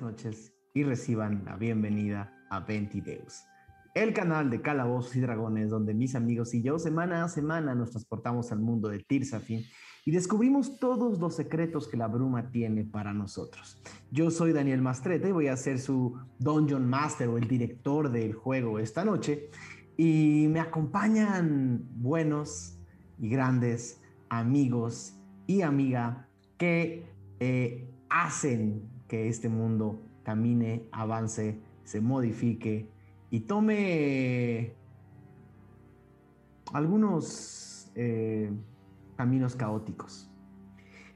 Noches y reciban la bienvenida a Ventideus, el canal de Calabozos y Dragones donde mis amigos y yo semana a semana nos transportamos al mundo de Tirsafin y descubrimos todos los secretos que la bruma tiene para nosotros. Yo soy Daniel Mastrete y voy a ser su Dungeon Master o el director del juego esta noche y me acompañan buenos y grandes amigos y amiga que eh, hacen que este mundo camine, avance, se modifique y tome algunos eh, caminos caóticos.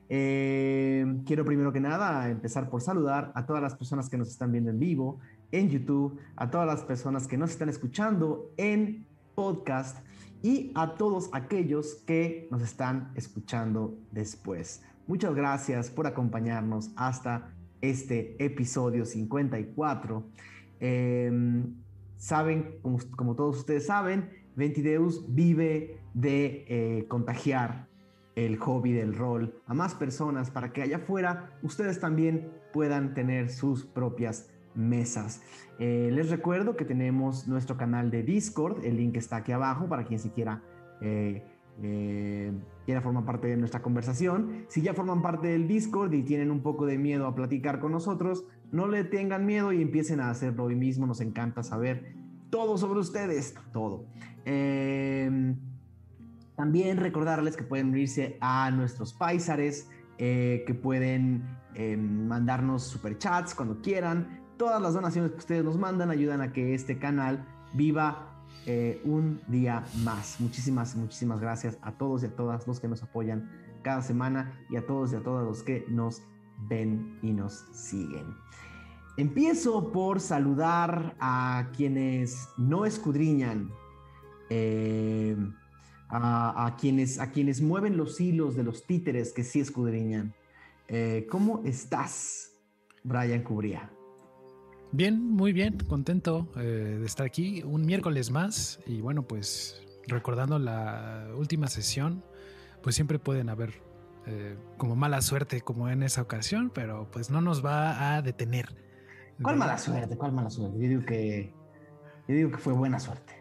Eh, quiero primero que nada empezar por saludar a todas las personas que nos están viendo en vivo, en YouTube, a todas las personas que nos están escuchando en podcast y a todos aquellos que nos están escuchando después. Muchas gracias por acompañarnos hasta este episodio 54. Em, saben, como, todos ustedes saben, Ventideus vive de eh, contagiar el hobby del rol a más personas para que allá afuera ustedes también puedan tener sus propias mesas. Eh, les recuerdo que tenemos nuestro canal de Discord, el link está aquí abajo para quien se quiera eh, quiera formar parte de nuestra conversación. Si ya forman parte del Discord y tienen un poco de miedo a platicar con nosotros, no le tengan miedo y empiecen a hacerlo hoy mismo. Nos encanta saber todo sobre ustedes, todo. Em, también recordarles que pueden unirse a nuestros paisares, eh, que pueden em, mandarnos superchats cuando quieran. Todas las donaciones que ustedes nos mandan ayudan a que este canal viva eh, un día más. Muchísimas, muchísimas gracias a todos y a todas los que nos apoyan cada semana y a todos y a todas los que nos ven y nos siguen. Empiezo por saludar a quienes no escudriñan, eh, a, quienes, a quienes mueven los hilos de los títeres que sí escudriñan. Eh, ¿Cómo estás, Brian Cubría? Bien, muy bien, contento eh, de estar aquí un miércoles más y bueno, pues recordando la última sesión, pues siempre pueden haber eh, como mala suerte como en esa ocasión, pero pues no nos va a detener. ¿Cuál mala suerte? ¿Cuál mala suerte? Yo digo que, yo digo que fue buena suerte.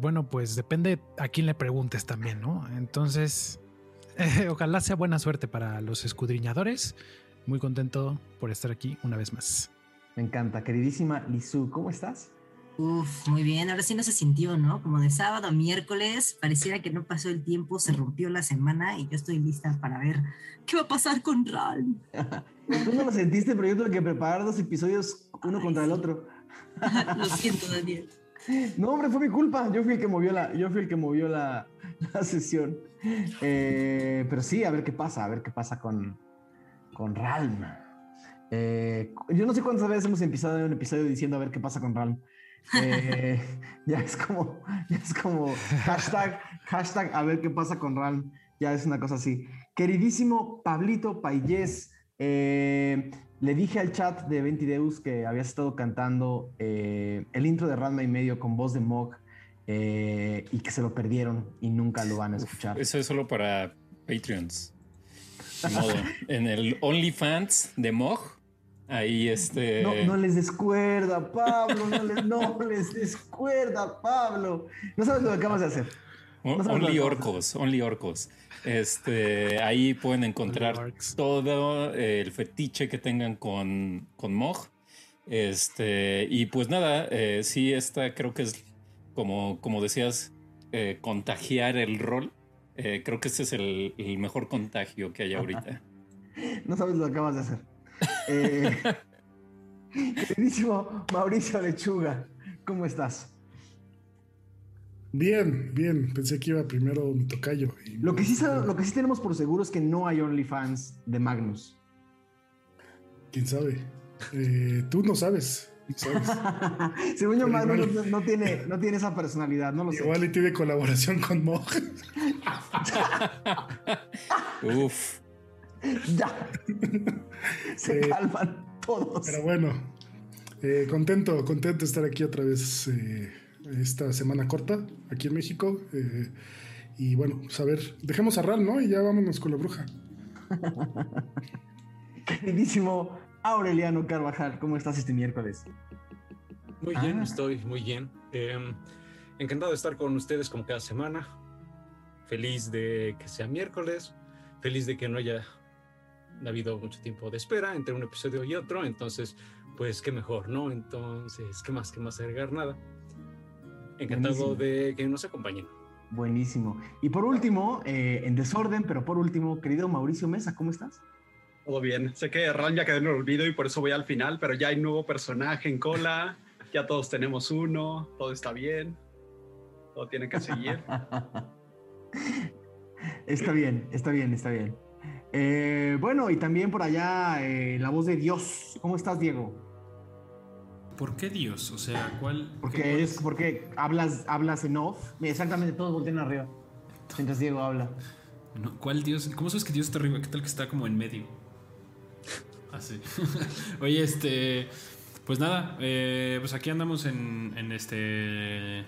Bueno, pues depende a quién le preguntes también, ¿no? Entonces, ojalá sea buena suerte para los escudriñadores muy contento por estar aquí una vez más. Me encanta. Queridísima Lizu, ¿cómo estás? Uf, muy bien. Ahora sí no se sintió, ¿no? Como de sábado a miércoles, pareciera que no pasó el tiempo, se rompió la semana y yo estoy lista para ver qué va a pasar con Ral. Tú no lo sentiste, pero yo tuve que preparar dos episodios uno contra el otro. lo siento, Daniel. No, hombre, fue mi culpa. Yo fui el que movió la, yo fui el que movió la, sesión. Eh, pero sí, a ver qué pasa, a ver qué pasa con, con Ralm. Eh, yo no sé cuántas veces hemos empezado en un episodio diciendo a ver qué pasa con Ralm. Eh, ya es como, ya es como hashtag, hashtag a ver qué pasa con Ralm. Ya es una cosa así. Queridísimo Pablito Payés, eh, le dije al chat de Ventideus que habías estado cantando el intro de Ralm y medio con voz de Mog y que se lo perdieron y nunca lo van a escuchar. Eso es solo para Patreons en el OnlyFans de Moj. Ahí este. No, no, les descuerda, Pablo. No les, no les descuerda, Pablo. No sabes lo que acabas de hacer. only Orcos, Only Orcos. Este, ahí pueden encontrar todo el fetiche que tengan con, con Moj. Este, y pues nada, eh, sí, esta creo que es como, como decías, eh, contagiar el rol. Eh, creo que ese es el, mejor contagio que hay ahorita. no sabes lo que acabas de hacer. Eh, queridísimo Mauricio Lechuga, ¿cómo estás? Bien, bien. Pensé que iba primero mi tocayo. lo, que sí lo que sí tenemos por seguro es que no hay OnlyFans de Magnus. ¿Quién sabe? Eh, tú no sabes. Según yo, no, tiene, no tiene esa personalidad, no lo sé. Igual y tiene colaboración con Mog. Uf. Ya. Se calman todos. Pero bueno, eh, contento, contento de estar aquí otra vez eh, esta semana corta aquí en México. Eh, y bueno, pues a ver, dejemos a Ral, ¿no? Y ya vámonos con la bruja. Queridísimo Aureliano Carvajal, ¿cómo estás este miércoles? Muy bien, ah. estoy muy bien. Em, encantado de estar con ustedes como cada semana. Feliz de que sea miércoles. Feliz de que no haya habido mucho tiempo de espera entre un episodio y otro. Entonces, pues qué mejor, ¿no? Entonces, ¿qué más? ¿Qué más agregar? Nada. Encantado de que nos acompañen. Buenísimo. Y por último, eh, en desorden, pero por último, querido Mauricio Mesa, ¿cómo estás? Todo bien. Sé que Ron ya quedó en el olvido y por eso voy al final, pero ya hay nuevo personaje en cola. ya todos tenemos uno. Todo está bien. Todo tiene que seguir. está bien, está bien, está bien. Eh, bueno, y también por allá eh, la voz de Dios. ¿Cómo estás, Diego? ¿Por qué Dios? O sea, ¿cuál? Porque es porque hablas, hablas en off. Exactamente, todos voltean arriba. Mientras Diego habla. ¿Cuál Dios? ¿Cómo sabes que Dios está arriba? ¿Qué tal que está como en medio? Así. Oye, este. Pues nada, eh, pues aquí andamos en, en este.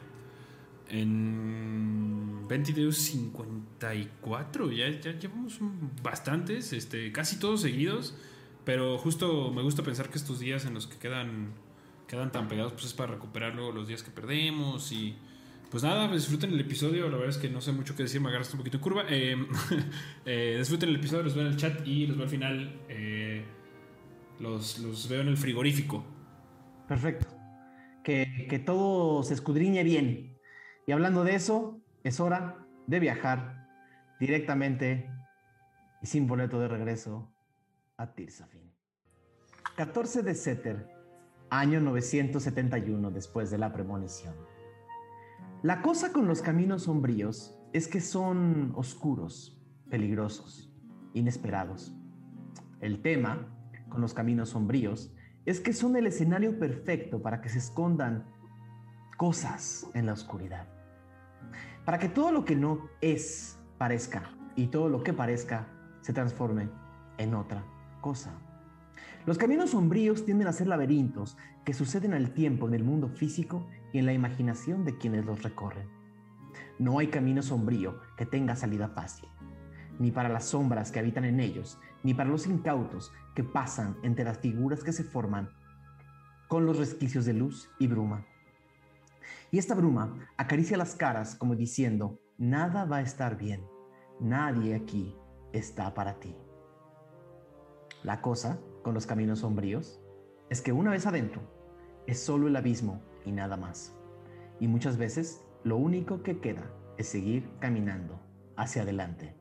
En 22 54. Ya, ya llevamos bastantes, este, casi todos seguidos. Pero justo me gusta pensar que estos días en los que quedan quedan tan pegados, pues es para recuperar luego los días que perdemos y... Pues nada, disfruten el episodio. La verdad es que no sé mucho qué decir, me agarraste un poquito en curva. Eh, eh, disfruten el episodio, los veo en el chat y los veo al final. Los, los, veo en el frigorífico. Perfecto. Que, que todo se escudriñe bien. Y hablando de eso, es hora de viajar directamente y sin boleto de regreso a Tirsafin. 14 de Setter año 971 después de la premonición. La cosa con los caminos sombríos es que son oscuros, peligrosos, inesperados. El tema con los caminos sombríos es que son el escenario perfecto para que se escondan cosas en la oscuridad. Para que todo lo que no es parezca y todo lo que parezca se transforme en otra cosa. Los caminos sombríos tienden a ser laberintos que suceden al tiempo en el mundo físico y en la imaginación de quienes los recorren. No hay camino sombrío que tenga salida fácil, ni para las sombras que habitan en ellos, ni para los incautos que pasan entre las figuras que se forman con los resquicios de luz y bruma. Y esta bruma acaricia las caras como diciendo, nada va a estar bien, nadie aquí está para ti. La cosa con los caminos sombríos es que una vez adentro es solo el abismo y nada más. Y muchas veces lo único que queda es seguir caminando hacia adelante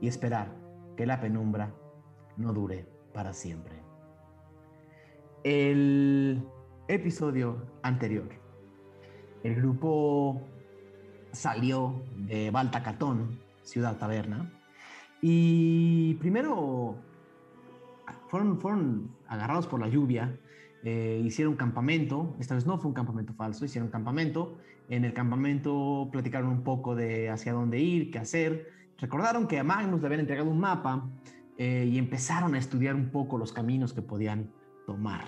y esperar que la penumbra no dure para siempre. El episodio anterior, el grupo salió de Baltacatón, ciudad taberna, y primero fueron, fueron agarrados por la lluvia, eh, hicieron campamento, esta vez no fue un campamento falso, hicieron campamento, en el campamento platicaron un poco de hacia dónde ir, qué hacer, recordaron que a Magnus le habían entregado un mapa eh, y empezaron a estudiar un poco los caminos que podían tomar.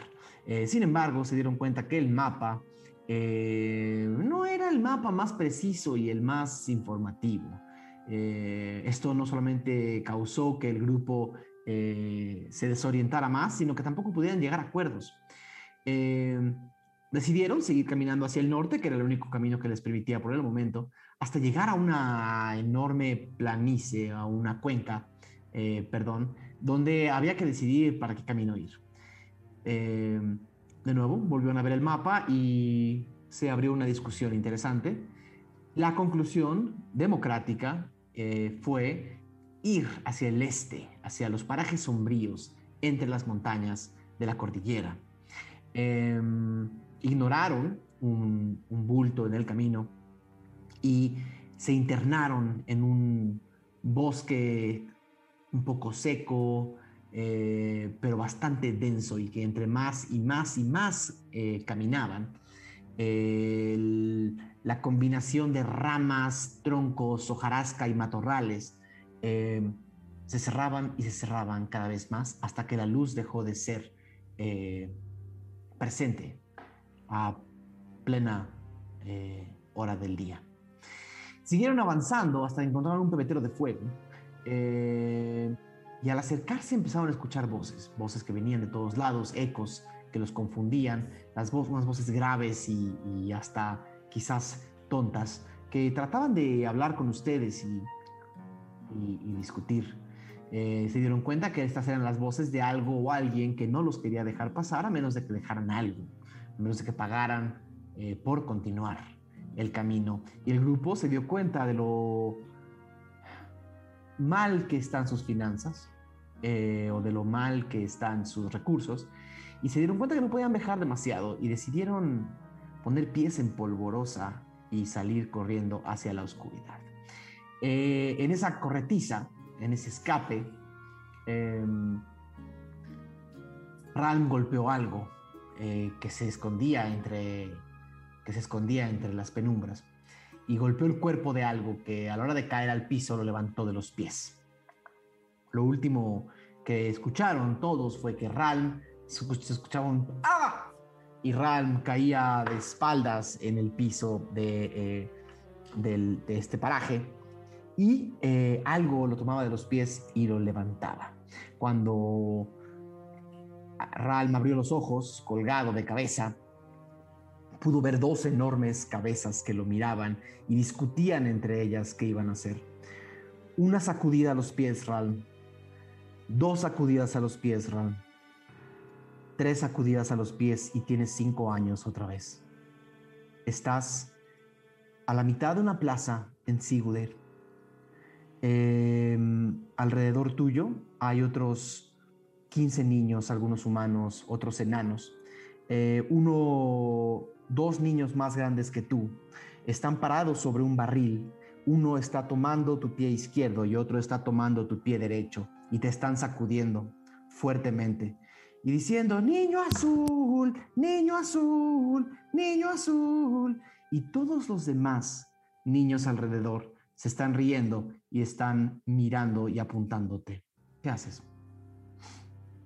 Eh, sin embargo, se dieron cuenta que el mapa no era el mapa más preciso y el más informativo. esto no solamente causó que el grupo eh, se desorientara más, sino que tampoco pudieran llegar a acuerdos. Eh, decidieron seguir caminando hacia el norte, que era el único camino que les permitía por el momento, hasta llegar a una enorme planicie, a una cuenca, eh, perdón, donde había que decidir para qué camino ir. de nuevo, volvieron a ver el mapa y se abrió una discusión interesante. La conclusión democrática fue ir hacia el este, hacia los parajes sombríos entre las montañas de la cordillera. Em, ignoraron un, bulto en el camino y se internaron en un bosque un poco seco, eh, pero bastante denso y que entre más y más y más eh, caminaban, la combinación de ramas, troncos, hojarasca y matorrales Em, se cerraban y se cerraban cada vez más hasta que la luz dejó de ser eh, presente a plena eh, hora del día. Siguieron avanzando hasta encontrar un pebetero de fuego. Eh, Y al acercarse empezaron a escuchar voces, voces que venían de todos lados, ecos que los confundían, las voces, unas voces graves y, hasta quizás tontas, que trataban de hablar con ustedes y, discutir. Eh, se dieron cuenta que estas eran las voces de algo o alguien que no los quería dejar pasar a menos de que dejaran algo, a menos de que pagaran eh, por continuar el camino. Y el grupo se dio cuenta de lo mal que están sus finanzas eh, o de lo mal que están sus recursos y se dieron cuenta que no podían viajar demasiado y decidieron poner pies en polvorosa y salir corriendo hacia la oscuridad. Eh, en esa corretiza, en ese escape, eh, Ralm golpeó algo eh, que se escondía entre que se escondía entre las penumbras y golpeó el cuerpo de algo que a la hora de caer al piso lo levantó de los pies. Lo último que escucharon todos fue que Ralm se escuchaba un ¡Ah! Y Ralm caía de espaldas en el piso de, eh, de este paraje y eh, algo lo tomaba de los pies y lo levantaba. Cuando Ralm abrió los ojos, colgado de cabeza, pudo ver dos enormes cabezas que lo miraban y discutían entre ellas qué iban a hacer. Una sacudida a los pies, Ralm. Dos sacudidas a los pies, Ralm tres sacudidas a los pies y tienes cinco años otra vez. Estás a la mitad de una plaza en Siguder. Em, alrededor tuyo hay otros 15 niños, algunos humanos, otros enanos. Eh, uno, dos niños más grandes que tú están parados sobre un barril. Uno está tomando tu pie izquierdo y otro está tomando tu pie derecho y te están sacudiendo fuertemente y diciendo, niño azul, niño azul, niño azul. Y todos los demás niños alrededor se están riendo y están mirando y apuntándote. ¿Qué haces?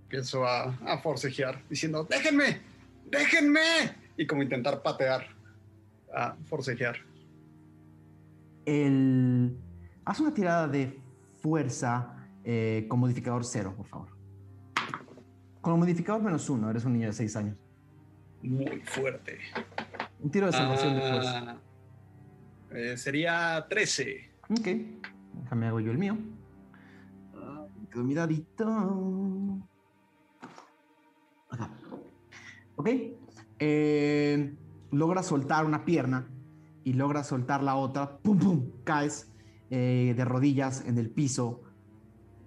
Empiezo a, a forcejear, diciendo, déjenme, déjenme. Y como intentar patear, a forcejear. El... Haz una tirada de fuerza eh, con modificador cero, por favor. Con modificador menos uno, eres un niño de seis años. Muy fuerte. Un tiro de salvación de fuerza. Ah, eh, sería 13. Ok. Déjame hago yo el mío. quedó miradito. Acá. Ok. Eh, logras soltar una pierna y logras soltar la otra. ¡Pum, pum! Caes eh, de rodillas en el piso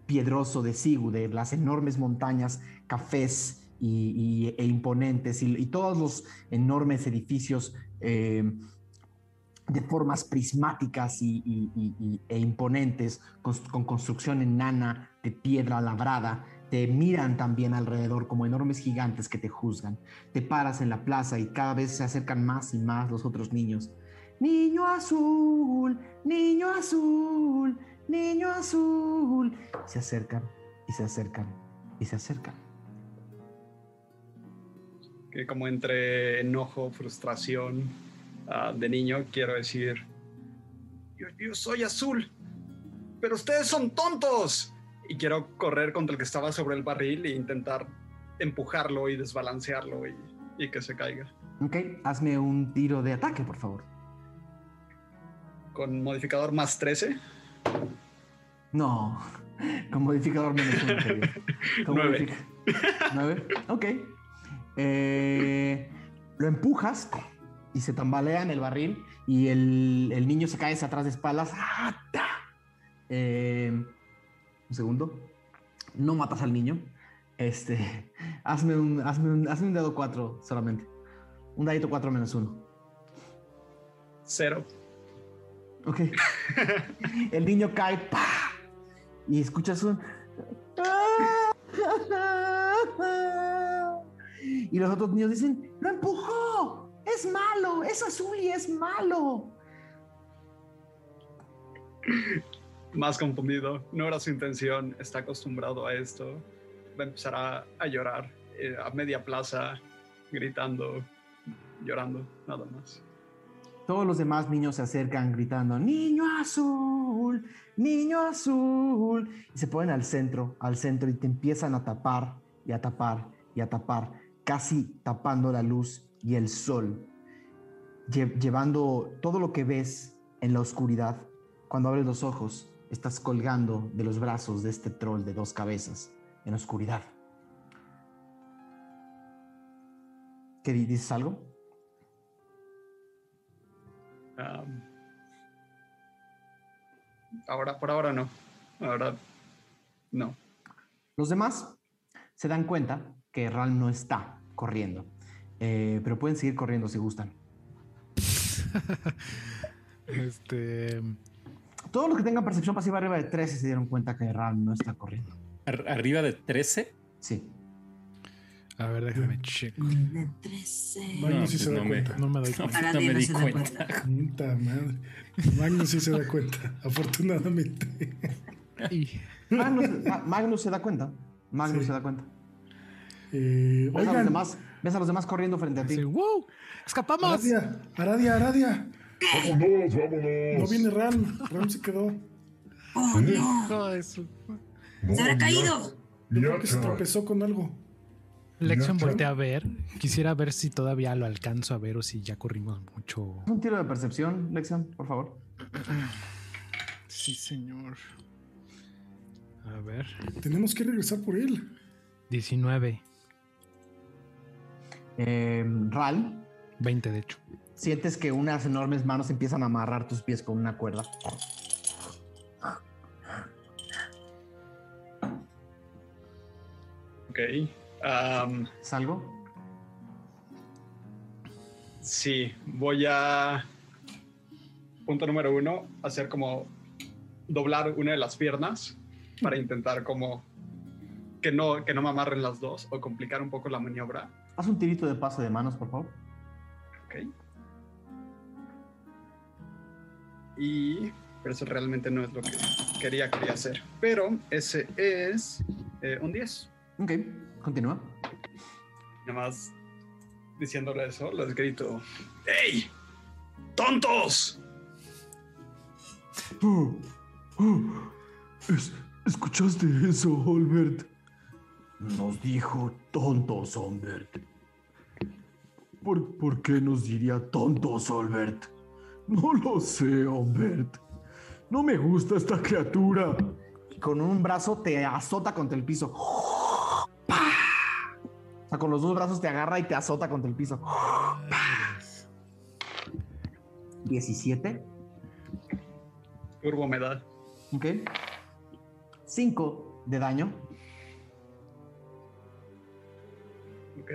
piedroso de de las enormes montañas cafés y, e imponentes y, todos los enormes edificios eh, de formas prismáticas y, e imponentes con, con, construcción enana de piedra labrada te miran también alrededor como enormes gigantes que te juzgan. Te paras en la plaza y cada vez se acercan más y más los otros niños. Niño azul, niño azul, niño azul. Se acercan y se acercan y se acercan. Que como entre enojo, frustración ah, de niño, quiero decir, yo, soy azul, pero ustedes son tontos. Y quiero correr contra el que estaba sobre el barril e intentar empujarlo y desbalancearlo y, y que se caiga. Ok, hazme un tiro de ataque, por favor. Con modificador más 13. No, con modificador menos uno. Nueve. Nueve. Ok. Eh, lo empujas y se tambalea en el barril y el, niño se cae hacia atrás de espaldas. Eh, un segundo. No matas al niño. Este, hazme un, hazme un, hazme un dado 4 solamente. Un dadito 4 menos 1. Cero. Ok. el niño cae. ¡pah! y escuchas un... Y los otros niños dicen, lo empujó, es malo, es azul y es malo. Más confundido, no era su intención, está acostumbrado a esto. Va a empezar a, llorar eh, a media plaza, gritando, llorando, nada más. Todos los demás niños se acercan gritando, niño azul, niño azul. Y se ponen al centro, al centro y te empiezan a tapar y a tapar y a tapar, casi tapando la luz y el sol, llevando todo lo que ves en la oscuridad. Cuando abres los ojos, estás colgando de los brazos de este troll de dos cabezas en oscuridad. ¿Qué dices algo? ahora, por ahora no. Ahora no. Los demás se dan cuenta que Ral no está corriendo, eh, pero pueden seguir corriendo si gustan. este. Todos los que tengan percepción pasiva arriba de 13 se dieron cuenta que Ral no está corriendo. ¿Arriba de 13? Sí. A ver, déjame checo. De 13. Magnus sí se da cuenta. No me doy cuenta. No, me di cuenta. Puta madre. Magnus sí se da cuenta, afortunadamente. Magnus, se da cuenta. Magnus se da cuenta. Eh, ¿Ves, a los demás, ves a los demás corriendo frente a ti. ¡Wow! ¡Escapamos! Aradia, Aradia, Aradia. Vámonos, vámonos. No viene Ram. Ram se quedó. ¡Oh, no! ¡Se habrá caído! Yo creo que se tropezó con algo. Lexion voltea a ver. Quisiera ver si todavía lo alcanzo a ver o si ya corrimos mucho. Un tiro de percepción, Lexion, por favor. Sí, señor. A ver. Tenemos que regresar por él. 19. Em, Ral. 20, de hecho. Sientes que unas enormes manos empiezan a amarrar tus pies con una cuerda. Ok. Um, ¿Salgo? Sí, voy a. Punto número uno, hacer como doblar una de las piernas para intentar como que no, que no me amarren las dos o complicar un poco la maniobra. Haz un tirito de paso de manos, por favor. Ok. Y. Pero eso realmente no es lo que quería, quería hacer. Pero ese es eh, un 10. Ok, continúa. Nada más diciéndole eso, les grito: ¡Ey! ¡Tontos! Oh, oh, ¿Escuchaste eso, Olbert? Nos dijo tontos, Olbert. ¿Por, ¿Por qué nos diría tontos, Olbert? No lo sé, Olbert. No me gusta esta criatura. Y con un brazo te azota contra el piso. O sea, con los dos brazos te agarra y te azota contra el piso. 17. Turbo me da. Ok. 5 de daño. Ok.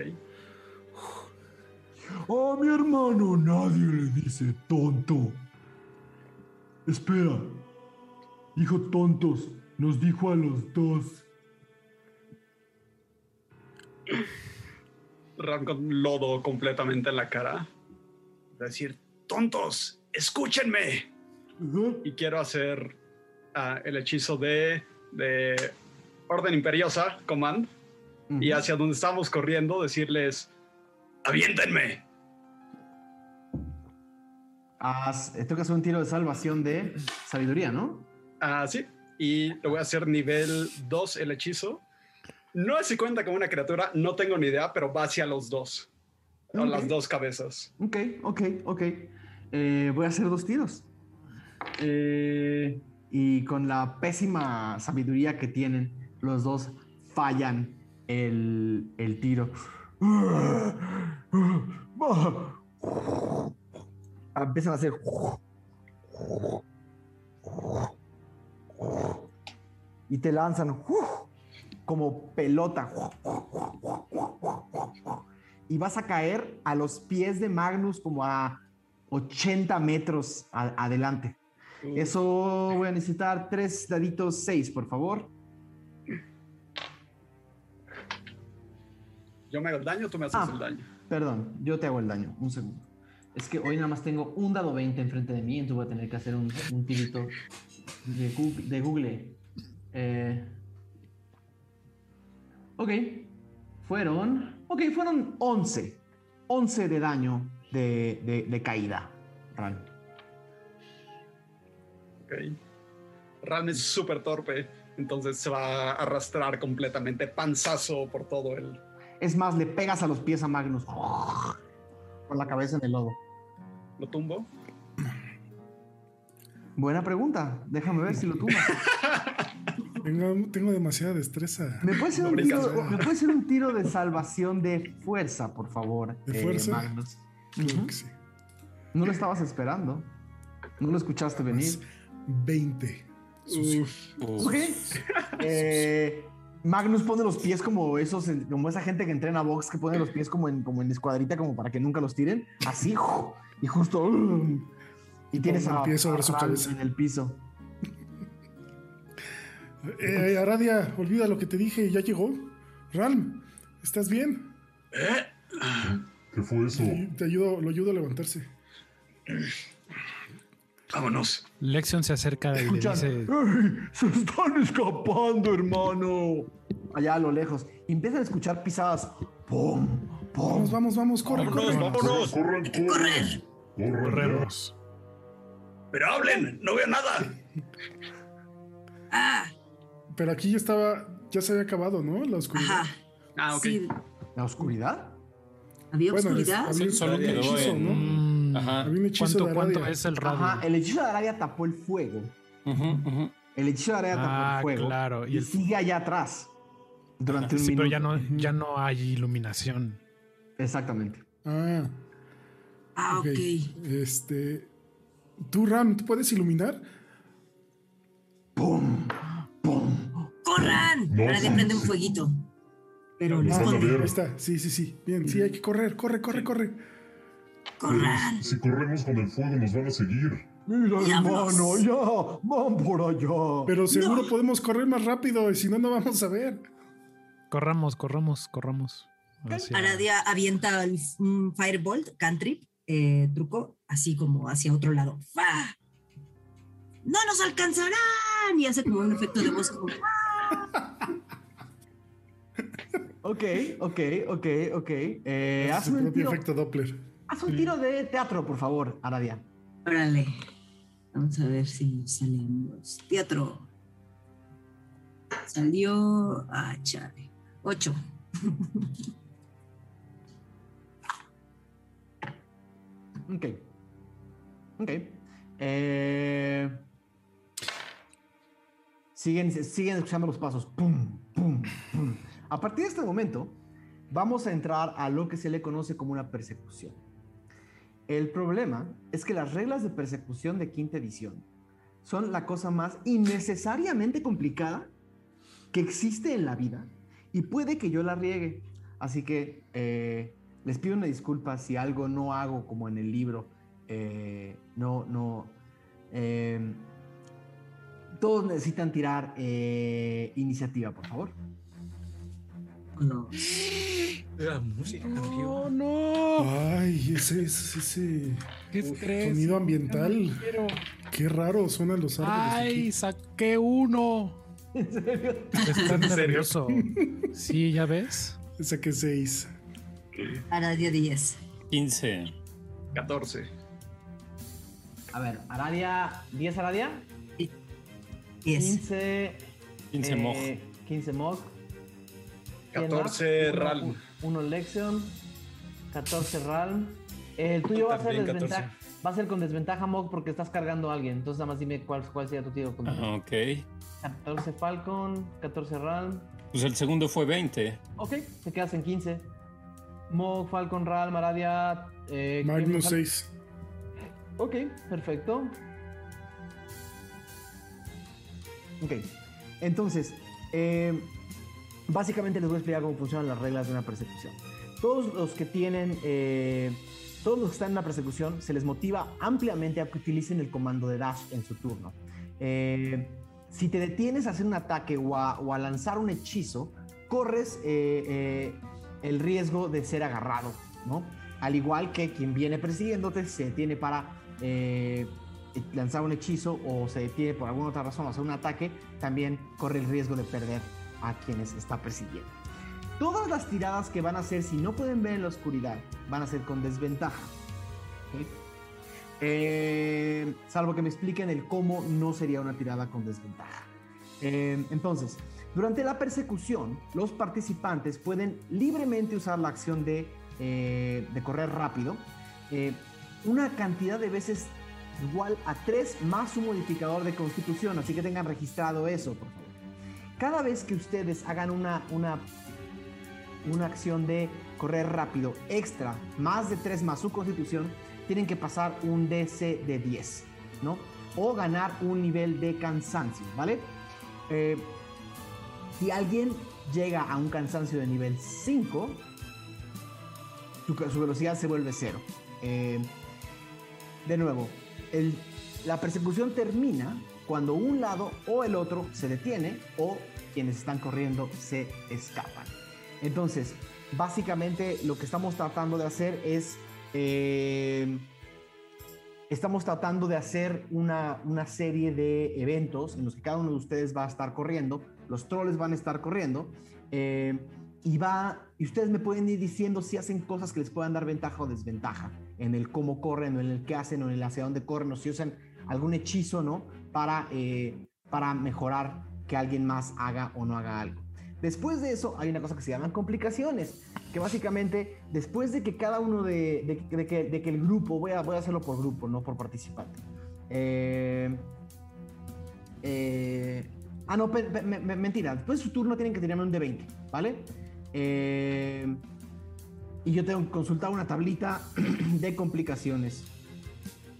A mi hermano nadie le dice tonto. Espera. Dijo tontos. Nos dijo a los dos. Con lodo completamente en la cara. Decir, tontos, escúchenme. Y quiero hacer ah, el hechizo de, de Orden Imperiosa, Command. Y hacia donde estamos corriendo, decirles, aviéntenme. Haz, tengo que hacer un tiro de salvación de sabiduría, ¿no? Ah, sí. Y lo voy a hacer nivel 2 el hechizo. No sé si cuenta como una criatura, no tengo ni idea, pero va hacia los dos. O las dos cabezas. Ok, ok, ok. Eh, voy a hacer dos tiros. Eh, y con la pésima sabiduría que tienen, los dos fallan el, el tiro. Empiezan a hacer. Y te lanzan como pelota. Y vas a caer a los pies de Magnus como a 80 metros a- adelante. Eso voy a necesitar tres daditos, seis, por favor. Yo me hago el daño, tú me haces Ah. el daño. Perdón, yo te hago el daño. Un segundo. Es que hoy nada más tengo un dado 20 enfrente de mí, entonces voy a tener que hacer un, un tirito de Google. De Google. Eh, ok. Fueron. Ok, fueron 11. 11 de daño de, de- de caída. Ran. Ok. Ran es súper torpe, entonces se va a arrastrar completamente panzazo por todo el. Es más, le pegas a los pies a Magnus. Con la cabeza en el lodo. ¿Lo tumbo? Buena pregunta. Déjame ver si lo tumbas. Tengo, tengo demasiada destreza. ¿Me puede, ser No un tiro, ¿verdad? ¿Me puede ser un tiro de salvación de fuerza, por favor? ¿De eh, fuerza? Magnus? Que sí. No lo estabas esperando. No lo escuchaste venir. Más 20. Sucio. Uf. Ok. Eh, Magnus pone los pies como esos, en- como esa gente que entrena box que pone los pies como en, como en escuadrita, como para que nunca los tiren. Así, y justo. y tienes a, el pie sobre a su cabeza. en el piso. Eh, Aradia, olvida lo que te dije, ya llegó. Ralm, ¿estás bien? ¿Qué fue eso? Sí, Te ayudo, lo ayudo a levantarse. Vámonos. Lexion se acerca y le dice: "Ey, ¡Se están escapando, hermano! Allá a lo lejos. Y empiezan a escuchar pisadas. ¡Pum! ¡Pum! Vamos, vamos, vamos, corre, Vámonos, corre. vámonos. ¡Corran, corran! ¡Correr! Corremos. Pero hablen, no veo nada. Ah, Pero aquí ya estaba, ya se había acabado, ¿no? La oscuridad. ajá. Ah, ok. Sí, ¿La oscuridad? había Bueno, oscuridad. es- había- Solo había quedó hechizo, en- ¿no? Ajá. Había un hechizo ¿Cuánto, de cuánto es el radio? Ajá, el hechizo de Aradia tapó el fuego. Ujú. El hechizo de Aradia tapó Ah, el fuego. claro, y Y, el- sigue allá atrás. Durante un Sí, pero ya no, ya no hay iluminación. Exactamente. Ah, Ah, ok. ok. Este. Tú, Ram, ¿tú puedes iluminar? ¡Pum! ¡Pum! ¡Corran! No, Ahora le prende un sí. fueguito. Pero lo Vamos a esconde. ver. Ahí está, sí, sí, sí. Bien, sí, hay que correr, corre, corre, corre. ¡Corran! Si corremos con el fuego nos van a seguir. Mira, Diablos. hermano, ya, van por allá. Pero seguro podemos correr más rápido y si no, no vamos a ver. Corramos, corramos, corramos. Hacia- Aradia avienta el- Firebolt, cantrip, eh, truco, así como hacia otro lado. ¡Fa! ¡No nos alcanzarán! Y hace como un efecto de voz como, Ok, ok, ok, ok. Eh, Hace haz, su un tiro, efecto Doppler. Haz un tiro de teatro, por favor, Aradia. órale. Vamos a ver si salen los teatro. Salió. Ah, chale. Ocho. Ok. Ok. Eh, siguen, siguen escuchando los pasos. Pum, pum, pum. A partir de este momento, vamos a entrar a lo que se le conoce como una persecución. El problema es que las reglas de persecución de quinta edición son la cosa más innecesariamente complicada que existe en la vida y puede que yo la riegue. Así que eh, les pido una disculpa si algo no hago como en el libro. Eh, no, no. eh, todos necesitan tirar iniciativa, por favor. No. La música cambió. no! Ay, ese, ese, ese ¡Qué estrés! sonido ambiental. Qué raro suenan los árboles. ¡Ay, aquí. saqué uno! ¿En serio? Está ¿En serio? nervioso. Sí, ¿ya ves? Saqué seis. Aradia 10. 15. 14. A ver, Aradia, 10 Aradia, 10. 15. 15 eh, Moj. 15 Mog. ¿Quién 14 más? Uno- Ralm. Uno Lexion. 14 Ralm. El tuyo va a ser desventaja. 14. Va a ser con desventaja Mog porque estás cargando a alguien. Entonces nada más dime cuál, cuál sería tu tiro. Con Ah, ok. 14 Falcon, 14 Ralm. Pues el segundo fue 20. Ok, te quedas en 15. Mog, Falcon, Ralm, Aradia. Eh, ¿quién Magnus más? 6. Ok, perfecto. Ok, entonces, eh, básicamente les voy a explicar cómo funcionan las reglas de una persecución. Todos los que tienen, eh, todos los que están en una persecución, se les motiva ampliamente a que utilicen el comando de dash en su turno. Eh, si te detienes a hacer un ataque o a, lanzar un hechizo, corres eh, el riesgo de ser agarrado, ¿no? Al igual que quien viene persiguiéndote se detiene para lanzar un hechizo o se detiene por alguna otra razón a hacer un ataque, también corre el riesgo de perder a quienes está persiguiendo. Todas las tiradas que van a hacer si no pueden ver en la oscuridad van a ser con desventaja. ¿ok? Eh, salvo que me expliquen el cómo no sería una tirada con desventaja. Eh, entonces, durante la persecución, los participantes pueden libremente usar la acción de, eh, de correr rápido una cantidad de veces igual a 3 más un modificador de constitución, así que tengan registrado eso, por favor. Cada vez que ustedes hagan una, una, una acción de correr rápido extra, más de 3 más su constitución, tienen que pasar un DC de 10, ¿no? O ganar un nivel de cansancio, ¿vale? Eh, si alguien llega a un cansancio de nivel 5, su, velocidad se vuelve cero. Eh, de nuevo, la persecución termina cuando un lado o el otro se detiene o quienes están corriendo se escapan. Entonces, básicamente lo que estamos tratando de hacer es... Eh, estamos tratando de hacer una, serie de eventos en los que cada uno de ustedes va a estar corriendo, los troles van a estar corriendo, eh, y va, y ustedes me pueden ir diciendo si hacen cosas que les puedan dar ventaja o desventaja en el cómo corren en el qué hacen o en el hacia dónde corren o si usan algún hechizo, ¿no? Para, eh, para mejorar que alguien más haga o no haga algo. Después de eso hay una cosa que se llaman complicaciones, que básicamente después de que cada uno de, de, que, el grupo, voy a, voy a hacerlo por grupo, no por participante. Eh, eh, ah, no, mentira, después de su turno tienen que tirarme un de 20, ¿vale? Eh, y yo tengo que consultar una tablita de complicaciones.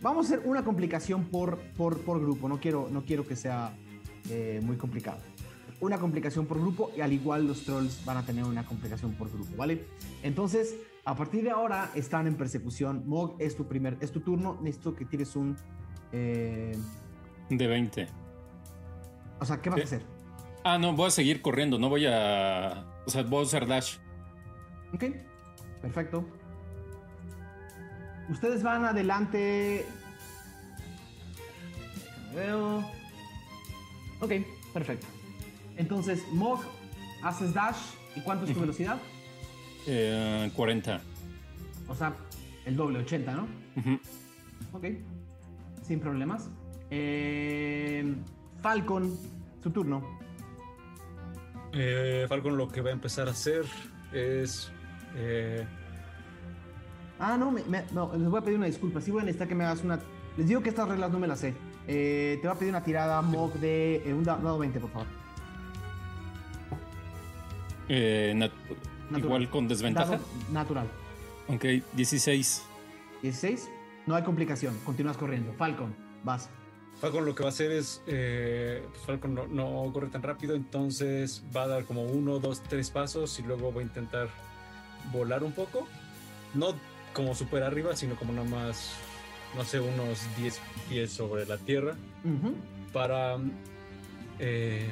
Vamos a hacer una complicación por, por, por grupo, no quiero, no quiero que sea eh, muy complicado. Una complicación por grupo y al igual los trolls van a tener una complicación por grupo, ¿vale? Entonces, a partir de ahora están en persecución. Mog, es tu primer, es tu turno. Necesito que tires un... Eh, de 20. O sea, ¿qué vas a hacer? Ah, no, voy a seguir corriendo, no voy a o sea, voy a usar dash. Ok, perfecto. Ustedes van adelante. Veo. Ok, perfecto. Entonces, Mog, haces dash. ¿Y cuánto es tu velocidad? Eh, 40. O sea, el doble, 80, ¿no? Ok, sin problemas. Eh, Falcon, su turno. Eh, Falcon lo que va a empezar a hacer es... Eh, ah, no, les voy a pedir una disculpa. Sí voy a necesitar que me hagas una... Les digo que estas reglas no me las sé. Eh, te voy a pedir una tirada mock de un dado 20, por favor. igual con desventaja. natural. Ok, 16. 16. No hay complicación. Continúas corriendo. Falcon, vas. Falcon lo que va a hacer es, eh, pues Falcon no, corre tan rápido, entonces va a dar como uno, dos, tres pasos y luego va a intentar volar un poco. No como super arriba, sino como nada más, no sé, unos 10 pies sobre la tierra. Para, eh,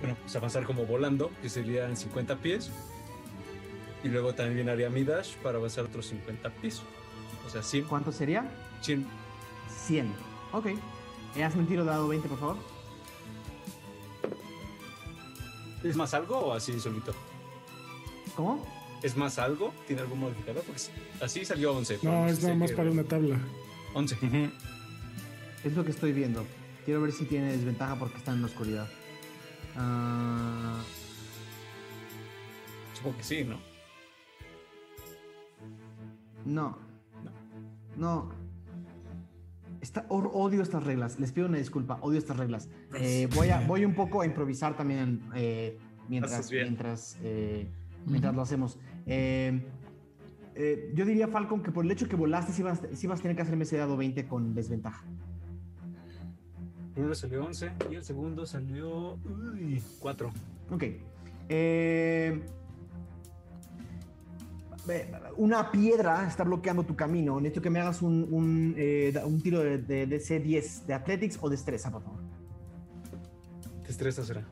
bueno, pues avanzar como volando, que serían 50 pies. Y luego también haría mi dash para avanzar otros 50 pies. O sea, 100. ¿Cuánto sería? 100 100. Ok. Hazme un tiro dado 20, por favor. ¿Es más algo o así solito? ¿Cómo? ¿Es más algo? ¿Tiene algún modificador? Pues así salió 11. No, es nada más para una tabla. 11. Es lo que estoy viendo. Quiero ver si tiene desventaja porque está en la oscuridad. Uh... Supongo que sí, ¿no? No. No odio estas reglas, les pido una disculpa, odio estas reglas. Eh, voy, a, voy un poco a improvisar también eh, mientras, mientras, eh, mientras lo hacemos. yo diría, Falcon, que por el hecho que volaste, sí vas, vas a tener que hacerme ese dado 20 con desventaja. El primero salió 11 y el segundo salió uy, 4. Ok. Eh, una piedra está bloqueando tu camino. Necesito que me hagas un, un, eh, tiro de, de, C10 de Athletics o destreza, por favor. Destreza será.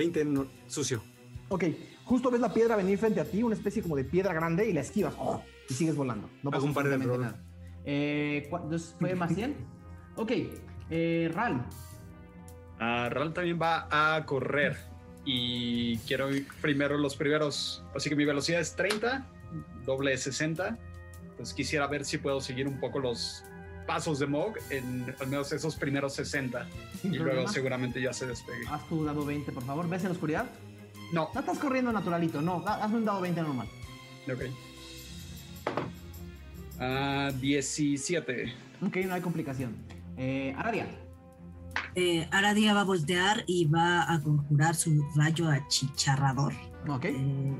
Veinte sucio. Ok, justo ves la piedra venir frente a ti, una especie como de piedra grande, y la esquivas y sigues volando. No pasa un par de nada. Eh, ¿Fue más 100? Ok, eh, Ral. Ah, Ral también va a correr. Y quiero ir primero los primeros. Así que mi velocidad es 30, doble 60. Entonces quisiera ver si puedo seguir un poco los pasos de Mog en al menos esos primeros 60. Sin y problema. luego seguramente ya se despegue. Haz tu dado 20, por favor. ¿Ves en la oscuridad? No, No estás corriendo naturalito, no. ha- Hazme un dado 20 normal. ok. Ah, 17. Ok, no hay complicación. Eh, Aradia. Eh, Aradia va a voltear y va a conjurar su rayo achicharrador. Ok. Eh,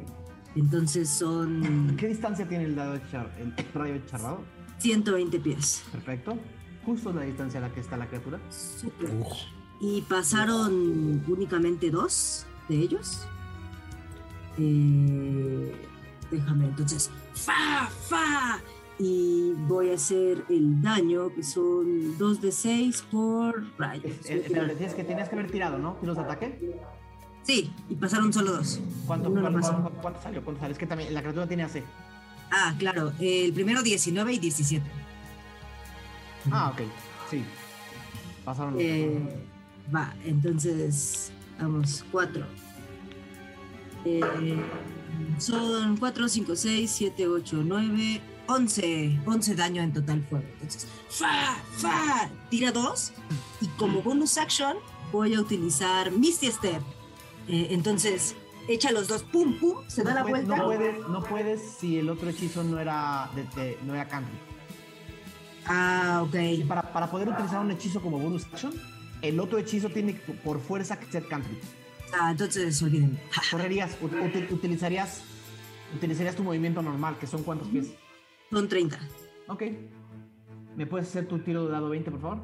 entonces son ¿Qué distancia tiene el dado de char el rayo de charrado? 120 pies. Perfecto. Justo la distancia a la que está la criatura. Súper. Y pasaron únicamente dos de ellos. Eh, déjame entonces. ¡Fa! ¡Fa! Y voy a hacer el daño, que son 2 de 6 por rayos. Eh, espérate, tienes que, tenías que haber tirado, ¿no? ¿Tiros de ataque? Sí, y pasaron solo dos. ¿Cuánto, Uno cuánto, nomás. cuánto- cuánto salió? ¿Cuánto salió? Es que también la criatura tiene AC. Ah, claro. El primero 19 y 17. Ah, ok. Sí. Pasaron los Eh, va, entonces, vamos, 4. son 4, 5, 6, 7, 8, 9, 11. 11 daño en total fuego. Entonces, ¡fa! ¡fa! Tira 2. Y como bonus action, voy a utilizar Misty Step. Eh, entonces, echa los dos, pum, pum, se da no la puedes, vuelta. No puedes, no puedes si el otro hechizo no era, de, de- no era country. Ah, ok. Y para, para poder utilizar un hechizo como bonus action, el otro hechizo tiene que, por fuerza que ser country. Ah, entonces olvídenlo. Ja, Correrías, ut- ut- utilizarías, utilizarías tu movimiento normal, que son cuántos pies. Son 30. Ok. ¿Me puedes hacer tu tiro de dado 20, por favor?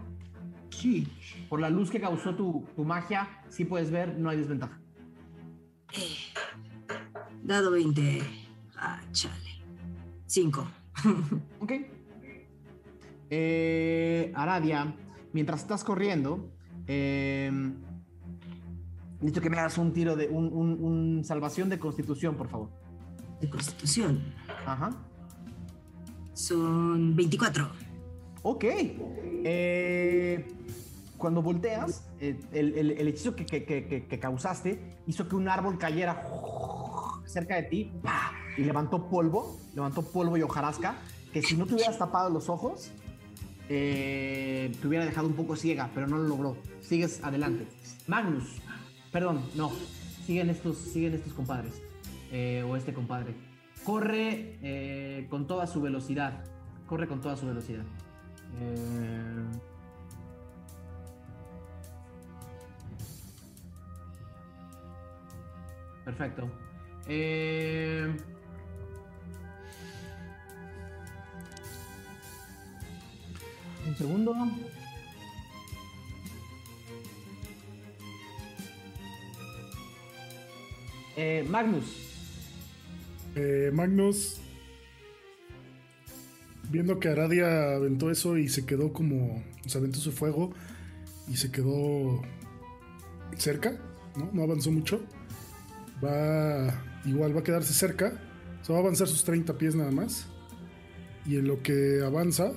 Sí. Por la luz que causó tu, tu magia, sí puedes ver, no hay desventaja. Dado 20. Ah, chale. 5. Ok. Eh, Aradia, mientras estás corriendo, eh, necesito que me hagas un tiro de un, un- un salvación de constitución, por favor. De constitución. Ajá. Son 24. Ok. Eh, cuando volteas, eh, el, hechizo que, causaste hizo que un árbol cayera cerca de ti y levantó polvo, levantó polvo y hojarasca, que si no te hubieras tapado los ojos, eh, te hubiera dejado un poco ciega, pero no lo logró. Sigues adelante. Magnus, perdón, no, siguen estos, siguen estos compadres, eh, o este compadre. Corre eh, con toda su velocidad, corre con toda su velocidad. Eh, Perfecto. Eh, Un segundo. Eh, Magnus. Eh, Magnus, viendo que Aradia aventó eso y se quedó como. Se aventó su fuego y se quedó cerca, ¿no? No avanzó mucho. Va. Igual va a quedarse cerca. Se va a avanzar sus 30 pies nada más. Y en lo que avanza,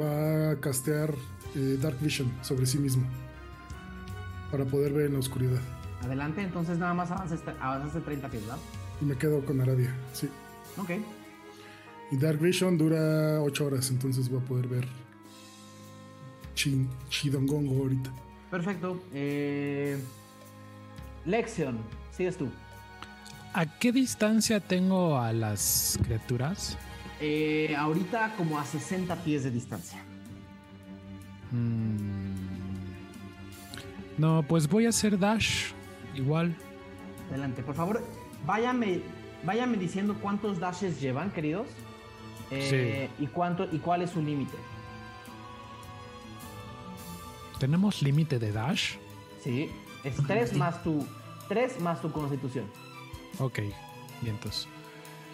va a castear eh, Dark Vision sobre sí mismo. Para poder ver en la oscuridad. Adelante, entonces nada más avanzaste, avanzaste 30 pies, ¿verdad? Y me quedo con Aradia, sí. Ok. Y Dark Vision dura 8 horas, entonces voy a poder ver Chin, Chidongongo ahorita. Perfecto. Eh, Lexion, sigues tú. ¿A qué distancia tengo a las criaturas? Eh, ahorita como a 60 pies de distancia. Mm. No, pues voy a hacer dash. Igual. Adelante, por favor, váyame, váyame diciendo cuántos dashes llevan, queridos. Eh, y cuánto y cuál es su límite. ¿Tenemos límite de dash? Sí, es 3 más tu 3 más tu constitución. Ok, vientos.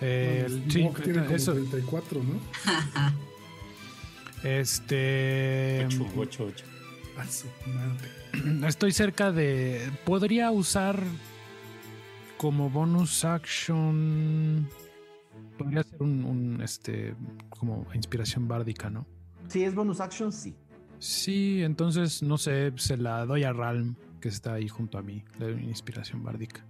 Eh, No, sí, tiene como eso. 34, ¿no? Este. 8, 8, 8. A su madre. Estoy cerca de. Podría usar como bonus action. Podría ser un, un, este como inspiración bárdica, ¿no? Si es bonus action, sí. Sí, entonces, no sé, se la doy a Ralm, que está ahí junto a mí. Le doy una inspiración bárdica.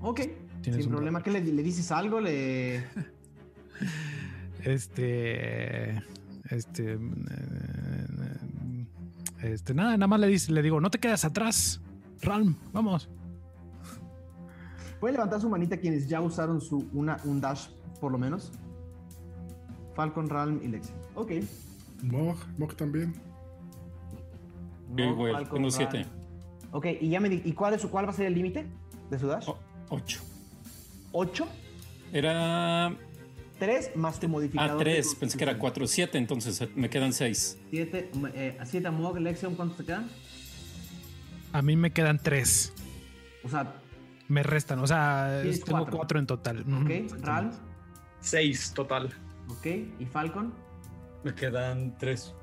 Ok, Tienes sin un problema. ¿Qué le, le dices algo? Le... Este. Este. eh, Este, nada, nada más le, dice, le digo, no te quedas atrás. Ralm, vamos. Pueden levantar su manita quienes ya usaron su, una, un dash, por lo menos. Falcon, Ralm y Lexi. Ok. Mog, Mog también. No, igual, Falcon, tengo Ralm. Ok, y ya me di- ¿Y cuál, es su, cuál va a ser el límite de su dash? O- ocho. ¿8? Era. ¿3 más tu modificador? Ah, de tres. Pensé que era constitución. cuatro. Siete, entonces eh, me quedan seis. 7 eh, siete a Mog, Lexion, ¿cuántos te quedan? A mí me quedan tres. O sea, Me restan, o sea, Tienes tengo cuatro. cuatro, en total. Ok, Ralm, Seis total. ok, y Falcon, Me quedan tres.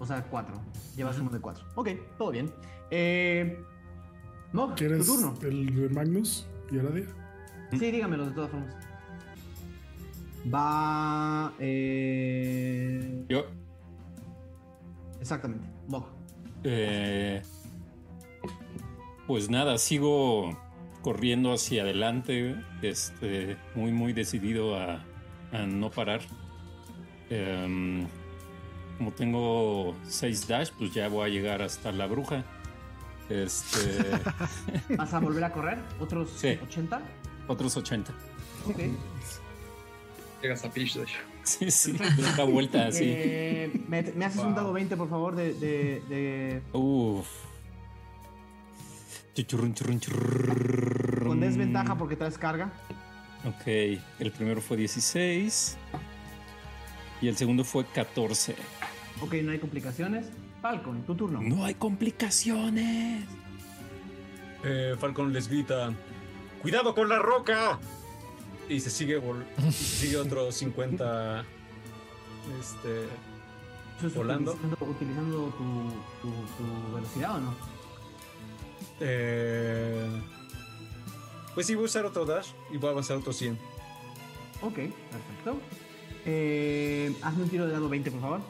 o sea, 4. Llevas uno de 4. Ok, todo bien. Eh, Mog, tu ¿Quieres turno. el de Magnus y Aradia? Sí, dígamelo de todas formas. Va. Eh, Yo. exactamente, Mog. eh, pues nada, sigo corriendo hacia adelante. Este, muy, muy decidido a, a no parar. Em, como tengo seis dash, pues ya voy a llegar hasta la bruja. Este, ¿Vas a volver a correr? ¿Otros Sí. 80? otros 80. Ok. Llegas a Pitch Dash. Sí, sí, da vuelta así. Eh, me, me haces un dado 20, por favor, de. de, de- Uf. Con desventaja porque traes carga. Ok, el primero fue 16 y el segundo fue 14. Ok, no hay complicaciones. Falcon, tu turno. No hay complicaciones. Eh, Falcon les grita: ¡Cuidado con la roca! Y se sigue, vol- y se sigue otro 50. Este. ¿Estás volando. Utilizando, utilizando tu, tu, tu velocidad o no? eh, pues sí, voy a usar otro dash y voy a avanzar otro 100. Ok, perfecto. Eh, hazme un tiro de dado 20, por favor.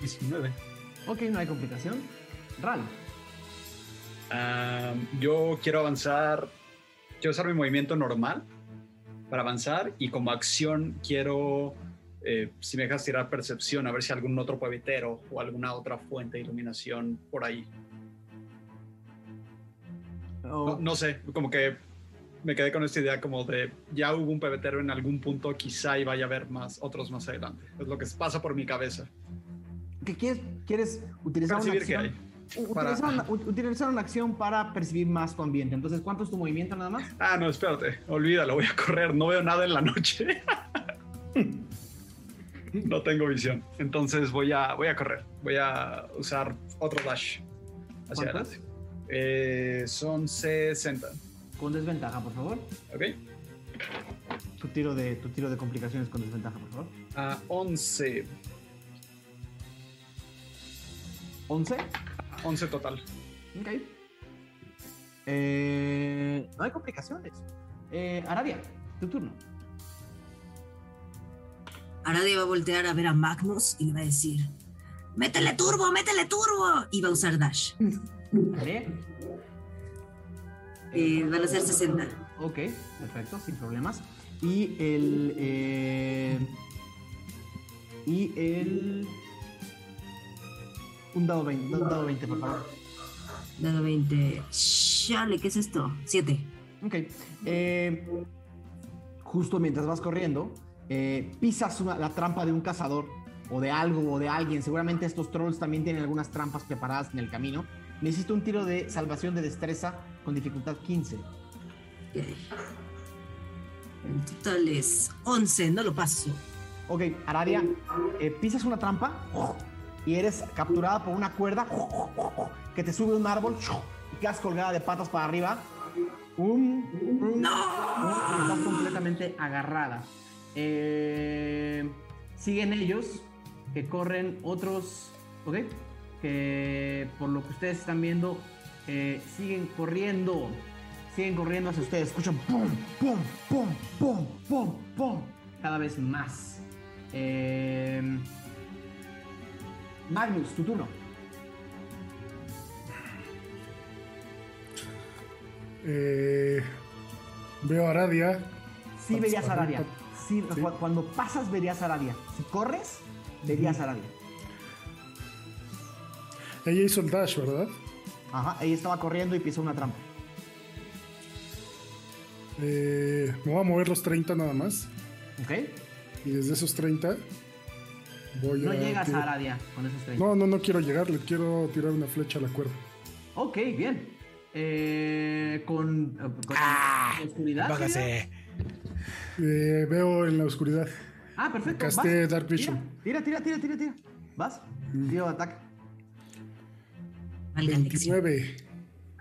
19. Ok, no hay complicación. Ral. Ah, yo quiero avanzar. Quiero usar mi movimiento normal para avanzar y como acción quiero. eh, si me dejas tirar percepción, a ver si algún otro pebetero o alguna otra fuente de iluminación por ahí. Oh, No, no sé, como que me quedé con esta idea como de ya hubo un pebetero en algún punto, quizá y vaya a haber más, otros más adelante. Es lo que pasa por mi cabeza. ¿Qué quieres? ¿Quieres utilizar una Percibir qué acción? Para- Utilizar, una, utilizar una acción para percibir más tu ambiente. Entonces, ¿cuánto es tu movimiento nada más? Ah, no, espérate, olvídalo, voy a correr, no veo nada en la noche. no tengo visión, entonces voy a, voy a correr, voy a usar otro dash hacia adelante. Eh, son 60, Con desventaja, por favor. ¿ok? Tu tiro de, tu tiro de complicaciones con desventaja, por favor. A 11, 11. 11 total. Ok. Eh, no hay complicaciones. Eh, Aradia, tu turno. Aradia va a voltear a ver a Magnus y le va a decir: ¡Métele turbo, métele turbo! Y va a usar Dash. Aradia. Eh, van a ser 60. Ok, perfecto, sin problemas. Y el. eh, y el. Un dado 20, un dado 20, por favor. Dado 20. Chale, ¿qué es esto? 7. Ok. eh, justo mientras vas corriendo, eh, pisas una- la trampa de un cazador o de algo o de alguien. Seguramente estos trolls también tienen algunas trampas preparadas en el camino. Necesito un tiro de salvación de destreza con dificultad 15. El total es 11, no lo paso. Ok, Aradia, eh, pisas una trampa y eres capturada por una cuerda que te sube a un árbol y quedas colgada de patas para arriba. Um, um, um, estás completamente agarrada. Eh, siguen ellos, que corren otros, ¿ok? Que por lo que ustedes están viendo, eh, siguen corriendo. Siguen corriendo hacia ustedes. Escuchan pum, pum, pum, pum, pum, pum. Cada vez más. Eh, Magnus, tu turno. Eh, veo a Aradia. Sí verías a Aradia. 40. Sí, Sí. cu- Cuando pasas verías a Aradia. Si corres, verías a Aradia. Ella hizo el dash, ¿verdad? Ajá, ella estaba corriendo y pisó una trampa. Eh, me voy a mover los 30 nada más. ¿Ok? Y desde esos 30 voy No a. llegas tirar- a Aradia con esos 30. No, no, no quiero llegar, le quiero tirar una flecha a la cuerda. Ok, bien. Eh, con, eh, con Ah, oscuridad. sería? Póngase. Eh, veo en la oscuridad. Ah, perfecto. Casté vas. Dark Vision. Tira, tira, tira, tira, tira. Vas. Tiro de ataque. Valga lección. 29.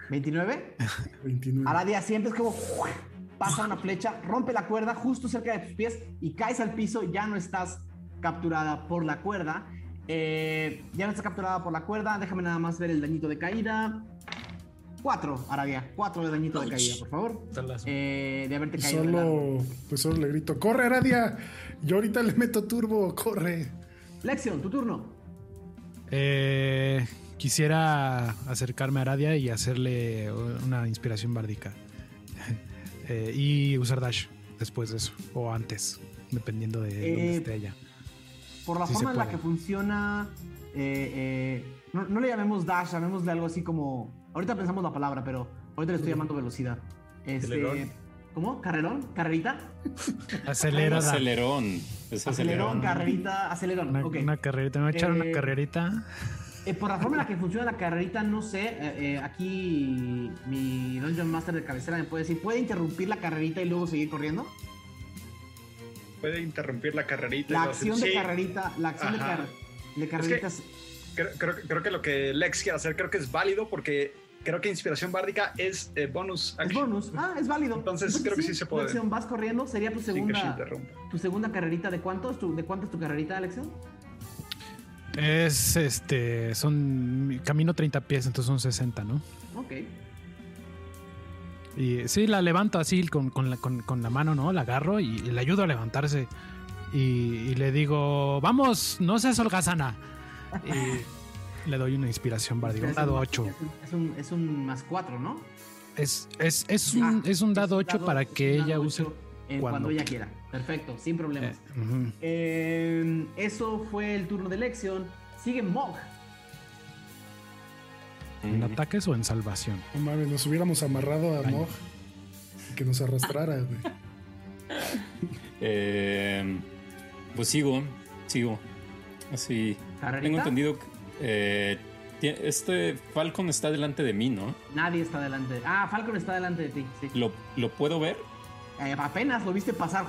29. 29. Aradia siempre es como pasa una flecha, rompe la cuerda justo cerca de tus pies y caes al piso. Ya no estás capturada por la cuerda. Eh, ya no estás capturada por la cuerda. Déjame nada más ver el dañito de caída. Cuatro, Aradia. Cuatro de dañito de caída, por favor. Eh, de haberte caído. Solo, pues solo le grito, ¡corre, Aradia! Yo ahorita le meto turbo, corre. Lexion, tu turno. Eh, quisiera acercarme a Aradia y hacerle una inspiración bárdica. Eh, y usar dash después de eso, o antes, dependiendo de dónde esté ella. Por la Sí forma en la que funciona, eh, eh, no, no le llamemos dash, llamémosle algo así como. Ahorita pensamos la palabra, pero ahorita le estoy llamando velocidad. Este. ¿Cómo? ¿Carrerón? ¿Carrerita? Acelera. Acelerón. Es Acelerón, acelerón. carrerita, acelerón. Una, ok. una carrerita, me voy a echar Eh, una carrerita. Eh, por la forma en la que funciona la carrerita, no sé. eh, eh, aquí mi Dungeon Master de cabecera me puede decir: ¿puede interrumpir la carrerita y luego seguir corriendo? Puede interrumpir la carrerita. y La acción de "Sí". carrerita, la acción de, car- de carrerita. es- Creo, creo- creo que lo que Lex quiere hacer creo que es válido porque creo que inspiración bárdica es eh, bonus Es action. bonus. Ah, es válido. Entonces, creo que sí se puede. Alexion, vas corriendo. Sería tu segunda, tu segunda carrerita. ¿De cuánto es tu, de cuánto es tu carrerita, Alexion? Es este, son camino 30 pies, entonces son 60, ¿no? Ok. Y sí, la levanto así con, con la, con- con la mano, ¿no? La agarro y, y le ayudo a levantarse. Y, y le digo, vamos, no seas holgazana. Y le doy una inspiración bárdica, un dado 8. Es un, es un, más 4, ¿no? Es, es, es, Ah, un, es un dado es 8 para que ella use. eh, cuando cuando ella quiera. Perfecto, sin problemas. Eh. Eh, eso fue el turno de Lexion. Sigue Mog. ¿En ataques o en salvación? No mames, nos hubiéramos amarrado a y que nos arrastrara, güey. Eh, pues sigo, sigo. Así. Tengo entendido que eh, este Falcon está delante de mí, ¿no? Nadie está delante. Ah, Falcon está delante de ti. Sí. ¿Lo, lo puedo ver? Eh, apenas lo viste pasar.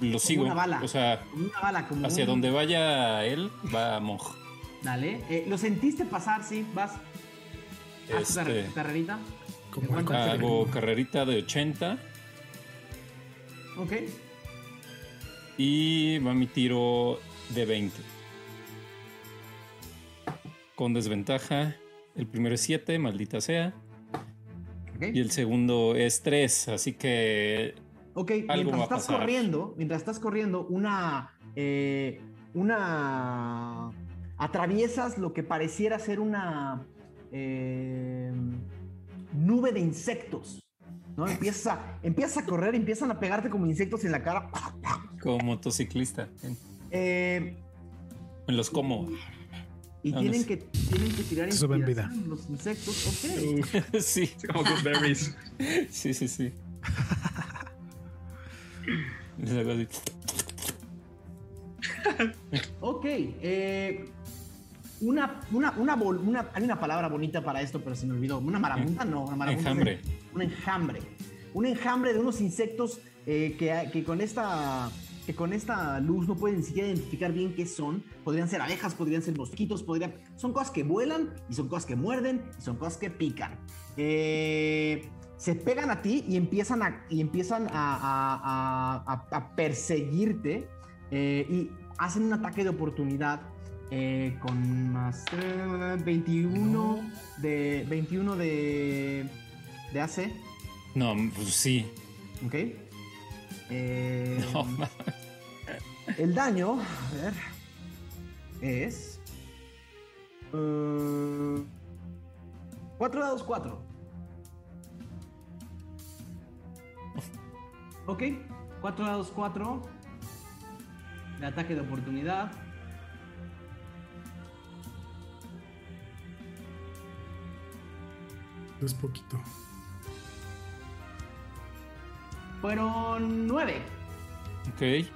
Lo sigo. una bala. O sea, Como una bala, como hacia un- donde vaya él, va Moj. Dale. Eh, lo sentiste pasar, sí. Vas. Carre- Este, carrerita. Como ¿Cuánto el hace? hago carrerita de 80 Ok. y va mi tiro de 20. Con desventaja. El primero es 7, maldita sea. ok. Y el segundo es 3, así que Ok, Algo mientras va a estás pasar. corriendo, mientras estás corriendo, una. eh, una. atraviesas lo que pareciera ser una. Eh, nube de insectos. ¿no? Empiezas a, empiezas a correr, empiezan a pegarte como insectos en la cara. como motociclista. Eh, Me los como. y No, no tienen, sé. que, tienen que tirar suben vida. los insectos. Ok. sí, Como Gooseberries. sí, sí, sí. Así. Ok, eh, una, una, una, hay una palabra bonita para esto, pero se me olvidó. ¿Una marabunta? No, una marabunta. Enjambre. Un enjambre. Un enjambre de unos insectos eh, que, que con esta que con esta luz no pueden ni siquiera identificar bien qué son. Podrían ser abejas, podrían ser mosquitos, podrían... Son cosas que vuelan y son cosas que muerden y son cosas que pican. Eh, se pegan a ti y empiezan a, y empiezan a, a- a- a- a perseguirte eh, y hacen un ataque de oportunidad eh, con más eh, 21 de 21 de de AC, No, pues sí. ¿ok? Eh, No, El daño, a ver, es... 4 dados 4. Ok, 4 dados 4. De ataque de oportunidad. Es poquito. Fueron 9. Ok.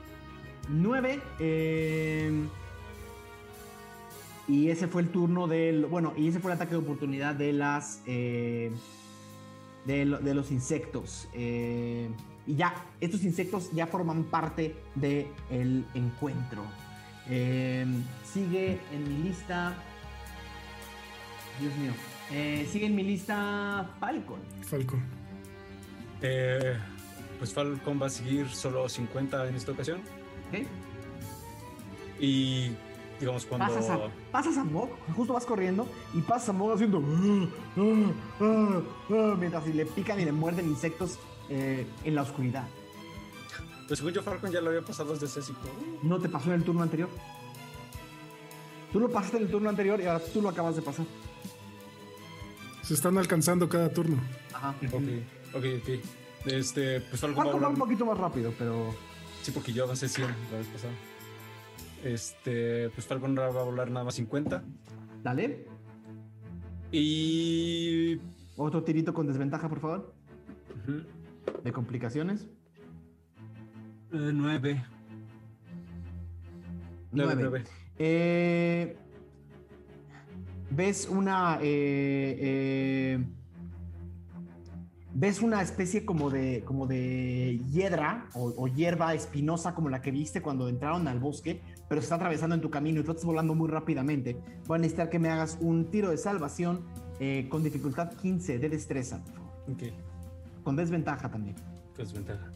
9. Eh, y ese fue el turno del. Bueno, y ese fue el ataque de oportunidad de las. Eh, de, lo- de los insectos. Eh, y ya, estos insectos ya forman parte del encuentro. Eh, sigue en mi lista. Dios mío. Eh, sigue en mi lista Falcon. Falcon. Eh, pues Falcon va a seguir solo 50 en esta ocasión. ¿ok? Y digamos cuando... Pasas a, pasas a Mog, justo vas corriendo y pasas a Mog haciendo. "Ah, ah, ah, ah", mientras le pican y le muerden insectos eh, en la oscuridad. Pues según yo Falcon ya lo había pasado desde ese tipo. No te pasó en el turno anterior. Tú lo pasaste en el turno anterior y ahora tú lo acabas de pasar. Se están alcanzando cada turno. Ajá. Ok, ok, ok. Este, pues Falcon va a Falcon va volar... un poquito más rápido, pero. Sí, porque yo avancé 100 la vez pasada. Este, pues Falcon va a volar nada más 50. Dale. Y... Otro tirito con desventaja, por favor. De complicaciones. eh, 9. 9, Nueve. 9. Ves una. eh, eh, ves una especie como de. como de hiedra o, o hierba espinosa como la que viste cuando entraron al bosque, pero se está atravesando en tu camino y tú estás volando muy rápidamente. Voy a necesitar que me hagas un tiro de salvación eh, con dificultad 15 de destreza, por favor. Ok, Con desventaja también. pues ventaja.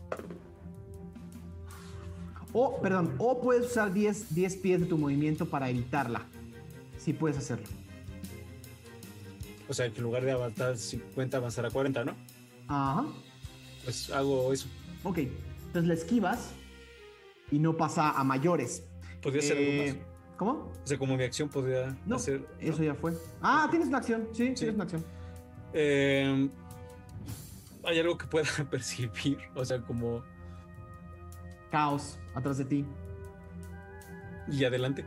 O, perdón, o puedes usar 10, 10 pies de tu movimiento para evitarla. Sí puedes hacerlo. O sea, que en lugar de avanzar 50, avanzar a 40, ¿no? Ajá. Pues hago eso. Ok, entonces la esquivas y no pasa a mayores. Podría ser algo Eh, más. ¿Cómo? O sea, como mi acción podría No, hacer. ¿no? eso ya fue. Ah, tienes una acción. Sí, Sí. tienes una acción. Eh, hay algo que pueda percibir. O sea, como. Caos atrás de ti. Y adelante.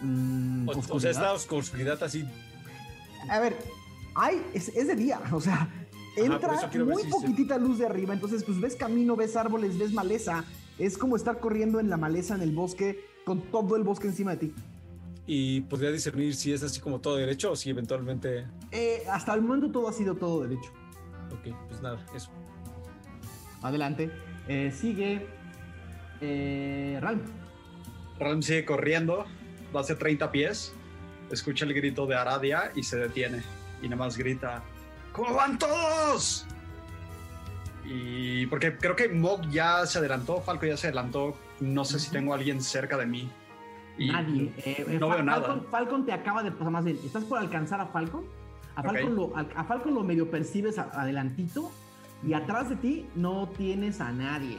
Mm, O, o sea, esta oscuridad así. A ver, hay, es, es de día, o sea, entra muy si se- poquitita luz de arriba, entonces pues ves camino, ves árboles, ves maleza. Es como estar corriendo en la maleza en el bosque con todo el bosque encima de ti. Y podría discernir si es así como todo derecho o si eventualmente. Eh, hasta el momento todo ha sido todo derecho. Ok, pues nada, eso. Adelante. Eh, sigue eh, Ralm. Ram sigue corriendo, va hacia 30 pies, escucha el grito de Aradia y se detiene. Y nada más grita, ¿Cómo van todos? Y porque creo que Mog ya se adelantó, Falco ya se adelantó, no sé si tengo a alguien cerca de mí. Y Nadie. Eh, eh, no veo nada. Falcon, te acaba de pasar más bien. ¿Estás por alcanzar a Falcon? A Falcon, lo, a, Falcon lo medio percibes adelantito y atrás de ti no tienes a nadie.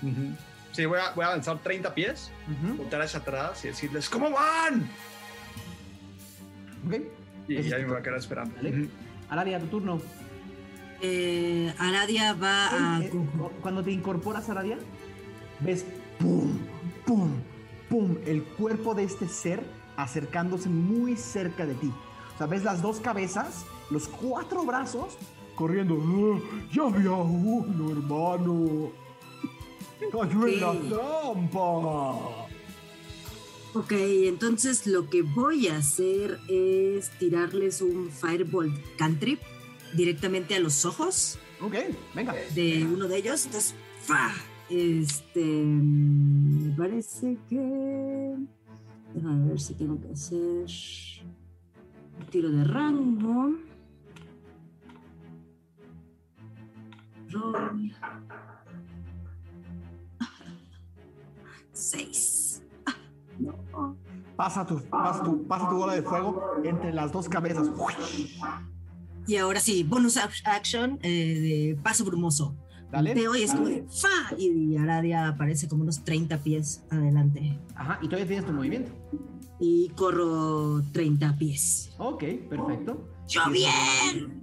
Ujú. Sí, voy a, voy a avanzar 30 pies, Ujú. voltear hacia atrás y decirles, ¿cómo van? Ok. Y Ese tu me voy a quedar esperando. Aradia, tu turno. Eh, Aradia va a. Eh, Cuando te incorporas, Aradia, ves pum, pum, pum, el cuerpo de este ser acercándose muy cerca de ti. O sea, ves las dos cabezas, los cuatro brazos corriendo. "Ah, ya había uno, hermano. Cayó en la trampa. Ok, entonces lo que voy a hacer es tirarles un Firebolt Cantrip directamente a los ojos Ok, venga. de uno de ellos. Entonces, ¡fa! Este. Me parece que. Déjame ver si tengo que hacer. un Tiro de rango. Roll. Seis. No. Pasa tu, pasa tu, pasa tu bola de fuego entre las dos cabezas. Y ahora sí, bonus ac- action eh, de paso brumoso. Dale. Te oyes como de ¡fa! Y Aradia aparece como unos 30 pies adelante. Ajá, y todavía tienes tu movimiento. Y corro 30 pies. Ok, perfecto. ¡Yo bien!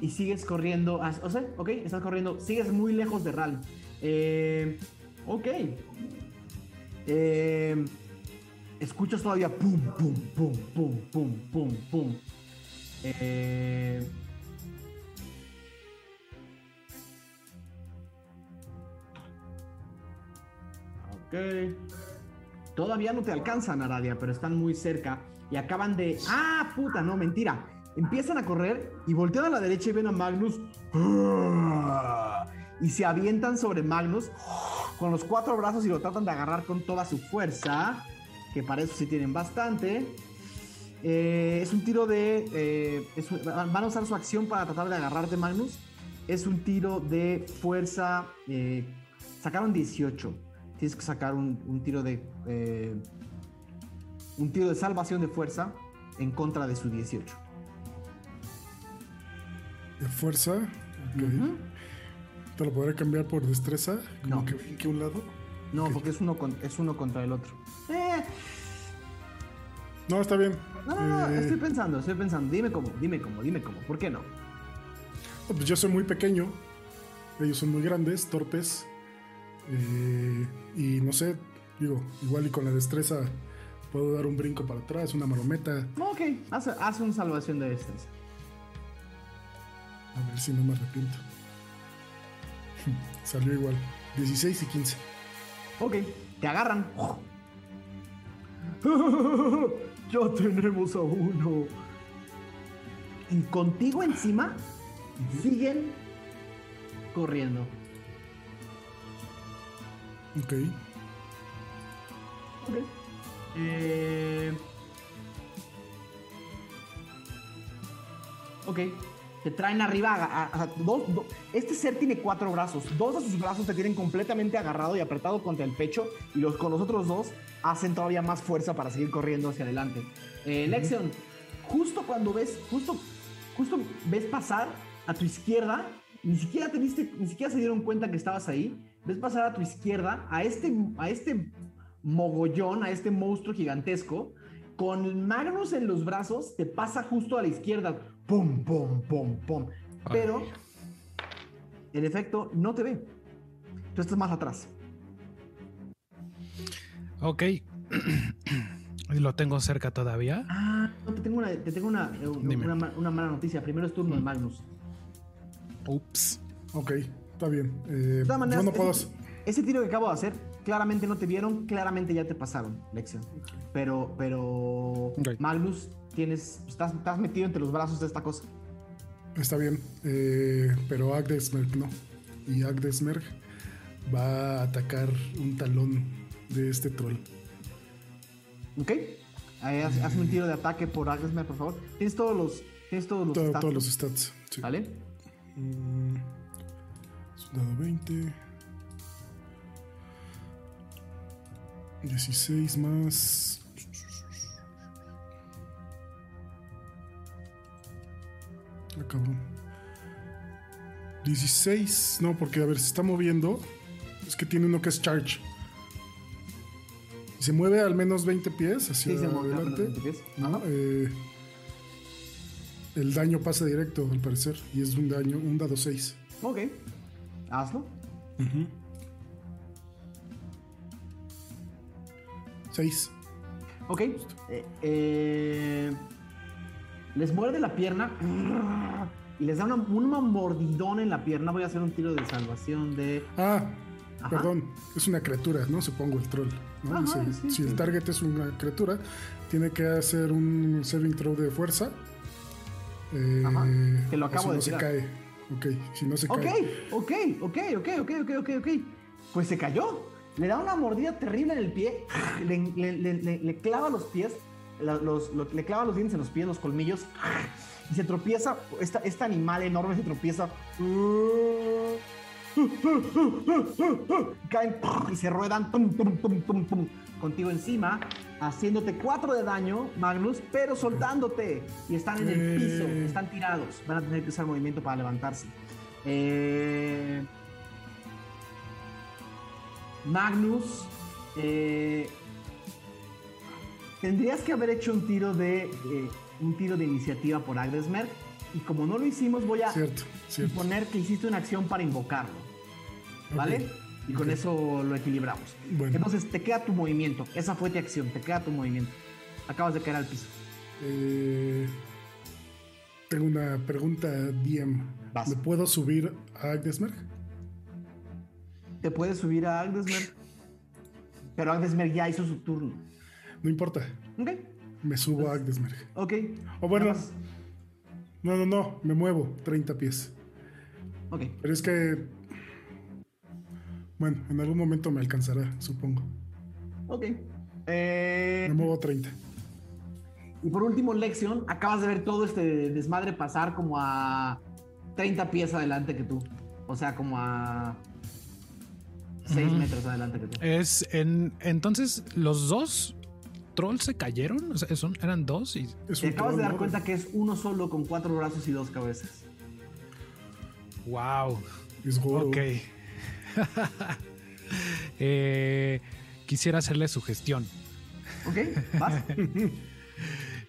Y sigues corriendo. O sea, ok, estás corriendo. Sigues muy lejos de Ral. Eh, ok. Eh, escuchas todavía pum, pum, pum, pum, pum, pum, pum. Eh, ok. Todavía no te alcanzan, Aradia, pero están muy cerca y acaban de. ¡Ah, puta! No, mentira. Empiezan a correr y voltean a la derecha y ven a Magnus. Y se avientan sobre Magnus con los cuatro brazos y lo tratan de agarrar con toda su fuerza. Que para eso sí tienen bastante. Eh, es un tiro de. eh, es van a usar su acción para tratar de agarrarte, Magnus. Es un tiro de fuerza. eh, sacaron 18. Tienes que sacar un, un tiro de. un tiro de salvación de fuerza en contra de su 18. De fuerza. ¿Te lo podré cambiar por destreza? Como No. que brinque un lado. No, porque es uno, con- es uno contra el otro. Eh, No, está bien. no, no, no, Eh, estoy pensando, estoy pensando. Dime cómo, dime cómo, dime cómo. ¿Por qué no? no, pues yo soy muy pequeño. Ellos son muy grandes, torpes. eh, y no sé, digo, igual y con la destreza puedo dar un brinco para atrás, una marometa. Ok, haz, haz una salvación de destreza. A ver si no me arrepiento. Salió igual. 16 y 15. Ok, te agarran. ya tenemos a uno. Y contigo encima siguen corriendo. Ok. Ok. Eh... Ok. Te traen arriba. a- a- dos, do- este ser tiene cuatro brazos. Dos de sus brazos te tienen completamente agarrado y apretado contra el pecho. Y los, con los otros dos hacen todavía más fuerza para seguir corriendo hacia adelante. Eh, Lexion, justo cuando ves. Justo, justo ves pasar a tu izquierda. Ni siquiera te diste, ni siquiera se dieron cuenta que estabas ahí. Ves pasar a tu izquierda a este, a este mogollón, a este monstruo gigantesco, con Magnus en los brazos, te pasa justo a la izquierda. Pum, pum, pum, pum. Pero, en efecto, no te ve. Tú estás más atrás. Ok. Lo tengo cerca todavía. Ah, no, te tengo una, te tengo una, eh, una, ma- una mala noticia. Primero es turno de Magnus. Ups. Ok, está bien. Eh, De todas yo maneras, no puedo. ese, ese tiro que acabo de hacer, claramente no te vieron, claramente ya te pasaron, Lexion. Pero, pero, Ok. Magnus, tienes, estás, estás metido entre los brazos de esta cosa. Está bien. eh, pero Agdesmerg no. Y Agdesmerg va a atacar un talón de este troll. ¿Ok? Ahí, haz- hazme un tiro de ataque por Agnesmer, por favor. Tienes todos los, tienes todos los Todo- stats, todos los stats. sí. ¿Vale? Mm, es un dado 20. 16 más. Ah, cabrón. 16. No, porque a ver, se está moviendo. Es que tiene uno que es charge. Se mueve al menos 20 pies hacia Sí, se movió adelante. apenas 20 pies. ¿no? Eh, el daño pasa directo, al parecer. Y es un daño, un dado 6. Ok. Hazlo. 6. Ok. Eh, eh, les muerde la pierna y les da una, una mordidón en la pierna. Voy a hacer un tiro de salvación de. Ah, Ajá. perdón. Es una criatura, ¿no? Supongo el troll. ¿no? Ajá, si sí, si sí. el target es una criatura, tiene que hacer un saving throw de fuerza. Eh, Ajá, que lo acabo de no se cae. Ok, si no se Ok, cae. ok, ok, ok, ok, ok, ok, ok. Pues se cayó. Le da una mordida terrible en el pie. Le, le- le- le- le clava los pies. los- le clava los dientes en los pies, los colmillos. Y se tropieza. Esta, este animal enorme se tropieza. Caen y se ruedan. tum, tum, tum, tum, tum, contigo encima. Haciéndote 4 de daño, Magnus, pero soltándote. Y están en el piso. Eh. Están tirados. Van a tener que usar movimiento para levantarse. Eh, Magnus, eh, tendrías que haber hecho un tiro de eh, un tiro de iniciativa por Agdesmer y como no lo hicimos voy a Cierto, cierto. suponer que hiciste una acción para invocarlo, ¿vale? Y con eso lo equilibramos. Bueno. Entonces te queda tu movimiento. Esa fue tu acción. Te queda tu movimiento. Acabas de caer al piso. Eh, tengo una pregunta, DM. Vas. ¿Me puedo subir a Agdesmerg? Te puedes subir a Agdesmer. Pero Agdesmer ya hizo su turno. No importa. Ok. Me subo a Agdesmerg. Ok. O bueno, no, no, no. Me muevo 30 pies. Ok. Pero es que. Bueno, en algún momento me alcanzará, supongo. Ok. Eh, Me muevo 30. y por último, Lexion, acabas de ver todo este desmadre pasar como a 30 pies adelante que tú. O sea, como a 6 Ujú. metros adelante que tú. Es en entonces los dos trolls se cayeron, o sea, son, eran dos y Es Te un acabas de dar cuenta que es uno solo con cuatro brazos y dos cabezas. wow. Es Goro. Ok. Eh, quisiera hacerle su gestión. ¿Ok? ¿Vas?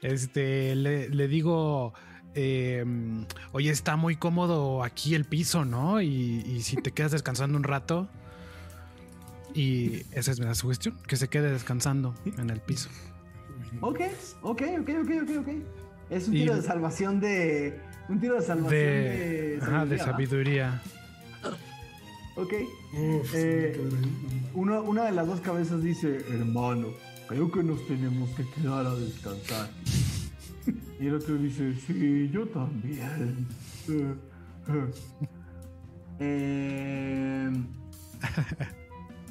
Este, le, le digo, eh, oye, está muy cómodo aquí el piso, ¿no? Y, y si te quedas descansando un rato. Y esa es mi sugestión, que se quede descansando en el piso. Ok, ok, ok, ok, ok, ok. Es un Y- tiro de salvación de. Un tiro de salvación de. De, ajá, de sabiduría. Ok. Uf, Eh. Una, una de las dos cabezas dice: Hermano, creo que nos tenemos que quedar a descansar. Y el otro dice: Sí, yo también. Eh, eh. Eh,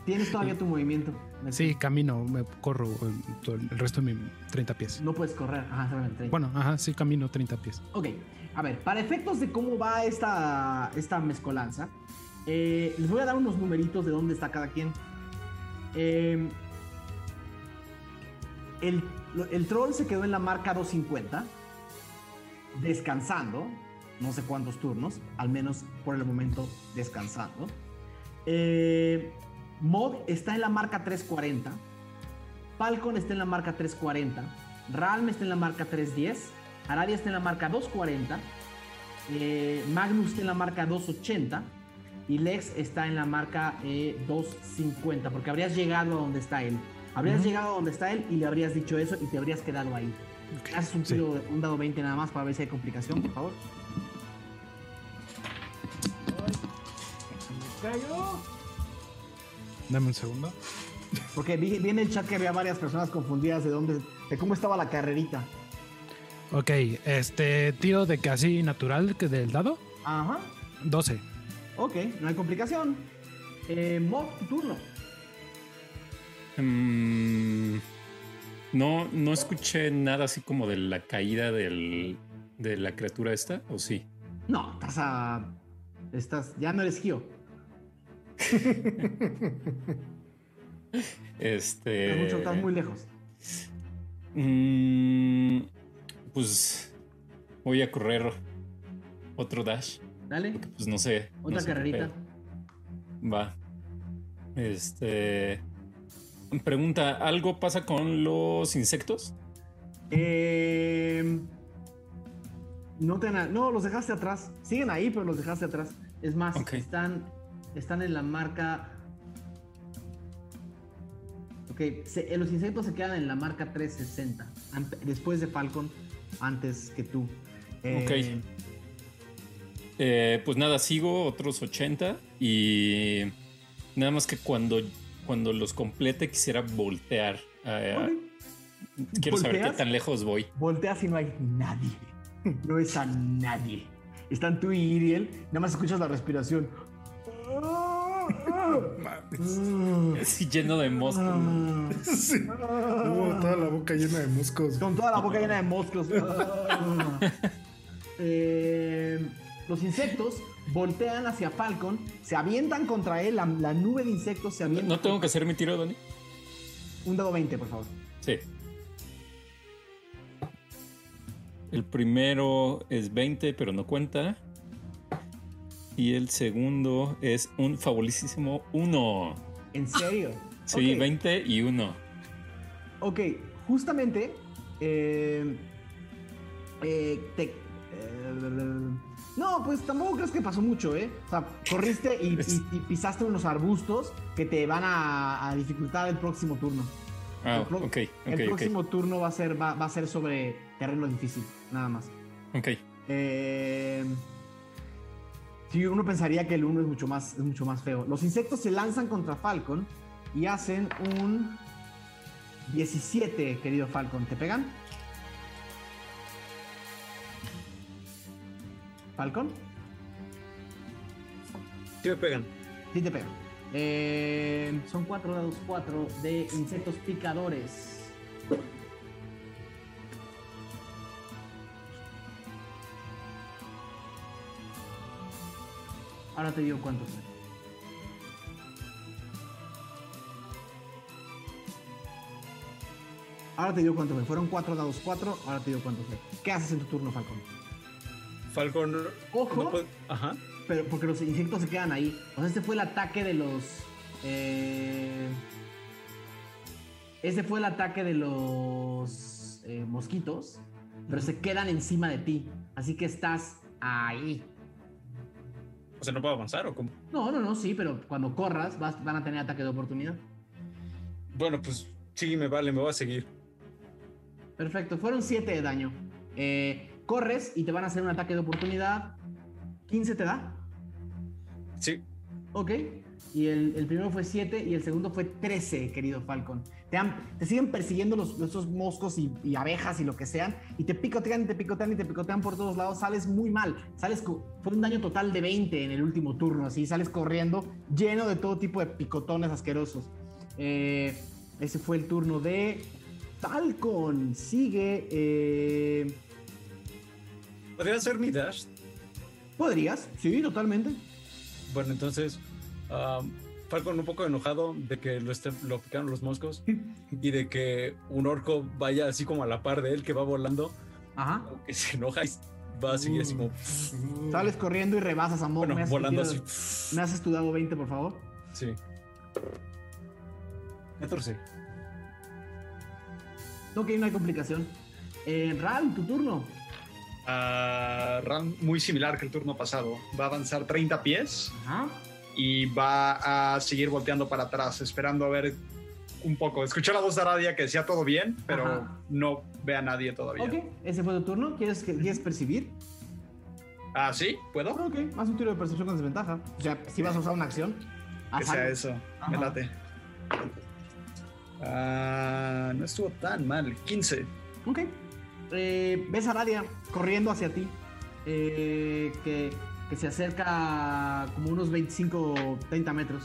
Tienes todavía tu movimiento. Sí, camino, me corro eh, el resto de mis 30 pies. No puedes correr. Ajá, solamente 30. Bueno, ajá, sí, camino 30 pies. Ok, a ver, para efectos de cómo va esta, esta mezcolanza, eh, les voy a dar unos numeritos de dónde está cada quien. Eh, el, el troll se quedó en la marca 250, descansando, no sé cuántos turnos, al menos por el momento descansando. Eh, Mod está en la marca 340, Falcon está en la marca 340, Ralm está en la marca 310, Aradia está en la marca 240, eh, Magnus está en la marca 280 y Lex está en la marca eh, 250, porque habrías llegado a donde está él. Habrías llegado a donde está él y le habrías dicho eso y te habrías quedado ahí. Haces un Sí. tiro, un dado 20 nada más para ver si hay complicación, por favor. Dame un segundo. Porque vi, vi en el chat que había varias personas confundidas de dónde, de cómo estaba la carrerita. Ok, este tiro de casi natural que del dado, Ajá. 12. Ok, no hay complicación. Eh, Mob, tu turno. Mm, no, no escuché nada así como de la caída del, de la criatura esta, ¿o sí? No, estás a. Estás. Ya no eres Gio. Este. Estás, mucho, estás muy lejos. mm, pues voy a correr otro dash. Dale. Pues no sé. no Otra sé carrerita. Va. Este. Pregunta: ¿algo pasa con los insectos? Eh, no, te, no, los dejaste atrás. Siguen ahí, pero los dejaste atrás. Es más, están, están en la marca. Ok, se- eh, los insectos se quedan en la marca 360. ante- después de Falcon, antes que tú. Eh, Ok. Eh, pues nada, sigo otros 80 y nada más que cuando, cuando los complete quisiera voltear. Quiero saber qué tan lejos voy. Volteas y no hay nadie. No es a nadie. Están tú y Iriel. Nada más escuchas la respiración. Así lleno de moscos. Sí. Toda la boca llena de moscos. Con toda la boca llena de moscos. Eh, los insectos voltean hacia Falcon, se avientan contra él, la, la nube de insectos se avienta. ¿No tengo que hacer mi tiro, Dani? Un dado 20, por favor. Sí. El primero es 20, pero no cuenta. Y el segundo es un fabulosísimo 1. ¿En serio? Sí, Ok. 20 y 1. Ok, justamente. eh, eh, te- eh, no, pues tampoco crees que pasó mucho, ¿eh? O sea, corriste y, y- y pisaste unos arbustos que te van a, a dificultar el próximo turno. Ah, El pro- ok, el próximo turno va a ser va, va a ser sobre terreno difícil, nada más. Ok. Eh, sí, uno pensaría que el 1 es mucho más es mucho más feo. Los insectos se lanzan contra Falcon y hacen un 17, querido Falcon. ¿Te pegan? Falcon, Sí me pegan. sí te pegan. Eh, son 4 dados 4 de insectos picadores. Ahora te digo cuántos. son. Ahora te digo cuántos fue. Fueron 4 dados 4. Ahora te digo cuántos fue. ¿Qué haces en tu turno, Falcon? Falcon. Ojo. no puede- Ajá. Pero porque los insectos se quedan ahí. O sea, este fue el ataque de los. eh, este fue el ataque de los eh, mosquitos. Pero se quedan encima de ti. Así que estás ahí. O sea, no puedo avanzar o cómo. No, no, no, sí, pero cuando corras vas- van a tener ataque de oportunidad. Bueno, pues sí, me vale, me voy a seguir. Perfecto, fueron 7 de daño. Eh, corres y te van a hacer un ataque de oportunidad. ¿15 te da? Sí. Ok. Y el, el primero fue 7 y el segundo fue 13, querido Falcon. Te, han- te siguen persiguiendo los, esos moscos y, y abejas y lo que sean. Y te picotean y te picotean y te picotean por todos lados. Sales muy mal. Sales fue un daño total de 20 en el último turno. Así sales corriendo lleno de todo tipo de picotones asquerosos. Eh, ese fue el turno de Falcon. Sigue. eh, ¿Podría hacer mi dash? ¿Podrías? Sí, totalmente. Bueno, entonces. Um, Falcon un poco enojado de que lo, esté- lo picaron los moscos y de que un orco vaya así como a la par de él que va volando, Ajá. que se enoja y va así, así como. Sales corriendo y rebasas a Mog. Bueno, me, volando así. ¿Me haces tu dado 20, por favor? Sí. 14. Ok, no hay complicación. Eh, Ral, tu turno. Ah, Ram, muy similar que el turno pasado. Va a avanzar 30 pies Ajá. Y va a seguir volteando para atrás, esperando a ver un poco. Escuché la voz de Aradia que decía todo bien, pero Ajá. no ve a nadie todavía. Ok, ese fue tu turno. ¿Quieres, que, ¿quieres percibir? Ah, ¿sí? ¿Puedo? Ok, haz un tiro de percepción con desventaja. O sea, si vas a usar una acción. Que sea algo. eso. Ajá. Me late. Ah, no estuvo tan mal. 15. Ok. Eh, ves a Radia corriendo hacia ti. eh, que, que se acerca como unos 25 30 metros.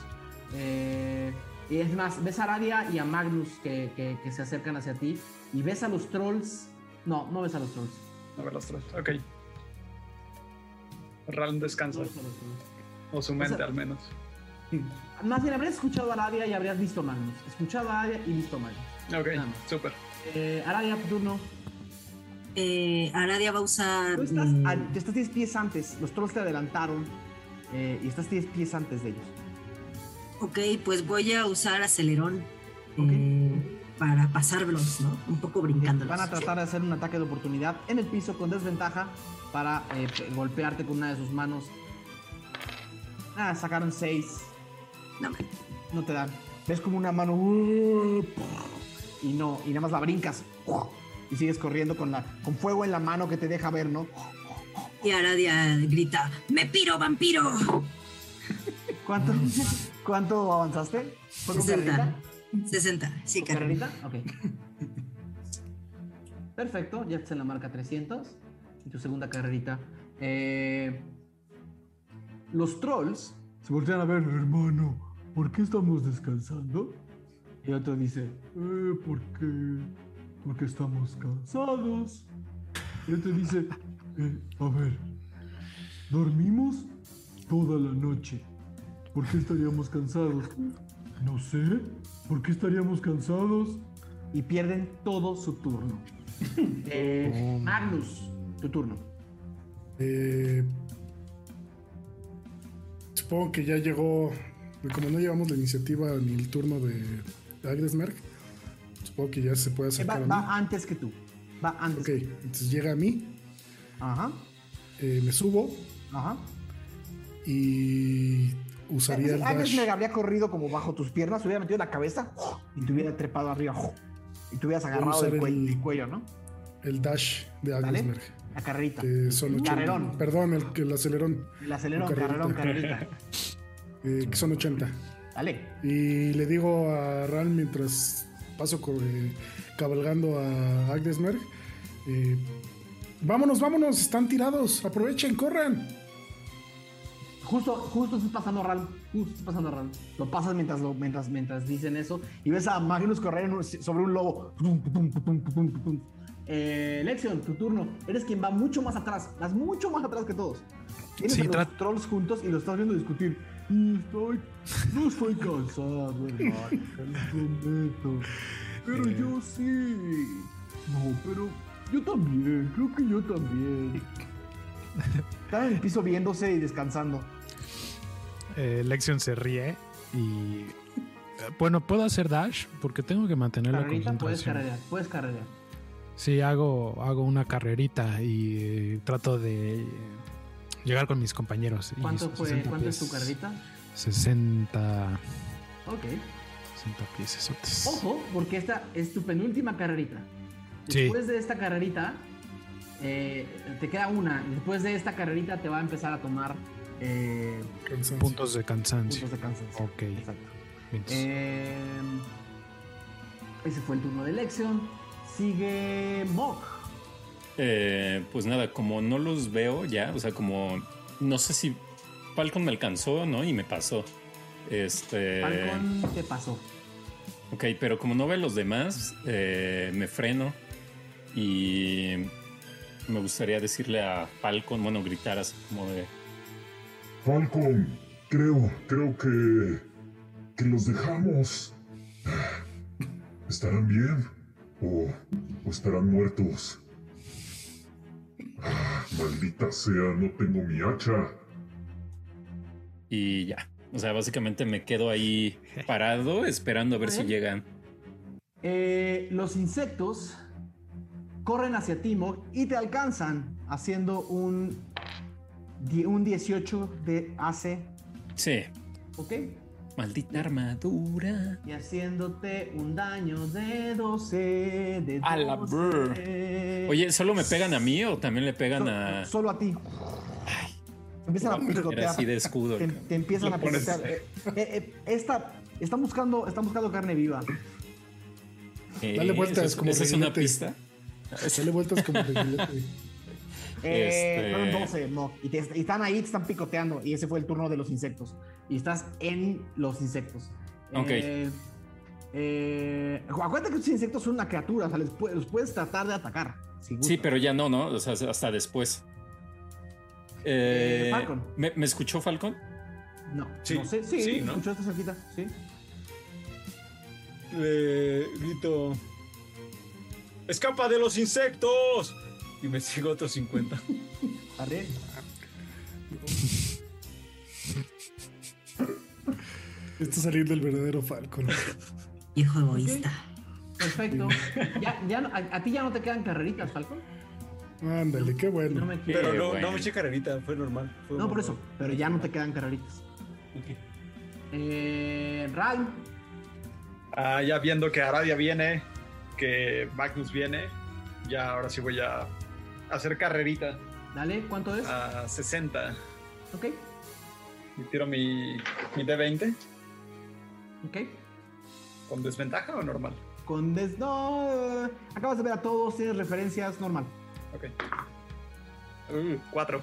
Eh, y es más, ves a Radia y a Magnus que, que- que se acercan hacia ti. Y ves a los trolls. No, no ves a los trolls. A ver los tres. Ok. Ram descansa. No ves a trolls. O su mente O sea- al menos. Más bien, habrías escuchado a Aradia y habrías visto a Magnus. Escuchado a Aradia y visto a Magnus. Ok, súper. Eh, Aradia, tu turno. Eh, Aradia va a usar. Tú estás, mm, a- te estás 10 pies antes. Los trolls te adelantaron. eh, y estás 10 pies antes de ellos. Ok, pues voy a usar acelerón Ok. eh, para pasarlos, ¿no? Un poco brincándolos. Van a tratar de hacer un ataque de oportunidad en el piso con desventaja para eh, pe- golpearte con una de sus manos. Ah, sacaron 6. No. No te dan. Ves como una mano. Y no, y nada más la brincas. Y sigues corriendo con, la, con fuego en la mano que te deja ver, ¿no? Y Aradia grita: ¡Me piro, vampiro! ¿Cuánto, ¿cuánto avanzaste? ¿Fue con 60. carrerita? 60. Sí, ¿Con carrerita. carrerita? Ok. Perfecto, ya estás en la marca 300. Y tu segunda carrerita. Eh, los trolls Se voltean a ver, hermano, ¿por qué estamos descansando? Y otro dice, Eh, porque, porque estamos cansados. Y otro dice, eh, a ver, dormimos toda la noche. ¿Por qué estaríamos cansados? No sé, ¿por qué estaríamos cansados? y pierden todo su turno. Eh, Magnus, tu turno. Eh, supongo que ya llegó. Como no llevamos la iniciativa ni el turno de Agnesmerg, supongo que ya se puede Eh, acercar Va, a mí. va antes que tú. Va antes. Ok, que tú. entonces llega a mí, Ajá. eh, me subo Ajá. y usaría el Antes dash. me habría corrido como bajo tus piernas, hubiera metido la cabeza y te hubiera trepado arriba. Y te hubieras agarrado del cuello, el- el cuello, ¿no? El dash de Dale. Agnesmerg. La carrerita. Que son 80. Carrerón. Perdón, el, el acelerón. El acelerón, carrerón, carrerita. eh, que son 80. Dale. Y le digo a Ral mientras paso eh, cabalgando a Agnesmerg. eh, vámonos, vámonos, están tirados. Aprovechen, corran. Justo, justo estás pasando Ral. Justo estás pasando Ral. Lo pasas mientras, lo, mientras, mientras dicen eso. Y ves a Magnus correr sobre un lobo. Eh, Lexion, tu turno. Eres quien va mucho más atrás. Vas mucho más atrás que todos. Tienes Sí, a los trolls juntos y los estás viendo discutir. Y estoy. No estoy cansado, hermano. te lo prometo. Pero yo sí. No, pero yo también. Creo que yo también. Están en el piso viéndose y descansando. Eh, Lexion se ríe y. eh, Bueno, puedo hacer dash porque tengo que mantener la Carrerita, puedes concentración. carrerear. Puedes carrerear. Sí, hago, hago una carrerita y eh, trato de llegar con mis compañeros. Y ¿Cuánto, fue, 60 ¿cuánto es tu carrerita? 60, Ok. 60 pies. esotes. Ojo, porque esta es tu penúltima carrerita. Sí. Después de esta carrerita, eh, te queda una. Después de esta carrerita te va a empezar a tomar eh. Puntos de cansancio. puntos de cansancio. Ok. Exacto. Eh, ese fue el turno de Lexion. Sigue Mok. Eh, pues nada, como no los veo ya, o sea, como no sé si Falcon me alcanzó, ¿no? Y me pasó. Este. Falcon te pasó. Ok, pero como no veo a los demás, eh, me freno y me gustaría decirle a Falcon, bueno, gritar así como de. Falcon, creo, creo que. que los dejamos. ¿Estarán bien? ¿O, o estarán muertos? Ah, maldita sea, no tengo mi hacha. Y ya. O sea, básicamente me quedo ahí parado esperando a ver si llegan. Eh, los insectos corren hacia ti, Mok, y te alcanzan haciendo un, un 18 de AC. Sí. ¿Ok? Maldita armadura. Y haciéndote un daño de 12. De 12 A la brr. Oye, ¿solo me pegan a mí o también le pegan So- a.? Solo a ti. Empiezan a picotear. así de escudo. Te, te empiezan a picotear. Eh, eh, eh, esta, están buscando, están buscando carne viva. Eh, Dale vueltas ¿esa es- como ¿Esa es una pista? Dale vueltas como. Eh, Este- fueron 12, Mok. Y, te- y están ahí, te están picoteando. Y ese fue el turno de los insectos. Y estás en los insectos. Ok. Eh, eh, acuérdate que estos insectos son una criatura. O sea, les los puedes tratar de atacar. si Sí, pero ya no, ¿no? O sea, hasta después. Eh, Eh, Falcon. ¿me, me escuchó Falcon? No, Sí, no sé. Sí, sí, ¿no? escuchó esta cerquita. Sí. Le grito. ¡Escapa de los insectos! Y me sigo otros 50. Arre. Está saliendo el verdadero Falcon. Viejo egoísta. Perfecto. ya, ya, no- a, a ti ya no te quedan carreritas, Falcon. Ándale, qué No bueno. me Pero no, bueno. no me eché carrerita, fue normal. fue No, por eso. Pero ya no te quedan carreritas. Ok. Eh, Ray. Ah, ya viendo que Aradia viene, que Magnus viene, ya ahora sí voy a hacer carrerita Dale, ¿cuánto es? a 60. Ok, Y tiro mi, mi D20. ok. ¿Con desventaja o normal? Con des... No, eh, acabas de ver a todos, tienes referencias, normal. Ok. Uh, cuatro.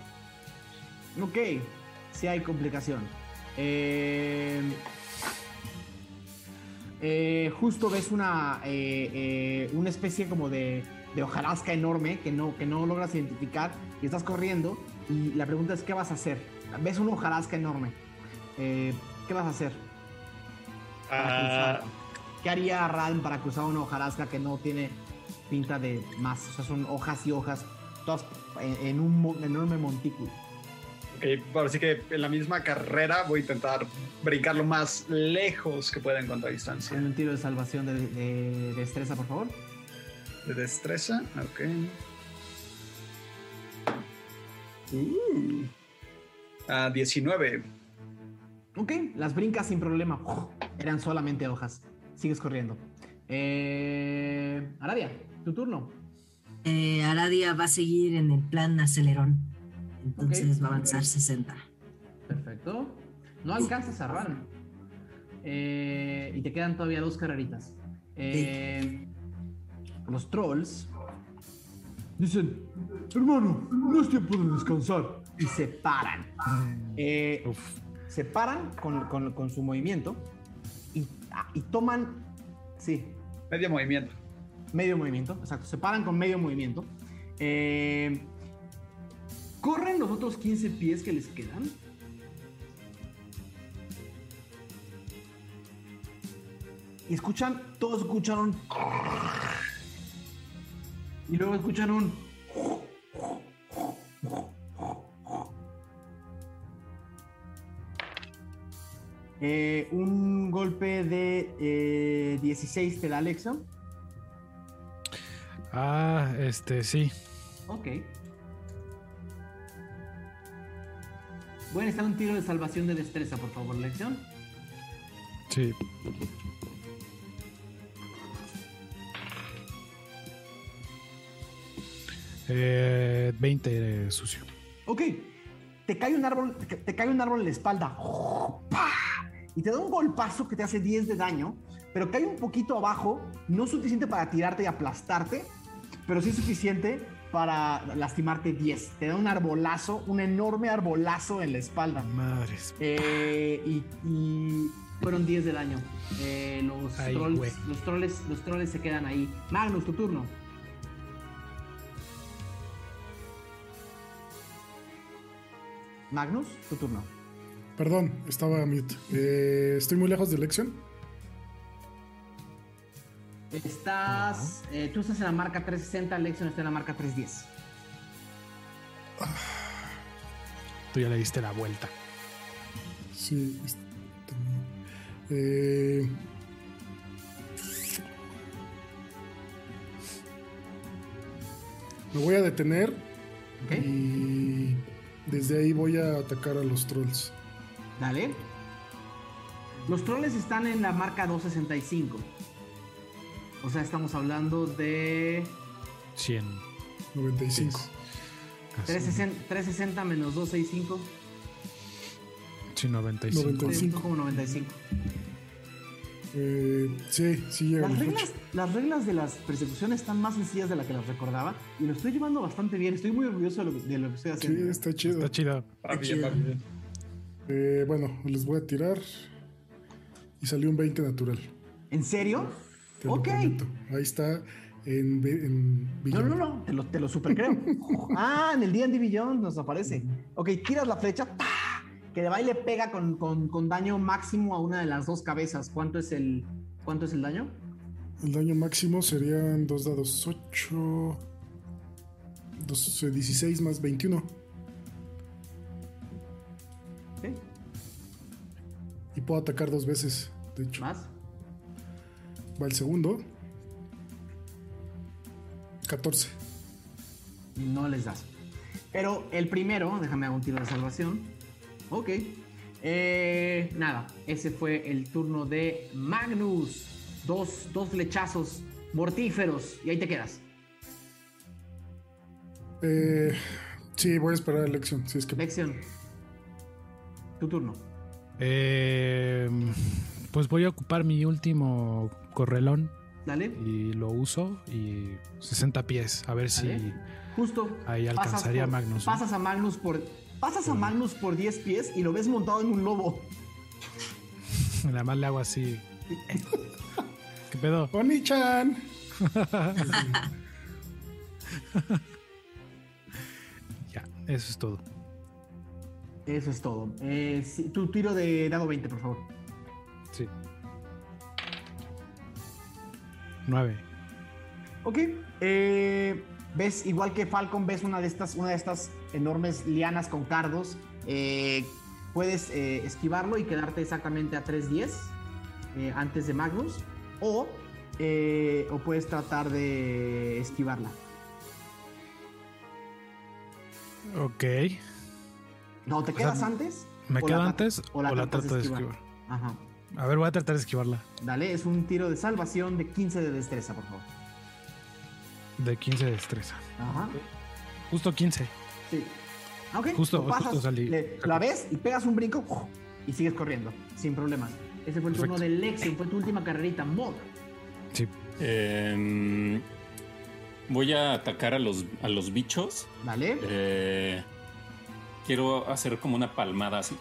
Ok, si hay complicación. Eh, eh, justo ves una, eh, eh, una especie como de, de hojarasca enorme que no, que no logras identificar y estás corriendo y la pregunta es ¿qué vas a hacer? Ves una hojarasca enorme. Eh, ¿Qué vas a hacer? para Ah? ¿Qué haría Ralm para cruzar una hojarasca que no tiene pinta de más? O sea, son hojas y hojas, todas en, un enorme montículo. Ok, ahora sí que en la misma carrera voy a intentar brincar lo más lejos que pueda en cuanto a distancia. Un tiro de salvación de, de destreza, por favor. De destreza, ok. Uh, a 19. Ok, las brincas sin problema. Eran solamente hojas. Sigues corriendo. Eh, Aradia, tu turno. Eh, Aradia va a seguir en el plan acelerón. Entonces va a avanzar 60. Perfecto. No alcanzas a Ran. Eh, y te quedan todavía dos carreritas. Eh, los trolls Dicen, hermano, no es tiempo de descansar. y se paran. Eh, se paran con, con- con su movimiento y, ah, y toman, sí, Medio movimiento. medio movimiento, exacto, se paran con medio movimiento. Eh, corren los otros 15 pies que les quedan. Y escuchan, todos escuchan un... Y luego escuchan un... Eh, un golpe de eh, 16 te da Alexa. Ah, este, sí. Ok. A necesitar un tiro de salvación de destreza, por favor, lección. Sí. Eh, 20 sucio. Ok. Te cae un árbol, te, te cae un árbol en la espalda. Y te da un golpazo que te hace 10 de daño, pero cae un poquito abajo, no suficiente para tirarte y aplastarte, pero sí suficiente para lastimarte 10. Te da un arbolazo, un enorme arbolazo en la espalda. Madres. Eh, y, y fueron 10 de daño. Eh, los, Ay, trolls, los, trolls, los trolls se quedan ahí. Magnus, tu turno. Magnus, tu turno. Perdón, estaba mute. Eh, estoy muy lejos de Lexion. Estás. eh, tú estás en la marca 360, Lexion está en la marca 310. Tú ya le diste la vuelta. Sí. est- Eh, me voy a detener ¿Ok? y desde ahí voy a atacar a los trolls. Dale. Los trolls están en la marca 265. O sea, estamos hablando de 100. 95. Casi. 360, 360 menos 265. Sí, 95. 95. como 95. Eh, sí, sí llega. Las reglas, las reglas de las persecuciones están más sencillas de las que las recordaba y lo estoy llevando bastante bien. Estoy muy orgulloso de lo, de lo que estoy Sí, haciendo. está chido. Está chido. Bien, va bien. Eh, bueno, les voy a tirar. Y salió un 20 natural. ¿En serio? te Ok. Ahí está en, en No, no, no, te lo, te lo super creo. ah, en el D&D Beyond nos aparece. Ok, tiras la flecha, ¡pa! Que de baile pega con, con- con daño máximo a una de las dos cabezas. ¿Cuánto es el, cuánto es el daño? El daño máximo serían 2 dados 8. 12, 16 más 21. ¿Sí? Y puedo atacar dos veces. De hecho, ¿Más? va el segundo. 14. No les das. Pero el primero, déjame hacer un tiro de salvación. Ok. Eh, nada, ese fue el turno de Magnus. Dos, dos flechazos mortíferos. Y ahí te quedas. Eh, sí, voy a esperar a elección. Si es que Lección. Tu turno. Eh, pues voy a ocupar mi último correlón Dale. y lo uso y 60 pies. A ver si. Justo. ahí alcanzaría a Magnus. Pasas a Magnus por. Pasas a Magnus por 10 pies y lo ves montado en un lobo. Nada más le hago así. ¿Qué pedo? ¡Oni-chan! Ya, eso es todo. Eso es todo. Eh, sí, tu tiro de dado 20, por favor. Sí. 9. Ok. eh, ves, igual que Falcon, ves una de estas, una de estas enormes lianas con cardos Eh, puedes eh, esquivarlo y quedarte exactamente a 3.10 eh, antes de Magnus. O, eh, o puedes tratar de esquivarla. Ok. No, ¿te O quedas sea, antes? ¿Me quedo la antes o la, tratas trato de esquivar? Ajá. A ver, voy a tratar de esquivarla. Dale, es un tiro de salvación de 15 de destreza, por favor. De 15 de destreza. Ajá. Justo 15. Sí. Ah, Ok, Justo- lo pasas, justo salí. le- la ves y pegas un brinco y sigues corriendo, sin problemas. Ese fue el turno de Lexion, fue tu última carrerita. Mod. Sí. Em, voy a atacar a los, a los bichos. Vale. Eh, quiero hacer como una palmada así.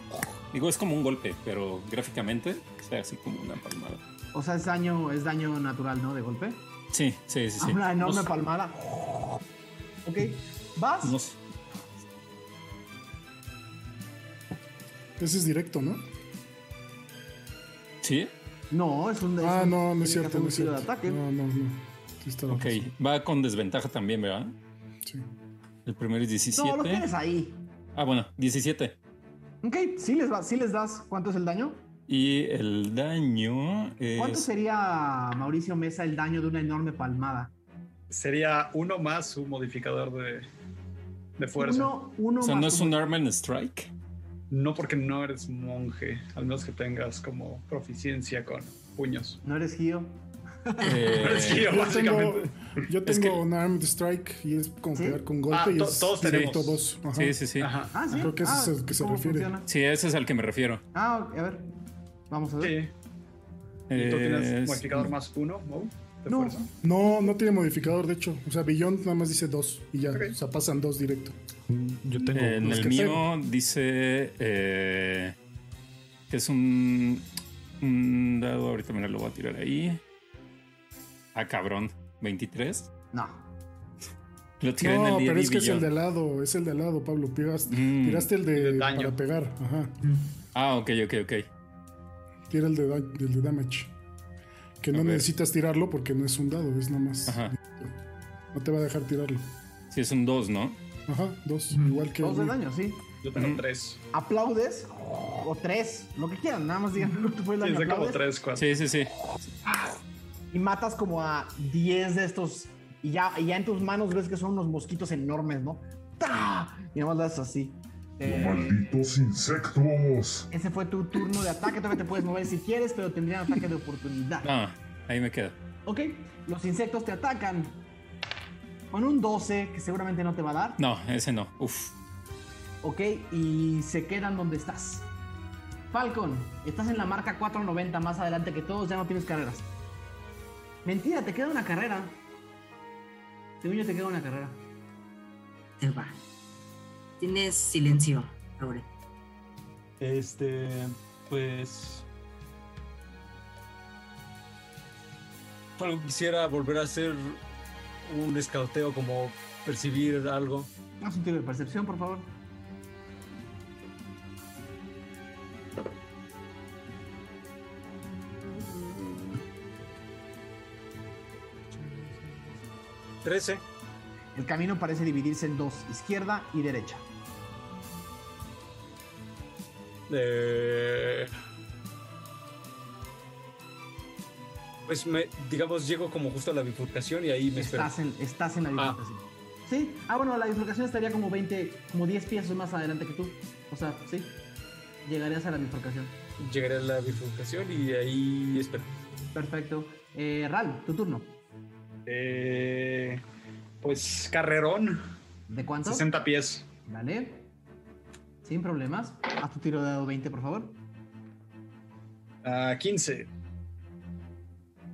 Digo, es como un golpe, pero gráficamente sea así como una palmada. O sea, es daño, es daño natural, ¿no? De golpe. Sí, sí, sí. sí. Una enorme palmada. Ok. ¿Vas? no Ese es directo, ¿no? ¿Sí? No, es un. Ah, un- no, no es cierto, no es cierto. de ataque. No, no, no. Sí está Ok, razón. va con desventaja también, ¿verdad? Sí. El primero es 17. No, lo tienes ahí. Ah, bueno, 17. Ok, sí les, va, sí les das. ¿Cuánto es el daño? Y el daño ¿Cuánto sería, Mauricio Mesa, el daño de una enorme palmada? Sería uno más su modificador de, de fuerza. Uno, uno O sea, más no es un Arm and Strike. No porque no eres monje, al menos que tengas como proficiencia con puños. No eres Gio. Eh, Eres Gio, Yo tengo, básicamente. yo Es tengo que- un armed strike y es como ¿Sí? pegar con golpe Ah, y es todos directo tenemos. dos. Ajá. Sí, sí, sí. Ajá. Ah, sí. Creo que ese Ah, es el que se ¿cómo refiere. funciona? Sí, ese es al que me refiero. Ah, ok, a ver. Vamos a ver. Sí. ¿Y tú tienes Es- modificador más uno, Mo? De No. fuerza. No, no tiene modificador, de hecho. O sea, Beyond nada más dice dos y ya. Ok. O sea, pasan dos directo. Yo tengo. En los el mío dice eh, que es un, un dado. Ahorita me lo voy a tirar ahí. Ah, cabrón. 23. No. Lo tiré No, en el pero es que es el de lado, es el de lado, Pablo. Tiraste, Mm. tiraste el de, daño. para pegar. Ajá. Ah, ok, ok, ok. Tira el de, da- el de damage. Que no necesitas tirarlo porque no es un dado, es nada más. Ajá. No te va a dejar tirarlo. Sí, es un 2, ¿no? Ajá, dos. Igual que. Dos de el- daño, sí. Yo tengo Ujú. tres. Aplaudes o tres, lo que quieran, nada más digan cuánto fue el Sí, daño. sé como aplaudes, tres, cuatro. Sí, sí, sí. y matas como a 10 de estos. Y ya, y ya en tus manos ves que son unos mosquitos enormes, ¿no? ¡Ta! Y nada más das así. Eh, ¡Malditos insectos! ese fue tu turno de ataque. Todavía te puedes mover si quieres, pero tendrían ataque de oportunidad. Ah, ahí me quedo. Ok, los insectos te atacan con un 12, que seguramente no te va a dar. No, ese no. Uf. Ok, y se quedan donde estás. Falcon, estás en la marca 490 más adelante que todos, ya no tienes carreras. Mentira, te queda una carrera. Según yo te queda una carrera. Te va. Tienes silencio, ahora. Este, pues. Algo quisiera volver a hacer un escauteo, como percibir algo. Haz un tiro de percepción, por favor. Trece. El camino parece dividirse en dos, izquierda y derecha. Eh, pues me, digamos, llego como justo a la bifurcación y ahí me espero. Estás en, estás en la Ah. bifurcación. Sí. Ah, bueno, la bifurcación estaría como 20, como 10 pies más adelante que tú. O sea, sí. Llegarías a la bifurcación. Llegaré a la bifurcación y ahí espero. Perfecto. Eh, Ral, tu turno. Eh, pues carrerón, ¿De cuánto? 60 pies. Dale. Sin problemas. Haz tu tiro de dado 20, por favor. a 15.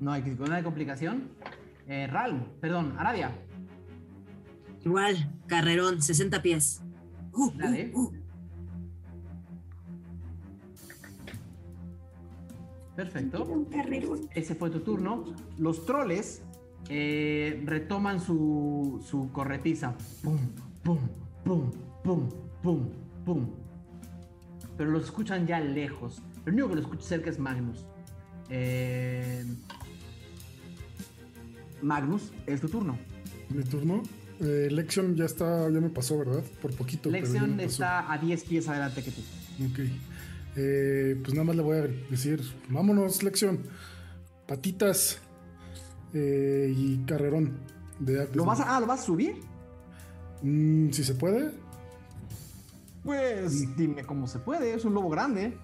No hay, hay complicación. Eh, Ral, perdón, Arabia. Igual, carrerón, 60 pies. Uh, uh, Dale. uh. Perfecto. Un carrerón. Ese fue tu turno. Los troles eh, retoman su, su corretiza. Pum, pum, pum, pum, pum, pum. Pero los escuchan ya lejos. Lo único que lo escucha cerca es Magnus. Eh, Magnus, es tu turno. Mi turno. Eh, Lexion ya está, ya me pasó, ¿verdad? Por poquito. Lexion está a 10 pies adelante que tú. Ok. Eh, pues nada más le voy a decir, vámonos, Lexion. Patitas eh, y carrerón de. ¿Lo vas a, ah, ¿lo vas a subir? Mm, si se puede. Pues dime cómo se puede, es un lobo grande.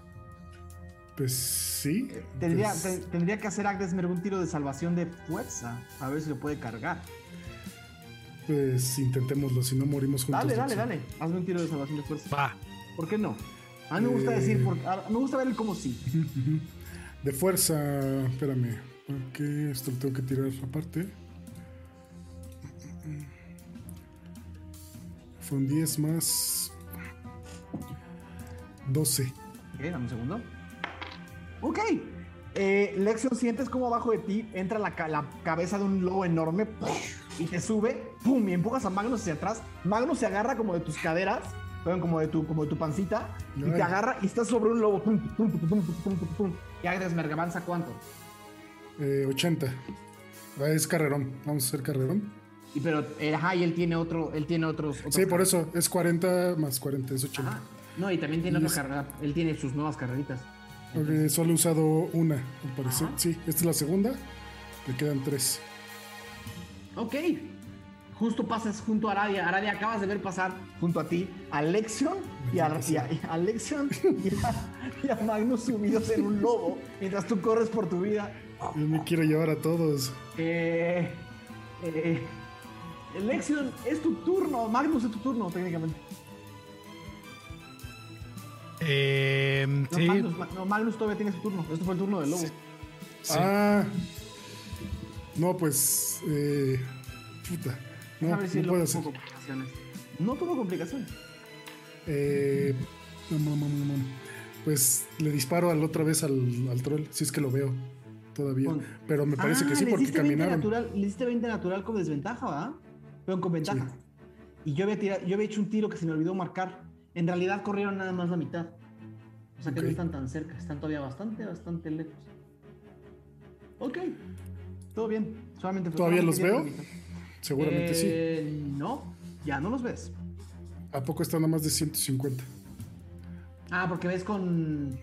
Pues sí. Tendría, pues, te- tendría que hacer Agdesmer un tiro de salvación de fuerza, a ver si lo puede cargar. pues intentémoslo, si no morimos juntos. Dale, dale, dale. Hazme un tiro de salvación de fuerza. Va. ¿Por qué no? A mí me gusta Eh. decir, por- a- me gusta ver el cómo sí. De fuerza, espérame, porque esto lo tengo que tirar aparte. Fue un 10 más 12. Ok, dame un segundo. Ok. Eh, Lexion, sientes como abajo de ti entra la, ca- la cabeza de un lobo enorme y te sube, pum, y empujas a Magnus hacia atrás. Magnus se agarra como de tus caderas, como de tu, como de tu pancita, y te agarra y estás sobre un lobo. Pum, pum, pum, pum, pum, pum, pum. Y ¿avanza cuánto? Eh, 80. Ah, Es carrerón. Vamos a hacer carrerón. Y pero, eh, ajá, y él tiene otro, él tiene otros. otros Sí, por eso. Es 40 más 40, es 80. Ajá. No, y también tiene Y otra es- carrera. Él tiene sus nuevas carreritas. Solo he usado una, al parecer. Ajá. Sí, esta es la segunda. Le quedan tres. Ok. Justo pasas junto a Aradia. Aradia, acabas de ver pasar junto a ti a Lexion y a, y a- y a Lexion y a, y a Magnus subidos en un lobo mientras tú corres por tu vida. Yo me quiero llevar a todos. Eh, eh, Lexion, es tu turno. Magnus es tu turno, técnicamente. Eh, No, sí. Magnus, Ma- no, Magnus todavía tiene su turno. Este fue el turno del lobo. Sí. Ah. No, pues. Eh, puta. No, a ver si no puedo hacer. tuvo complicaciones. No tuvo complicaciones. Eh, no, no, no, no, no. Pues le disparo al otra vez al, al troll, si es que lo veo todavía. Con- Pero me parece Ah, que sí, le porque diste 20 caminaron. Natural, le diste 20 natural con desventaja, ¿verdad? Pero con ventaja. Sí. Y yo había, tirado, yo había hecho un tiro que se me olvidó marcar. En realidad corrieron nada más la mitad. O sea que no están tan cerca, están todavía bastante, bastante lejos. Ok, todo bien. Solamente ¿Todavía los veo? Seguramente Eh, No, ya no los ves. sí. ¿A poco están a más de 150? Ah, porque ves con.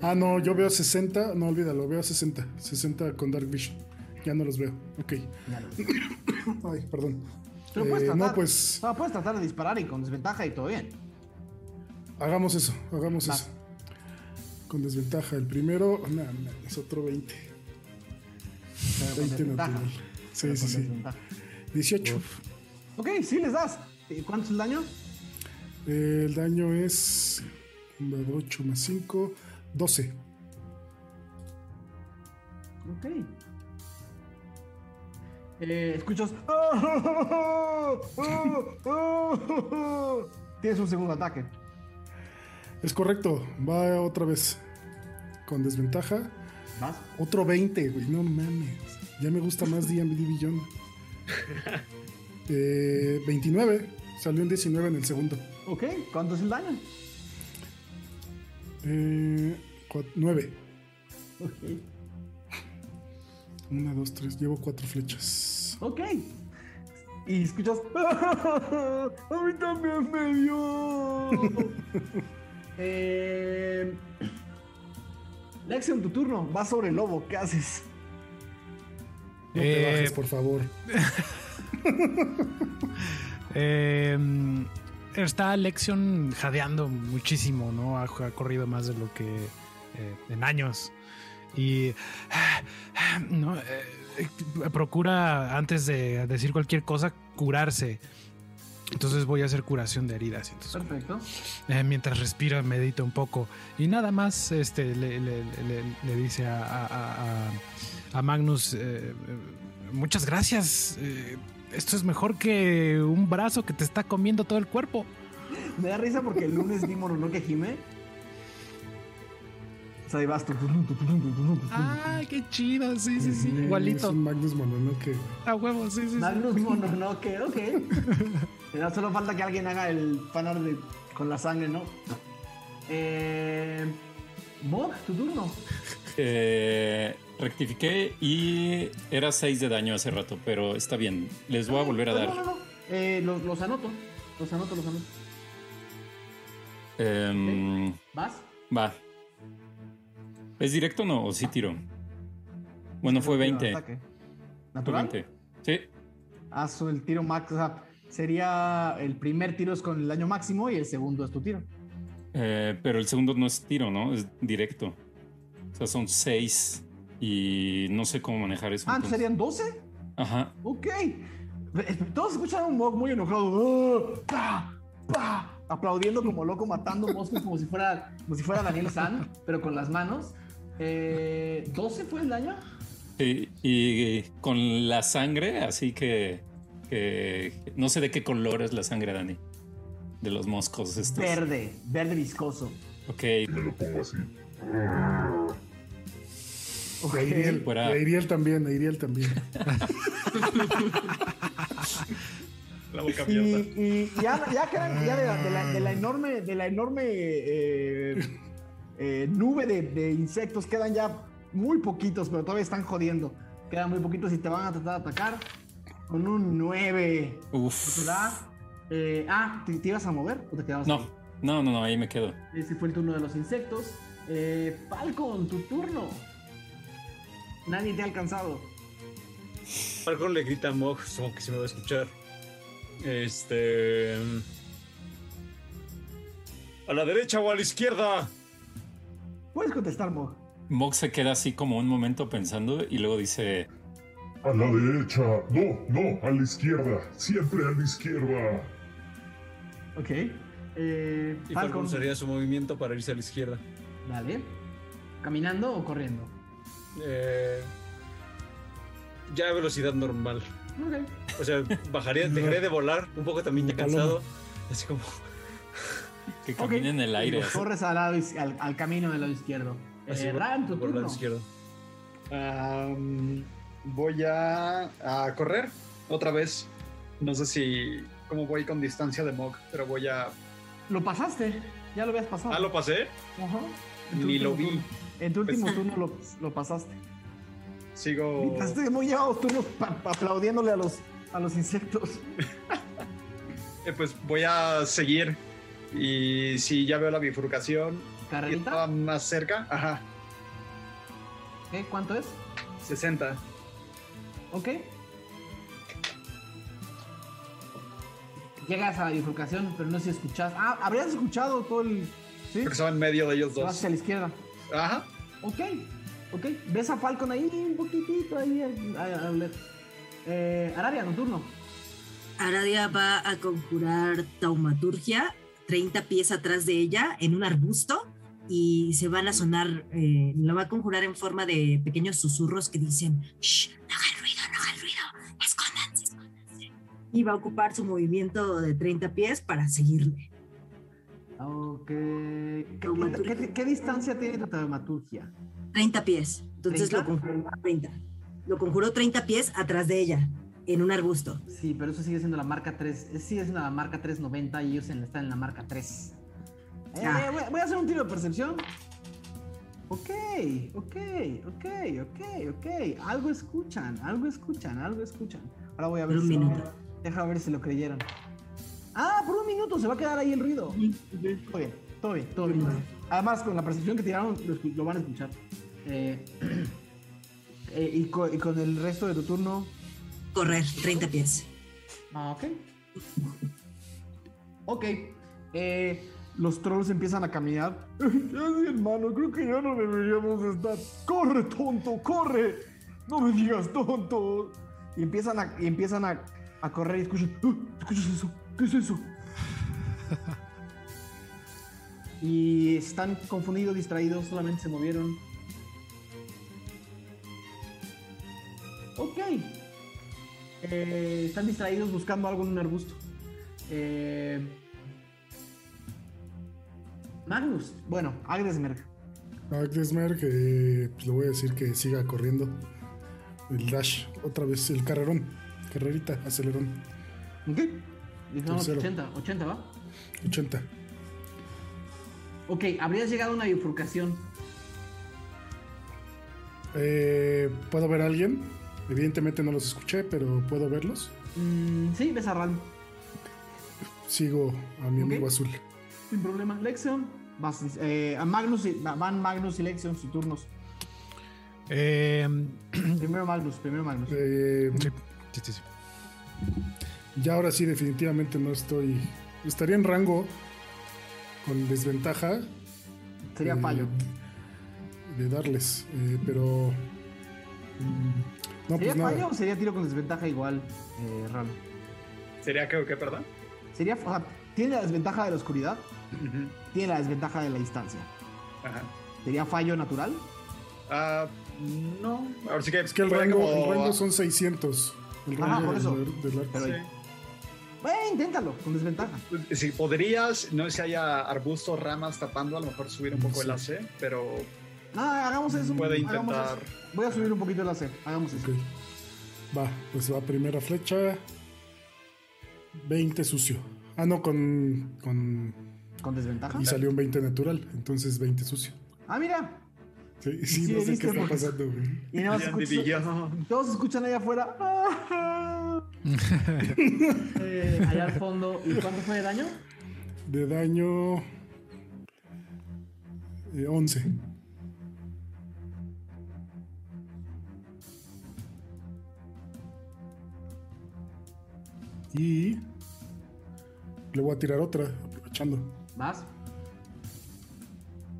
Ah, no, yo veo 60. No, olvídalo, veo 60. 60 con Dark Vision. Ya no los veo. Ok. Ya los- Ay, perdón. Pero puedes Eh, tratar. no, pues No, puedes tratar de disparar y con desventaja y todo bien. hagamos eso. Hagamos Vas. eso. Con desventaja. El primero, no, no, es otro 20. Pero con 20 desventaja. natural. Sí, sí, sí. desventaja. 18. Ok, sí les das. ¿Y ¿Cuánto es el daño? Eh, el daño es 8 más 5, 12. Ok. Eh, escuchas. Tienes un segundo ataque. Es correcto, va otra vez. Con desventaja. ¿Vas? Otro 20, güey, no mames. Ya me gusta más D&D Beyond. Eh, 29. Salió un 19 en el segundo. Ok, ¿cuánto es el daño? Eh, 9. Ok. 1, 2, 3. Llevo 4 flechas. Ok. Y escuchas. ¡A mí también me dio! eh, Lexion, tu turno. Vas sobre el lobo. ¿Qué haces? No te Eh, bajes, por favor. Eh, está Lexion jadeando muchísimo, ¿no? Ha, ha corrido más de lo que eh, en años. Y no, eh, procura, antes de decir cualquier cosa, curarse. Entonces voy a hacer curación de heridas. Entonces, Perfecto. eh, mientras respira, medita un poco. Y nada más este, le, le- le- le dice a, a- a- Magnus, eh, muchas gracias. eh, esto es mejor que un brazo que te está comiendo todo el cuerpo. Me da risa porque el lunes vi Mononoke Hime. O sea, ahí vas tú. ¡Ay, qué chido! Sí, sí, sí. Es Igualito. un Magnus Mononoke. A huevo, sí, sí. sí. Magnus Mononoke, ok. Ya solo falta que alguien haga el fanart de- con la sangre, ¿no? Eh, Mog, tu turno. Eh, rectifiqué y era 6 de daño hace rato, pero está bien. Les voy a volver a No, dar. No, no, no. Eh, los, los anoto. Los anoto, los anoto. Em, ¿Vas? Va. ¿Es directo o no? ¿O sí tiro? Bueno, fue 20. Ataque. Fue ¿Natural? 20. Sí. Haz el tiro max. O sea, sería el primer tiro es con el daño máximo y el segundo es tu tiro. Eh, pero el segundo no es tiro, ¿no? Es directo. O sea, son 6 y no sé cómo manejar eso. Ah, entonces. ¿serían 12? Ajá. Ok. Todos escuchan a un Mog muy enojado. ¡Ah! ¡Pa! ¡Pa! Aplaudiendo como loco, matando moscos como si fuera, como si fuera Daniel San, pero con las manos. Eh, ¿12 fue el daño? Y, y con la sangre, así que, que no sé de qué color es la sangre, Dani. De los moscos estos. Verde, verde viscoso. Ok. Me lo pongo así. Ok. A Iriel, Fuera. a Iriel también, a Iriel también. La boca Y, y ya, ya quedan ya de, la, de la- de la enorme, de la enorme eh, eh, nube de, de insectos, quedan ya muy poquitos, pero todavía están jodiendo. Quedan muy poquitos y te van a tratar de atacar con un 9. Uf. Eh, ah, ¿te, te ibas a mover o te quedabas No, ahí? no, no, no, ahí me quedo. Ese fue el turno de los insectos. Eh, Falcon, tu turno. Nadie te ha alcanzado. Falcon le grita a Mog, como que se me va a escuchar. Este. A la derecha o a la izquierda. Puedes contestar, Mog. Mog se queda así como un momento pensando y luego dice: A la derecha. No, no, a la izquierda. Siempre a la izquierda. Ok. Eh, Y Falcon, Falcon sería su movimiento para irse a la izquierda. dale. ¿Caminando o corriendo? Eh, ya a velocidad normal. Ok. O sea, bajaría, dejaré de volar un poco también ya cansado. Así como. que camine en el aire. Corres al, lado al, al camino del lado izquierdo. Así, Eh, Ran, tu por el lado turno. izquierdo. Voy a, a correr otra vez. No sé si cómo voy con distancia de Mog, pero voy a. Lo pasaste. Ya lo habías pasado. Ah, lo pasé. Ajá. Ni lo vi. turno. En tu último Pues- turno lo, lo pasaste. Sigo. Estás muy llevados turnos aplaudiéndole a los, a los insectos. Eh, pues voy a seguir. Y si ya veo la bifurcación. ¿Carrerita? estaba más cerca. Ajá. ¿Qué? ¿Cuánto es? 60. Ok. Llegas a la bifurcación, pero no sé si escuchas. Ah, habrías escuchado todo el. ¿Sí? Porque estaba en medio de ellos Te vas dos. hacia la izquierda. Ajá. Ok, ok. Ves a Falcon ahí un poquitito ahí. a- a- a- eh, Aradia, tu turno. Aradia va a conjurar taumaturgia 30 pies atrás de ella en un arbusto y se van a sonar, eh, lo va a conjurar en forma de pequeños susurros que dicen, Shh, no hagan ruido, no hagan ruido, escóndanse, escóndanse. Y va a ocupar su movimiento de 30 pies para seguirle. Ok. ¿Qué, qué- qué- qué distancia tiene tu taumaturgia? 30 pies. Entonces ¿30? lo conjuró 30. Lo conjuró 30 pies atrás de ella, en un arbusto. Sí, pero eso sigue siendo la marca 3. eh, Sigue siendo la marca 390 y ellos están en la marca 3. Eh, Ah. voy, voy a hacer un tiro de percepción. Ok, ok, ok, ok, ok. Algo escuchan, algo escuchan, algo escuchan. Ahora voy a ver un si. minuto. Deja ver si lo creyeron. Ah, por un minuto se va a quedar ahí el ruido. Todo bien, todo bien, todo bien. Además, con la percepción que tiraron, lo, lo van a escuchar. Eh, eh, y, co- y con el resto de tu turno, Correr 30 pies. Ah, ok. Ok. Eh, los trolls empiezan a caminar. Sí, hermano, creo que ya no deberíamos estar. ¡Corre, tonto! ¡Corre! No me digas tonto. Y empiezan a, y empiezan a, a correr y escuchan. "Ah, ¿Escuchas eso? ¿Qué es eso? y están confundidos, distraídos, solamente se movieron. Ok. Eh, están distraídos buscando algo en un arbusto. Eh, Magnus, bueno, Agdesmerg. Agdesmer, que pues, le voy a decir que siga corriendo. El dash, otra vez, el carrerón. Carrerita, acelerón. ¿Ok? Tercero. 80, 80, ¿va? 80. Ok, habrías llegado a una bifurcación. Eh, ¿Puedo ver a alguien? Evidentemente no los escuché, pero ¿puedo verlos? Mm, sí, ves a Ran. sigo a mi amigo azul. Sin problema. Lexion, vas, eh, a Magnus y, van Magnus y Lexion sus turnos. Eh, Primero Magnus, primero Magnus. Eh, sí, sí, sí, sí. Ya ahora sí, definitivamente no estoy. Estaría en rango con desventaja. Sería eh, fallo. De darles, eh, pero. mm, No, ¿Sería pues nada. fallo o sería tiro con desventaja igual, eh, Ralo? ¿Sería que o qué, perdón? Sería, o sea, tiene la desventaja de la oscuridad, tiene la desventaja de la distancia. Ajá. ¿Sería fallo natural? Ah, no. Ahora sí que. Es que el rango, como- el rango son 600. El Ajá, rango por eso. del- del arco. Pero, Sí. Bueno, inténtalo, con desventaja. Si podrías, no sé si haya arbustos, ramas tapando, a lo mejor subir un poco el AC, pero Ah, hagamos eso. puede intentar. eso. Voy a subir un poquito el AC. Hagamos eso. Va, pues va primera flecha. 20 sucio. Ah, no, con. con ¿Con desventaja? y salió un 20 natural. Entonces 20 sucio. Ah, mira. Sí, sí, Sí, no sé qué está pasando, güey. Y nada más escucho- todos escuchan allá afuera. Eh, allá al fondo. ¿Y cuánto fue de daño? De daño. eh, 11. Y. Le voy a tirar otra, aprovechando. ¿Vas?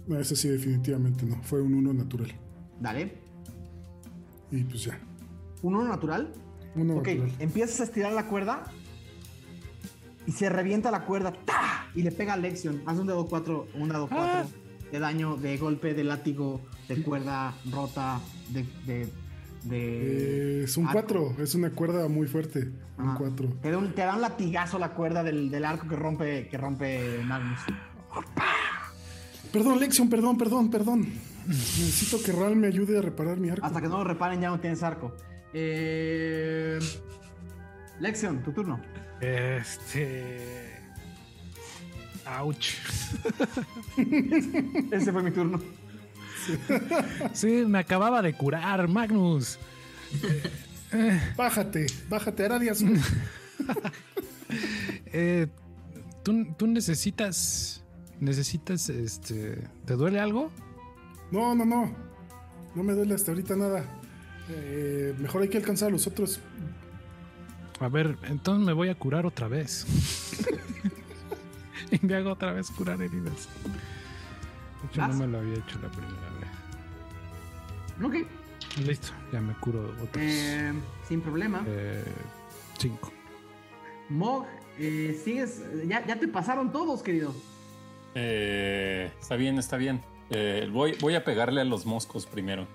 No, ese sí, definitivamente no. Fue un 1 natural. Dale. Y pues ya. ¿Un uno natural? Uno Ok, empiezas a estirar la cuerda y se revienta la cuerda ¡ta! y le pega a Lexion. Haz un dado 4, un dado 4 de daño, de golpe, de látigo, de cuerda rota, de. de, de- Eh, es un arco. 4. Es una cuerda muy fuerte. Un Ajá. 4. Te da, un, te da un latigazo la cuerda del, del arco que rompe, que rompe Magnus. Perdón, Lexion, perdón, perdón, perdón. Necesito que Ral me ayude a reparar mi arco. Hasta que no lo reparen ya no tienes arco. Eh... Lexion, tu turno. Este. Ouch. Ese fue mi turno. Sí, me acababa de curar, Magnus. Bájate, bájate, Aradia Azul. Eh, ¿tú, tú necesitas. Necesitas, este. ¿Te duele algo? No, no, no. No me duele hasta ahorita nada. Eh, mejor hay que alcanzar a los otros. A ver, entonces me voy a curar otra vez. y me hago otra vez curar heridas. De hecho, no me lo había hecho la primera vez. Ok. Listo, ya me curo otros. Eh, sin problema. eh, cinco. Mog, eh, sigues. Ya, ya te pasaron todos, querido. Eh, está bien, está bien. Eh, voy, voy a pegarle a los moscos primero.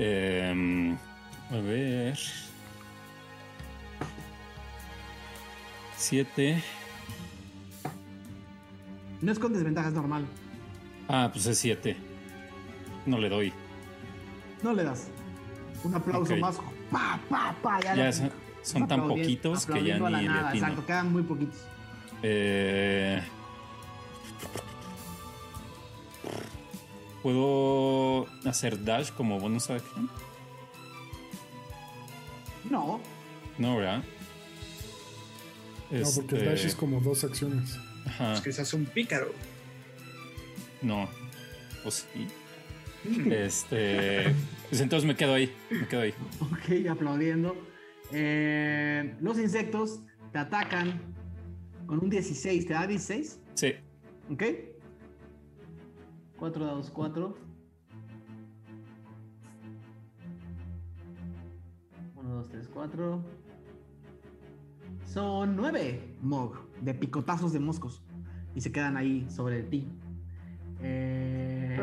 Eh, a ver. Siete. No es con desventaja, es normal. Ah, pues es siete. No le doy. No le das. Un aplauso Ok. más. Pa, pa, pa. Ya, Ya son, son tan poquitos que ya ni le nada. Exacto, quedan muy poquitos. Eh, ¿Puedo hacer dash como bonus action? No, No, ¿verdad? No, porque el Este, dash es como dos acciones. ajá, Es que seas un pícaro. no. O sí. Este. Pues entonces me quedo ahí. Me quedo ahí. ok, aplaudiendo. Eh, los insectos te atacan con un 16. ¿Te da 16? Sí. ¿Ok? 4 dados 4. 1, 2, 3, 4. Son 9 Mog de picotazos de moscos. Y se quedan ahí sobre ti. Eh,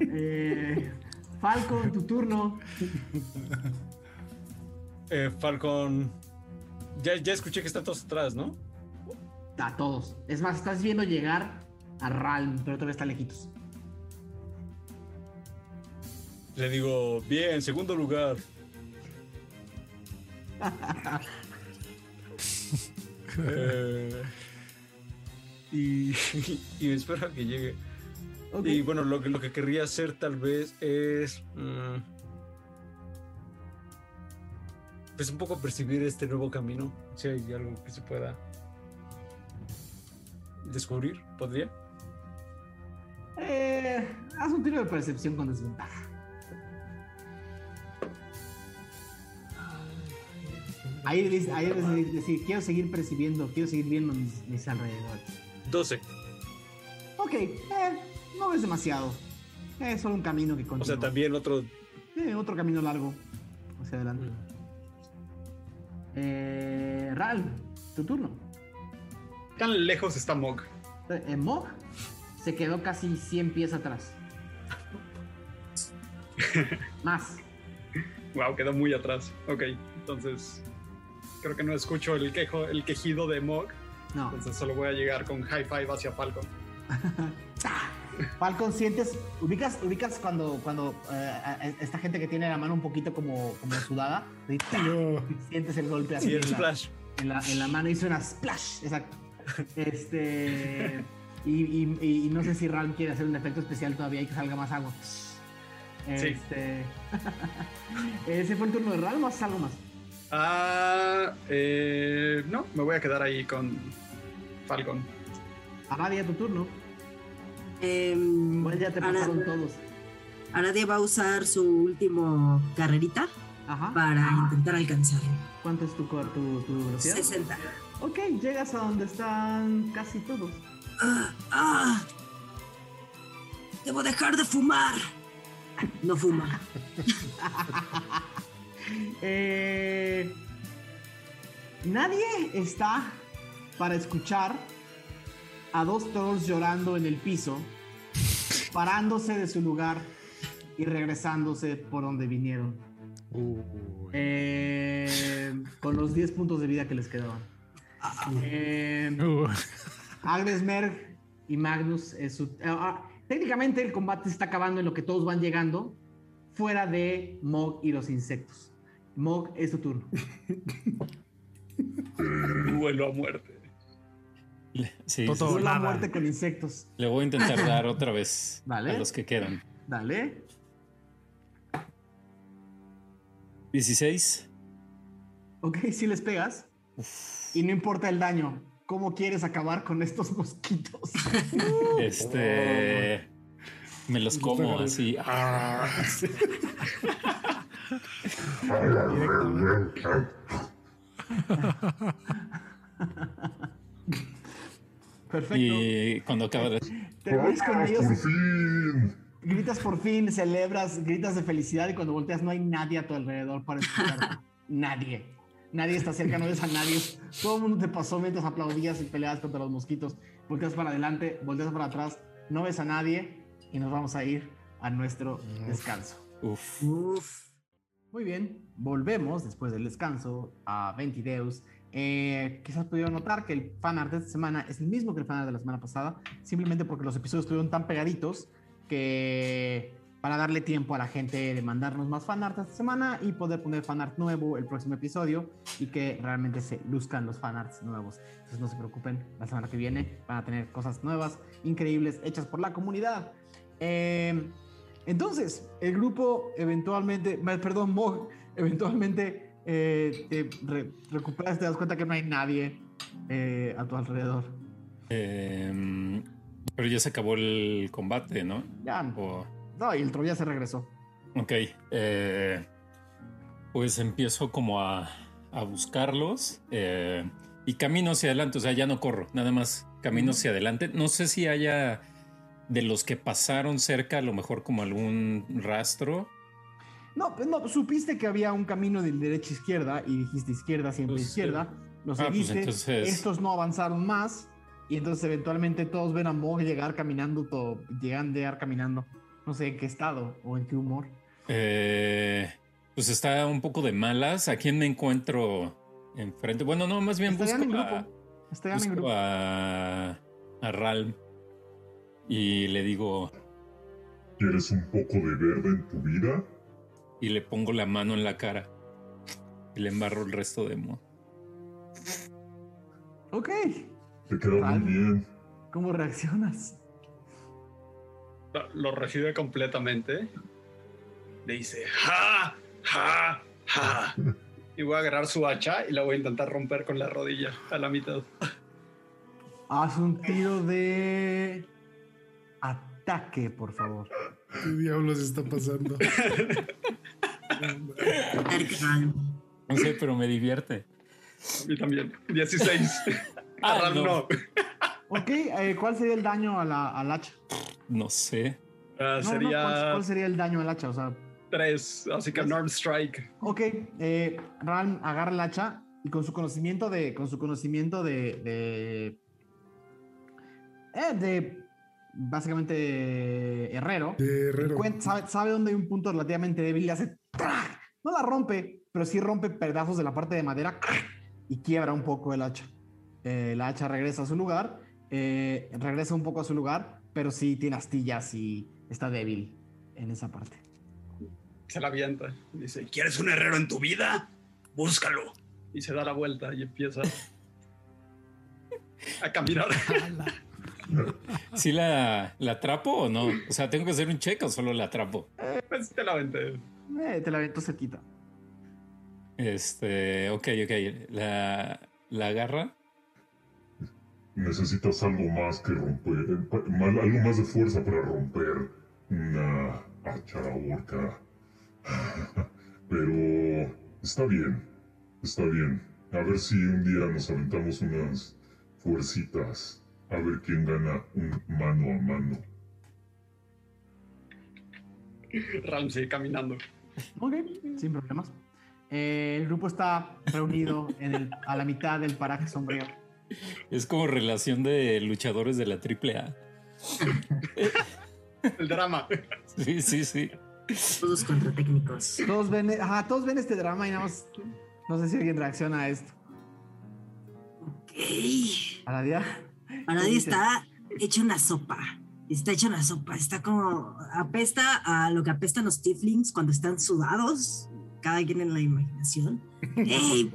eh, Falcon, tu turno. Eh, Falcon. Ya, ya escuché que están todos atrás, ¿no? A todos. Es más, estás viendo llegar a Ralm, pero todavía está lejitos. Le digo, bien, segundo lugar. Eh, y, y espero a que llegue. Y bueno, lo que, lo que querría hacer tal vez es. mm, pues un poco percibir este nuevo camino. Si hay algo que se pueda descubrir, ¿podría? Eh, haz un tiro de percepción con desventaja. Ahí debes, ahí debes decir, quiero seguir percibiendo, quiero seguir viendo mis, mis alrededores. 12. Ok, eh, no es demasiado. Es solo un camino que continúa. O sea, también otro. Eh, otro camino largo hacia adelante. Eh, Ral, tu turno. Tan lejos está Mog. Eh, Mog se quedó casi 100 pies atrás. Más. Wow, quedó muy atrás. Ok, entonces creo que no escucho el quejo, el quejido de Mog. No. Entonces solo voy a llegar con high five hacia Falcon. Falcon, sientes, ubicas, ubicas cuando, cuando eh, esta gente que tiene la mano un poquito como, como sudada, y sientes el golpe así Sí, el en, la, splash. en, la, en la mano y suena splash, exacto. Este, y, y- y- y no sé si Ram quiere hacer un efecto especial todavía y que salga más agua. Este, ese fue el turno de Ram, ¿o haces algo más? Ah, eh, no, me voy a quedar ahí con Falcon. Aradia, tu turno. Em, Pues ya te pasaron todos. Aradia va a usar su último carrerita Ajá. para intentar alcanzar. ¿Cuánto es tu, tu, tu velocidad? 60. Ok, llegas a donde están casi todos. ¡Ah! ¡Ah! ¡Debo dejar de fumar! No fuma. Eh, nadie está para escuchar a dos trolls llorando en el piso, parándose de su lugar y regresándose por donde vinieron. Eh, con los 10 puntos de vida que les quedaban. Eh, Agnes Merg y Magnus es su- ah, ah, técnicamente el combate se está acabando en lo que todos van llegando fuera de Mog y los insectos. Mog, es tu turno. Duelo a muerte. Sí, Todo sí, o sí. Duelo a nada. muerte con insectos. Le voy a intentar dar otra vez Vale. a los que quedan. Dale. 16. Ok, si les pegas. Y no importa el daño. ¿Cómo quieres acabar con estos mosquitos? Este. Me los como así. Perfecto. y cuando acaba de. Te ves con ellos. ¡Por fin! Gritas por fin, celebras, gritas de felicidad y cuando volteas no hay nadie a tu alrededor para escuchar. nadie. Nadie está cerca, no ves a nadie. Todo el mundo te pasó mientras aplaudías y peleabas contra los mosquitos. Volteas para adelante, volteas para atrás, no ves a nadie y nos vamos a ir a nuestro descanso. Uf. Uf. Muy bien, volvemos después del descanso a Ventideus. Eh, quizás pudieron notar que el fanart de esta semana es el mismo que el fanart de la semana pasada, simplemente porque los episodios estuvieron tan pegaditos que para darle tiempo a la gente de mandarnos más fanart esta semana y poder poner fanart nuevo el próximo episodio y que realmente se luzcan los fanarts nuevos. Entonces no se preocupen, la semana que viene van a tener cosas nuevas, increíbles, hechas por la comunidad. Eh, entonces, el grupo eventualmente, me- perdón, Mog, eventualmente eh, te re- recuperas, te das cuenta que no hay nadie eh, a tu alrededor. Em, pero ya se acabó el combate, ¿no? Ya, O- no, y el troll ya se regresó. ok. eh, pues empiezo como a, a buscarlos eh, y camino hacia adelante. O sea, ya no corro, nada más camino hacia adelante. No sé si haya de los que pasaron cerca, a lo mejor como algún rastro. No, pues no, supiste que había un camino de derecha a izquierda y dijiste izquierda, siempre Pues, izquierda. Lo ah, pues seguiste. entonces- Estos no avanzaron más y entonces eventualmente todos ven a Mog llegar caminando, todo, llegan llegar caminando. No sé en qué estado o en qué humor. Eh, pues está un poco de malas. ¿A quién me encuentro enfrente? Bueno, no, más bien Estarían busco en a, grupo. Estarían en busco grupo. a, a Ralm y le digo ¿Quieres un poco de verde en tu vida? y le pongo la mano en la cara y le embarro el resto de mo. Ok. Te queda muy bien. ¿Cómo reaccionas? Lo, lo recibe completamente. Le dice, ja, ja, ja. Y voy a agarrar su hacha y la voy a intentar romper con la rodilla a la mitad. Haz un tiro de ataque, por favor. ¿Qué diablos está pasando? No sé, pero me divierte. A mí también. 16. Ah, no. Ok, eh, ¿cuál sería el daño a la, al hacha? No sé. Ah, No, no, sería ¿cuál, cuál sería el daño al hacha? O sea, 3. Así que Norm Strike. ok, eh, Ram agarra el hacha y con su conocimiento de, con su conocimiento de, de, eh, de básicamente herrero, De herrero. sabe, sabe dónde hay un punto relativamente débil y hace ¡trac! no la rompe, pero sí rompe pedazos de la parte de madera y quiebra un poco el hacha. Eh, la hacha regresa a su lugar, eh, regresa un poco a su lugar, pero sí tiene astillas y está débil en esa parte. Se la avienta. Y dice, ¿quieres un herrero en tu vida? Búscalo. Y se da la vuelta y empieza a caminar. ¿Sí la, la atrapo o no? O sea, ¿tengo que hacer un check o solo la atrapo? Pues te la aventé. Eh, te la aventó cerquita. Este, ok, ok. La, la agarra. Necesitas algo más que romper, eh, algo más de fuerza para romper una hacha orca. Pero está bien, está bien. A ver si un día nos aventamos unas fuercitas. A ver quién gana un mano a mano. Ram sigue caminando. Ok, sin problemas. Eh, el grupo está reunido en el- a la mitad del paraje sombrío. Es como relación de luchadores de la AAA. El drama. Sí, sí, sí. Todos contra técnicos. Todos ven, ajá, todos ven este drama y nada más. No sé si alguien reacciona a esto. Ok. A la día. Para nadie está hecho una sopa. Está hecho una sopa. Está como. Apesta a lo que apestan los tieflings cuando están sudados. Cada quien en la imaginación. ¡Ey!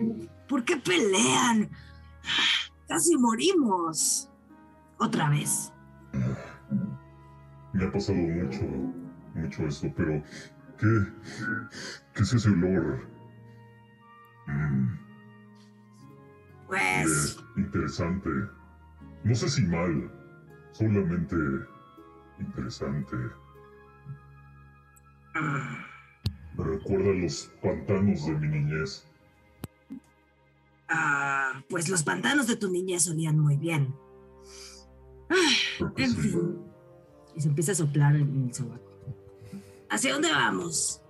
¿Por qué pelean? Casi morimos. Otra vez. Me ha pasado mucho, mucho esto, pero ¿qué, qué es ese olor? Mm, Pues. eh, interesante. No sé si mal, solamente interesante. Me recuerda a los pantanos de mi niñez. Ah, pues los pantanos de tu niñez olían muy bien. Ah, en sí. fin. Y se empieza a soplar en el sobaco. ¿Hacia dónde vamos?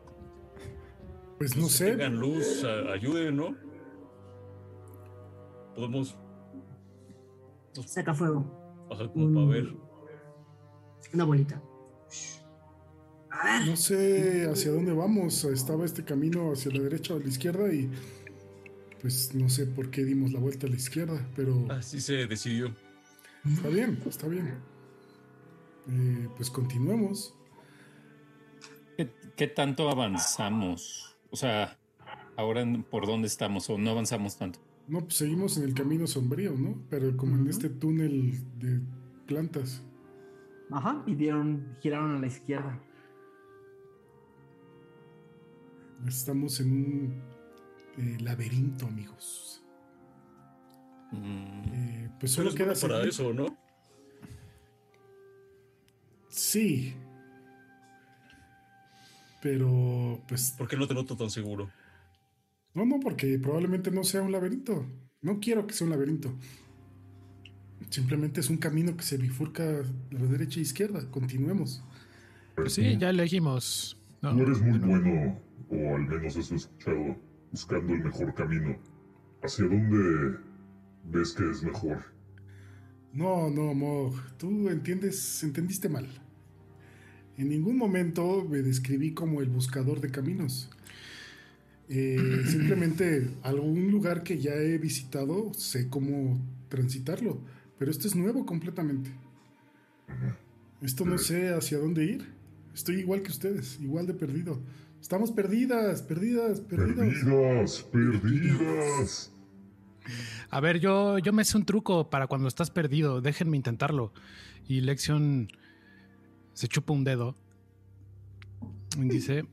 Pues no sé. Tengan luz, a- ayuden, ¿no? Podemos. Saca fuego. Ajá, como para Mm. ver. Una bolita. A ver. No sé hacia dónde vamos. Estaba este camino hacia la derecha o a la izquierda y pues no sé por qué dimos la vuelta a la izquierda, pero Así se decidió. está bien, está bien. Eh, pues continuemos. ¿Qué, qué tanto avanzamos? O sea, ahora por dónde estamos o no avanzamos tanto. No, pues seguimos en el camino sombrío, ¿no? Pero como en este túnel de plantas. Ajá, y dieron, giraron a la izquierda. Estamos en un eh, laberinto, amigos. Mm, Eh, pues solo queda para eso, ¿no? Sí. Pero, pues, ¿Por qué no te noto tan seguro? no, no, porque probablemente no sea un laberinto. No quiero que sea un laberinto. Simplemente es un camino que se bifurca a la derecha e izquierda. Continuemos. Pues sí, ya elegimos. No, Tú eres muy bueno, o al menos eso he escuchado, buscando el mejor camino. ¿Hacia dónde ves que es mejor? No, no, Mog. Tú entiendes, entendiste mal. En ningún momento me describí como el buscador de caminos. Eh, simplemente algún lugar que ya he visitado, sé cómo transitarlo. Pero esto es nuevo completamente. Esto no sé hacia dónde ir. Estoy igual que ustedes, igual de perdido. Estamos perdidas, perdidas, perdidas. Perdidas, perdidas. A ver, yo, yo me sé un truco para cuando estás perdido. Déjenme intentarlo. Y Lexion se chupa un dedo. y Dice.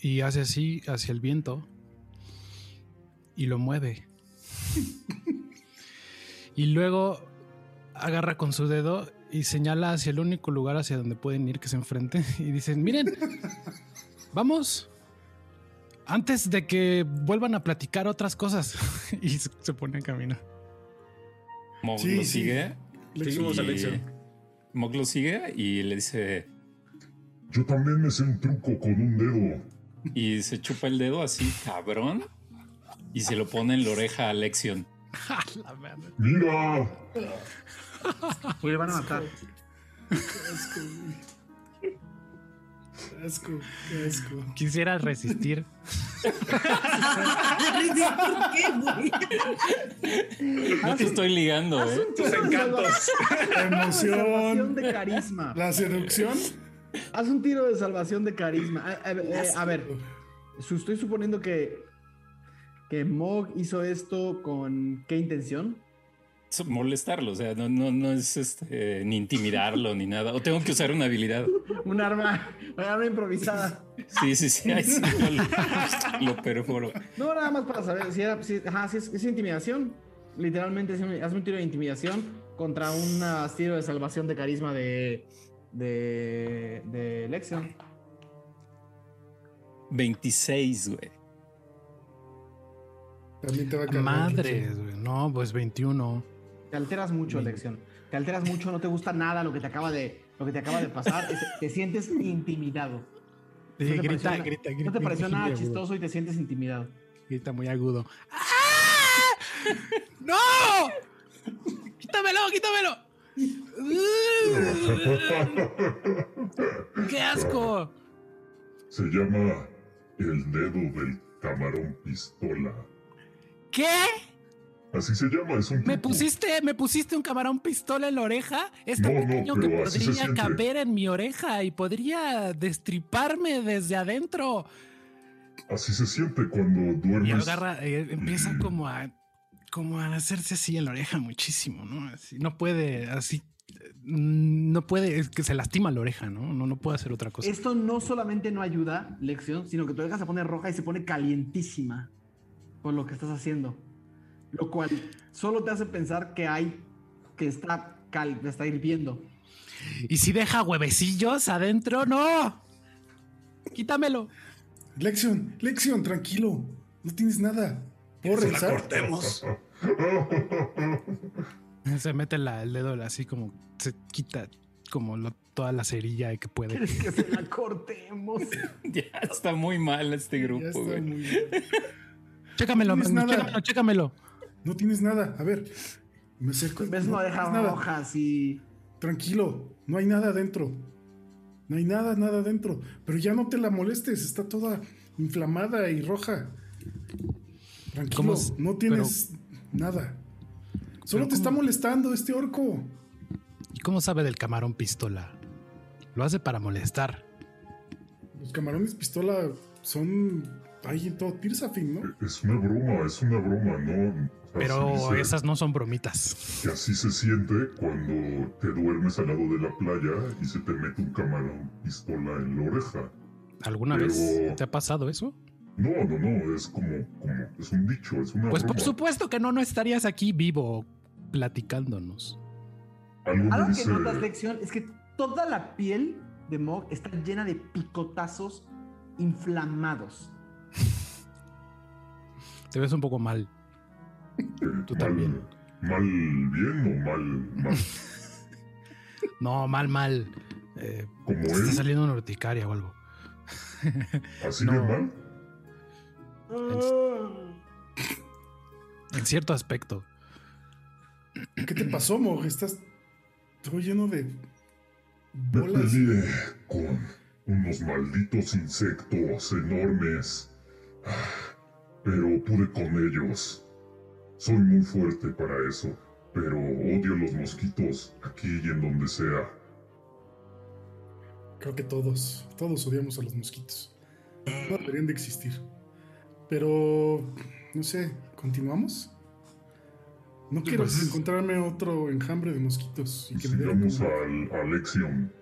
Y hace así hacia el viento. y lo mueve. y luego agarra con su dedo y señala hacia el único lugar hacia donde pueden ir que se enfrente y dicen, miren, vamos, antes de que vuelvan a platicar otras cosas. y se, pone a caminar. Mog Sí, lo sí. sigue. Seguimos a y- Lexion. Mog lo sigue y le dice. Yo también me sé un truco con un dedo. Y se chupa el dedo así, cabrón. Y se lo pone en la oreja a Lexion. ¡Mira! Oye, van a matar. Asco, güey. Asco, qué asco. Quisiera resistir. ¿Por qué, güey? No te estoy ligando, Haz ¿eh? un tiro de encantos. salvación Emoción. de carisma. La seducción. Haz un tiro de salvación de carisma. A, a- eh, a ver, estoy suponiendo que, que Mog hizo esto con qué intención. Molestarlo, o sea, no, no, no es este, ni intimidarlo ni nada. O tengo que usar una habilidad. Un arma, un arma improvisada. Sí, sí, sí. ahí sí lo, lo perforo. No, nada más para saber si era. Si, ajá, si es, es intimidación. Literalmente, es un- haz un tiro de intimidación contra un tiro de salvación de carisma de. de. de Lexion. 26, güey. También te va a caer. Madre, güey. No, pues 21. Te alteras mucho, Lexion. Te alteras mucho, no te gusta nada lo que te acaba de, lo que te acaba de pasar. es- te sientes intimidado. Sí, ¿No te grita, pareció na- grita, No grita. te pareció nada agudo. chistoso y te sientes intimidado. Grita muy agudo. ¡Ah! ¡No! ¡Quítamelo, quítamelo! ¡Qué asco! Se llama el dedo del camarón pistola. ¿Qué? Así se llama, es un ¿Me truco. pusiste, ¿Me pusiste un camarón pistola en la oreja? Es tan No, no, pequeño que podría caber en mi oreja y podría destriparme desde adentro. Así se siente cuando Y duermes. agarra, eh, empieza como a, como a hacerse así en la oreja muchísimo, ¿no? Así, no puede, así, eh, no puede, es que se lastima la oreja, ¿no? No, no puede hacer otra cosa. Esto no solamente no ayuda, Lexion, sino que tu oreja se pone roja y se pone calientísima por lo que estás haciendo. Lo cual solo te hace pensar que hay, que está, cal, está hirviendo. ¿Y si deja huevecillos adentro? ¡No! Quítamelo. Lexion, Lexion, tranquilo. No tienes nada. ¿Puedo Se la regresar? cortemos. Se mete la- el dedo así como, se quita como lo- toda la cerilla que puede. ¿Quieres que se la cortemos? Ya está muy mal este grupo, está güey. Chécamelo, No chécamelo, chécamelo. No tienes nada. A ver, me acerco. ¿Ves oreja tienes nada. roja así? Tranquilo, no hay nada adentro. No hay nada, nada adentro. Pero ya no te la molestes, está toda inflamada y roja. Tranquilo, no tienes nada. Solo te está molestando este orco. ¿Y cómo sabe del camarón pistola? Lo hace para molestar. Los camarones pistola son ahí en todo Tirsafin, ¿no? Es una broma, es una broma, ¿no? Pero esas no son bromitas. Que así se siente cuando te duermes al lado de la playa y se te mete un camarón pistola en la oreja. ¿Alguna Pero- vez te ha pasado eso? No, no, no, es como, como, es un dicho, es una Pues por supuesto que no, no estarías aquí vivo platicándonos. Algo Algo que dice, notas, Lexion, es que toda la piel de Mog está llena de picotazos inflamados. Te ves un poco mal. Tú mal, también. mal bien o mal mal. No, mal, mal. Eh, Como te está saliendo una urticaria o algo. así no. de mal. En cierto aspecto. ¿Qué te pasó, Mog? Estás todo lleno de Me bolas. peleé con unos malditos insectos enormes. Ah, Pero pude con ellos. Soy muy fuerte para eso. Pero odio los mosquitos aquí y en donde sea. Creo que todos, todos odiamos a los mosquitos. No deberían de existir. Pero, no sé, ¿continuamos? No quiero Pues- encontrarme otro enjambre de mosquitos y que Sigamos al, a Lexion.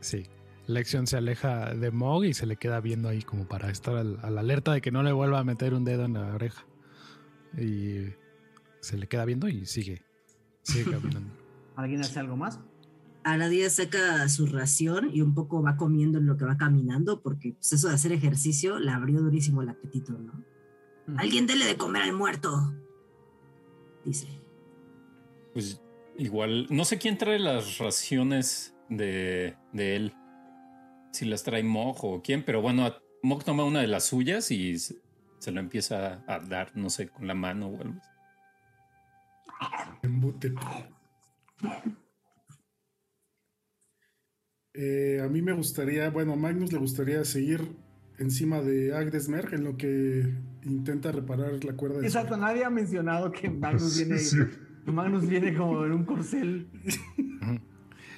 Sí. Lexion se aleja de Mog y se le queda viendo ahí como para estar al, a la alerta de que no le vuelva a meter un dedo en la oreja. Y se le queda viendo y sigue, sigue caminando. ¿Alguien hace algo más? Aradia saca su ración y un poco va comiendo en lo que va caminando, porque pues, eso de hacer ejercicio le abrió durísimo el apetito, ¿no? Alguien dele de comer al muerto, dice. Pues igual, no sé quién trae las raciones de, de él. Si las trae Mog o quién, pero bueno, Mog toma una de las suyas y se, lo empieza a dar, no sé, con la mano o algo. Embute. Eh, a mí me gustaría, bueno, a Magnus le gustaría seguir encima de Agdesmer en lo que intenta reparar la cuerda de Exacto, nadie ha mencionado que Magnus viene, Sí. Magnus viene como en un corcel.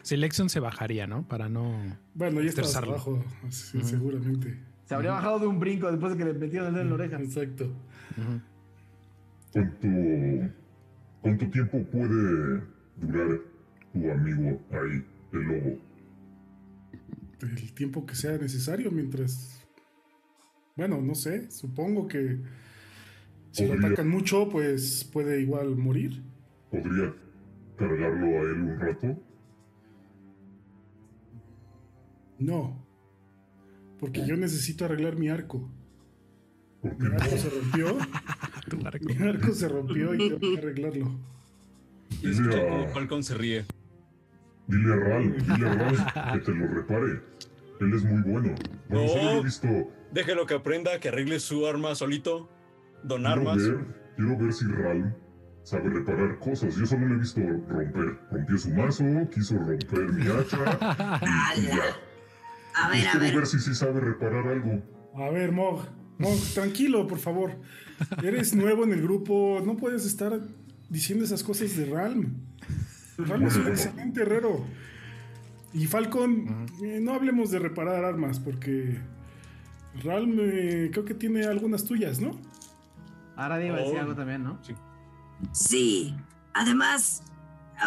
Selection se bajaría, ¿no? Para no. Bueno, ya está abajo, sí, Ujú. seguramente. Se habría bajado de un brinco después de que le metieron el dedo en la oreja. Exacto. ¿Cuánto, ¿Cuánto tiempo puede durar tu amigo ahí, el lobo? El tiempo que sea necesario mientras... Bueno, no sé, supongo que si lo atacan mucho, pues puede igual morir. ¿Podría cargarlo a él un rato? No, porque yo necesito arreglar mi arco. Porque Mi no, arco se rompió, Tu arco. mi arco se rompió y tengo que arreglarlo. Y escucha Mira. como Falcon se ríe. dile a Ral, dile a Ral que te lo repare. Él es muy bueno. Bueno, No. solo he visto. Déjelo que aprenda, que arregle su arma solito. Don Quiero Armas. ver, quiero ver si Ral sabe reparar cosas. Yo solo le he visto romper. Rompió su mazo, quiso romper mi hacha. y, y ya. A ver, a quiero ver. ver si sí sabe reparar algo. A ver, Mog, Mog, tranquilo, por favor. Eres nuevo en el grupo, no puedes estar diciendo esas cosas de Ralm. Ralm es un excelente herrero. Y Falcon, eh, no hablemos de reparar armas, porque Ralm eh, creo que tiene algunas tuyas, ¿no? Ahora iba a decir Oh. algo también, ¿no? Sí, además,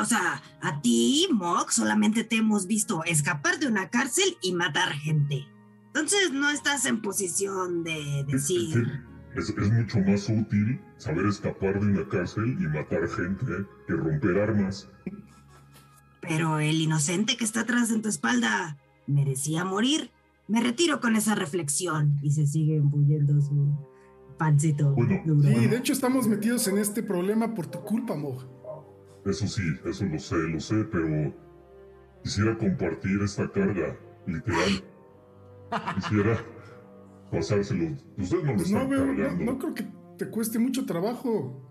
o sea, a ti, Mog, solamente te hemos visto escapar de una cárcel y matar gente. Entonces no estás en posición de decir, Es, es mucho más útil saber escapar de una cárcel y matar gente que romper armas. pero el inocente que está atrás en tu espalda merecía morir. Me retiro con esa reflexión y se sigue embulliendo su pancito. Bueno, duro. Sí, de hecho estamos metidos en este problema por tu culpa, Mog. Eso sí, eso lo sé, lo sé, pero quisiera compartir esta carga, literal. Quisiera pasárselo. Usted no lo está no, veo, no, cargando. no creo que te cueste mucho trabajo.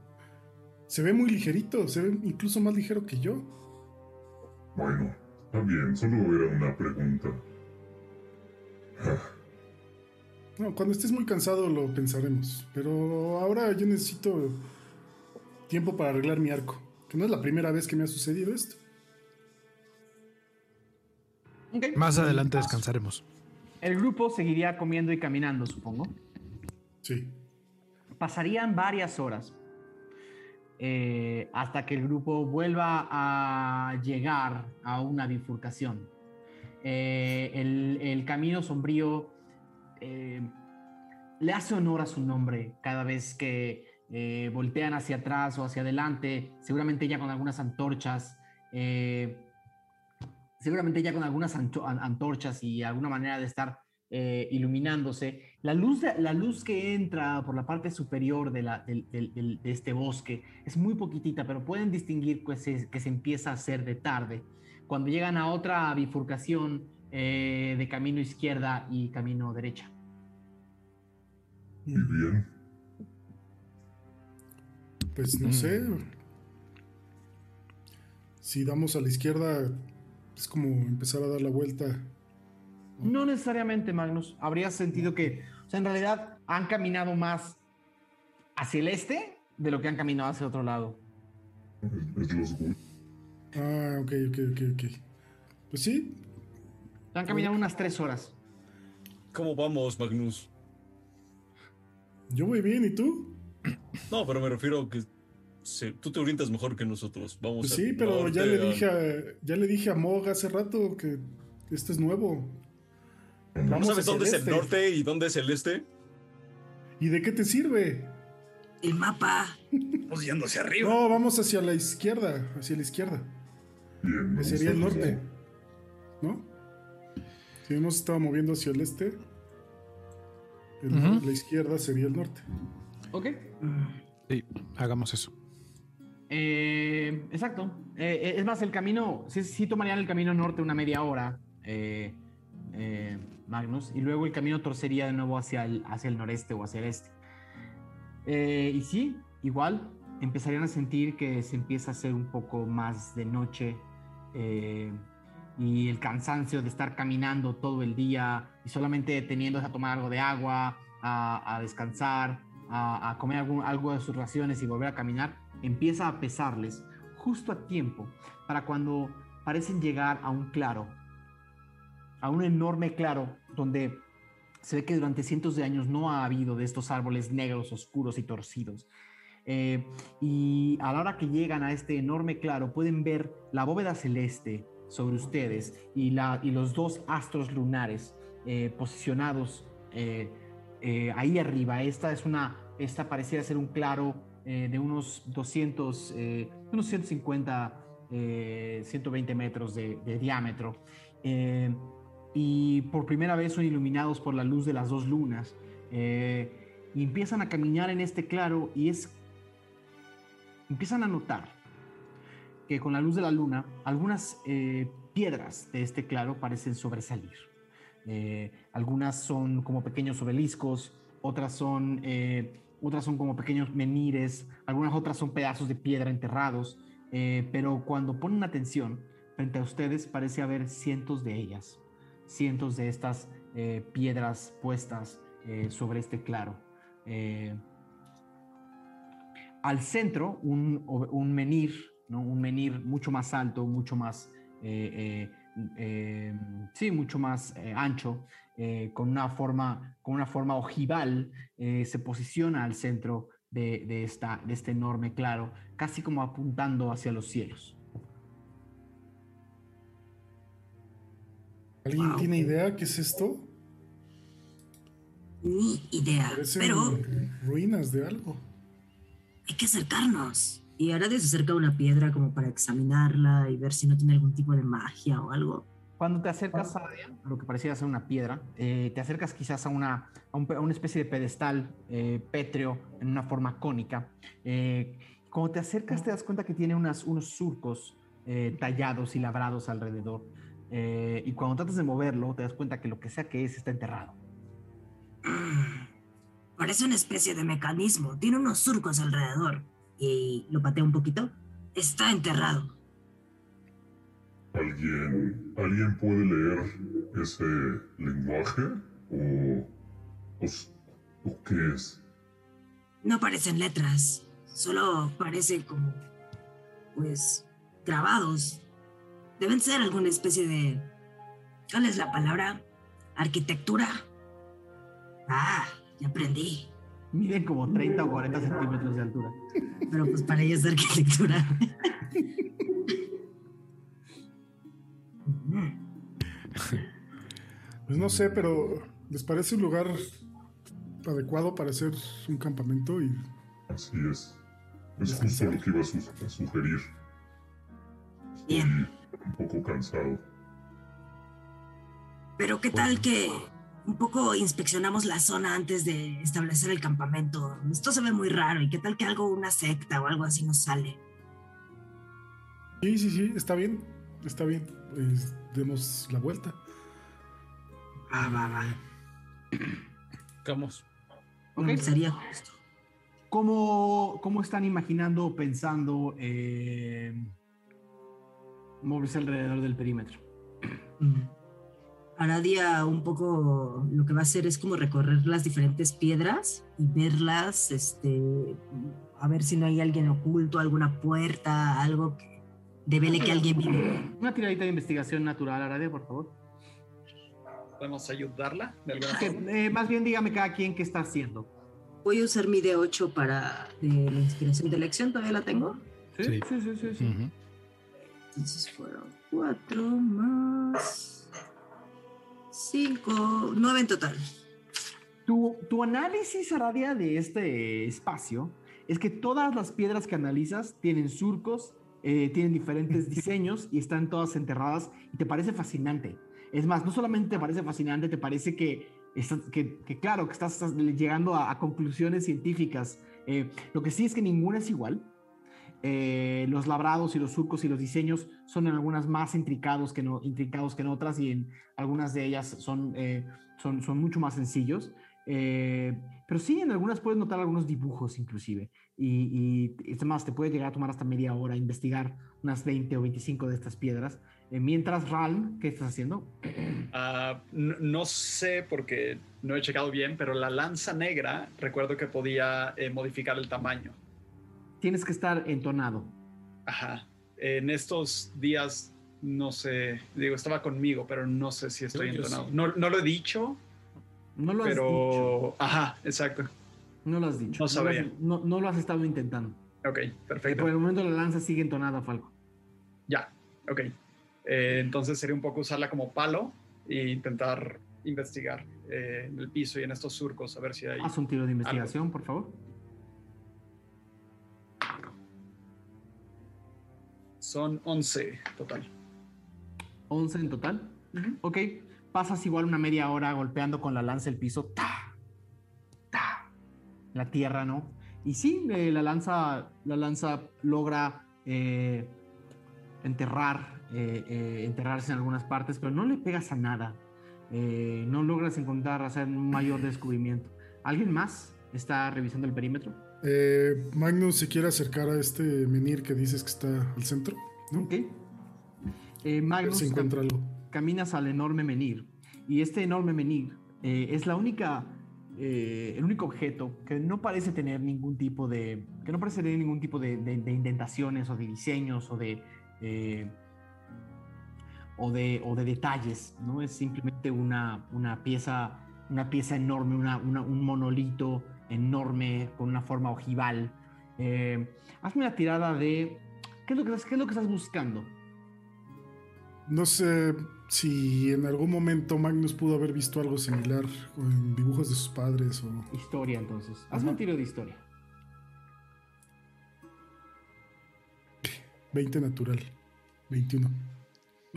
Se ve muy ligerito, se ve incluso más ligero que yo. Bueno, está bien, solo era una pregunta. No, cuando estés muy cansado lo pensaremos. Pero ahora yo necesito tiempo para arreglar mi arco. Que no es la primera vez que me ha sucedido esto. Más adelante descansaremos. El grupo seguiría comiendo y caminando, supongo. Sí. Pasarían varias horas eh, hasta que el grupo vuelva a llegar a una bifurcación. Eh, el, el camino sombrío eh, le hace honor a su nombre cada vez que eh, voltean hacia atrás o hacia adelante, seguramente ya con algunas antorchas. eh, seguramente ya con algunas antorchas y alguna manera de estar eh, iluminándose. La luz, la luz que entra por la parte superior de, este bosque es muy poquitita, pero pueden distinguir que se, que se empieza a hacer de tarde. Cuando llegan a otra bifurcación de camino izquierda y camino derecha. muy bien. Pues no Mm. sé. Si damos a la izquierda, es como empezar a dar la vuelta. No necesariamente, Magnus. Habría sentido que, o sea, en realidad han caminado más hacia el este de lo que han caminado hacia otro lado. Ah, ok, ok, ok, ok. Pues sí, Han caminado unas tres horas. ¿Cómo vamos, Magnus? yo voy bien, ¿y tú? No, pero me refiero a que se- tú te orientas mejor que nosotros. Vamos Pues sí, pero ya le a- dije a, ya le dije a Mog hace rato que esto es nuevo. ¿No sabes dónde es el norte y dónde es el este? ¿Y de qué te sirve? El mapa. Vamos yendo hacia arriba. No, vamos hacia la izquierda, hacia la izquierda. Bien, Que sería el norte. ¿No? Si hemos estado moviendo hacia el este, el- la izquierda sería el norte. Ok. Sí, hagamos eso. Eh, exacto. Eh, es más, el camino, sí, sí tomarían el camino norte una media hora, eh, eh, Magnus, y luego el camino torcería de nuevo hacia el, hacia el noreste o hacia el este. Eh, y sí, igual, empezarían a sentir que se empieza a hacer un poco más de noche eh, y el cansancio de estar caminando todo el día y solamente deteniéndose a tomar algo de agua, a, a descansar, a, comer algo de sus raciones y volver a caminar, empieza a pesarles justo a tiempo para cuando parecen llegar a un claro, a un enorme claro donde se ve que durante cientos de años no ha habido de estos árboles negros, oscuros y torcidos. Eh, y a la hora que llegan a este enorme claro pueden ver la bóveda celeste sobre ustedes y, la, y los dos astros lunares eh, posicionados eh, eh, ahí arriba. Esta es una, esta pareciera ser un claro eh, de unos 200, eh, unos 150, eh, 120 metros de, diámetro. Y por primera vez son iluminados por la luz de las dos lunas. y empiezan a caminar en este claro y es... Empiezan a notar que con la luz de la luna algunas piedras de este claro parecen sobresalir. Eh, algunas son como pequeños obeliscos, otras son, eh, otras son como pequeños menires, algunas otras son pedazos de piedra enterrados, eh, pero cuando ponen atención, frente a ustedes parece haber cientos de ellas, cientos de estas eh, piedras puestas eh, sobre este claro. Eh, al centro, un, un menir, ¿no? un menir mucho más alto, mucho más, eh, eh, eh, sí, mucho más eh, ancho, eh, con, una forma, con una forma ojival, eh, se posiciona al centro de, de esta, de este enorme claro, casi como apuntando hacia los cielos. ¿Alguien Wow. tiene idea qué es esto? Ni idea. Parecen Pero ruinas de algo. hay que acercarnos. Y ahora se acerca una piedra como para examinarla y ver si no tiene algún tipo de magia o algo. Cuando te acercas a a lo que parecía ser una piedra, eh, te acercas quizás a una, a un a una especie de pedestal eh, pétreo en una forma cónica. Eh, cuando te acercas te das cuenta que tiene unas, unos surcos eh, tallados y labrados alrededor. Eh, y cuando tratas de moverlo, te das cuenta que lo que sea que es está enterrado. Mm, Parece una especie de mecanismo. Tiene unos surcos alrededor. Y lo pateo un poquito. Está enterrado. ¿Alguien, ¿Alguien puede leer ese lenguaje? ¿O, o, o qué es? No parecen letras. Solo parece como. Pues. grabados. Deben ser alguna especie de. ¿Cuál es la palabra? Arquitectura. Ah, ya aprendí. Miden como 30 o 40 centímetros de altura. Pero pues para ella es arquitectura. Pues no sé, pero ¿les parece un lugar adecuado para hacer un campamento? Y Así es. Es justo lo que iba a, su- a sugerir. Bien. Un poco cansado. Pero qué tal que un poco inspeccionamos la zona antes de establecer el campamento. Esto se ve muy raro. ¿Y qué tal que algo, una secta o algo así nos sale? sí, sí, sí, está bien, está bien. Pues, demos la vuelta. Va, va, va. Vamos. Me gustaría justo. ¿Cómo, cómo están imaginando o pensando eh, moverse alrededor del perímetro? Mm. Aradia un poco lo que va a hacer es como recorrer las diferentes piedras y verlas, este, a ver si no hay alguien oculto, alguna puerta, algo que devele que alguien vive. Una tiradita de investigación natural, Aradia, por favor. ¿Podemos ayudarla de alguna Que, forma? eh, más bien dígame cada quien qué está haciendo. Voy a usar mi D8 para de la inspiración de elección, todavía la tengo. Sí. sí, sí, sí. Entonces fueron cuatro más 5, 9 en total. Tu, tu análisis, Aradia, de este espacio es que todas las piedras que analizas tienen surcos, eh, tienen diferentes diseños y están todas enterradas y te parece fascinante. Es más, no solamente te parece fascinante, te parece que, que, que claro, que estás, estás llegando a, a conclusiones científicas. Eh, lo que sí es que ninguna es igual. Eh, los labrados y los surcos y los diseños son en algunas más intricados que, no, intricados que en otras y en algunas de ellas son, eh, son, son mucho más sencillos. Eh, pero sí, en algunas puedes notar algunos dibujos inclusive. Y, y te puede llegar a tomar hasta media hora investigar unas 20 o 25 de estas piedras. Mientras, Ralm, ¿qué estás haciendo? Ah, no, no sé porque no he checado bien, pero la lanza negra recuerdo que podía modificar el tamaño. Tienes que estar entonado. Ajá. En estos días, no sé, digo, estaba conmigo, pero no sé si estoy Yo- yo entonado. sí. No, no lo he dicho, No lo has pero... dicho. Ajá, exacto. No lo has dicho. No has- no- no lo has estado intentando. Ok, perfecto. por el momento la lanza sigue entonada, Falco. Ya, ok. Eh, entonces sería un poco usarla como palo e intentar investigar eh, en el piso y en estos surcos a ver si hay... Haz un tiro de investigación, por favor. Son 11 total. 11 en total. Ok. Pasas igual una media hora golpeando con la lanza el piso. ¡Ta! ¡Ta! La tierra, ¿no? Y sí, eh, la lanza, la lanza logra eh, enterrar, eh, enterrarse en algunas partes, pero no le pegas a nada. No logras encontrar, hacer un mayor descubrimiento. ¿Alguien más está revisando el perímetro? Eh, Magnus se quiere acercar a este menir que dices que está al centro. ¿no? Ok. Eh, Magnus, si encuentra algo. caminas al enorme menir y este enorme menir eh, es la única eh, el único objeto que no parece tener ningún tipo de que no parece tener ningún tipo de, de- de indentaciones o de diseños o de o de o de detalles no es simplemente una, una pieza una pieza enorme una- una- un monolito enorme con una forma ojival Eh, hazme una tirada de ¿qué es lo que, qué es lo que estás buscando? No sé si en algún momento Magnus pudo haber visto algo similar en dibujos de sus padres o... Historia, entonces. Hazme un tiro de historia. 20 natural. 21.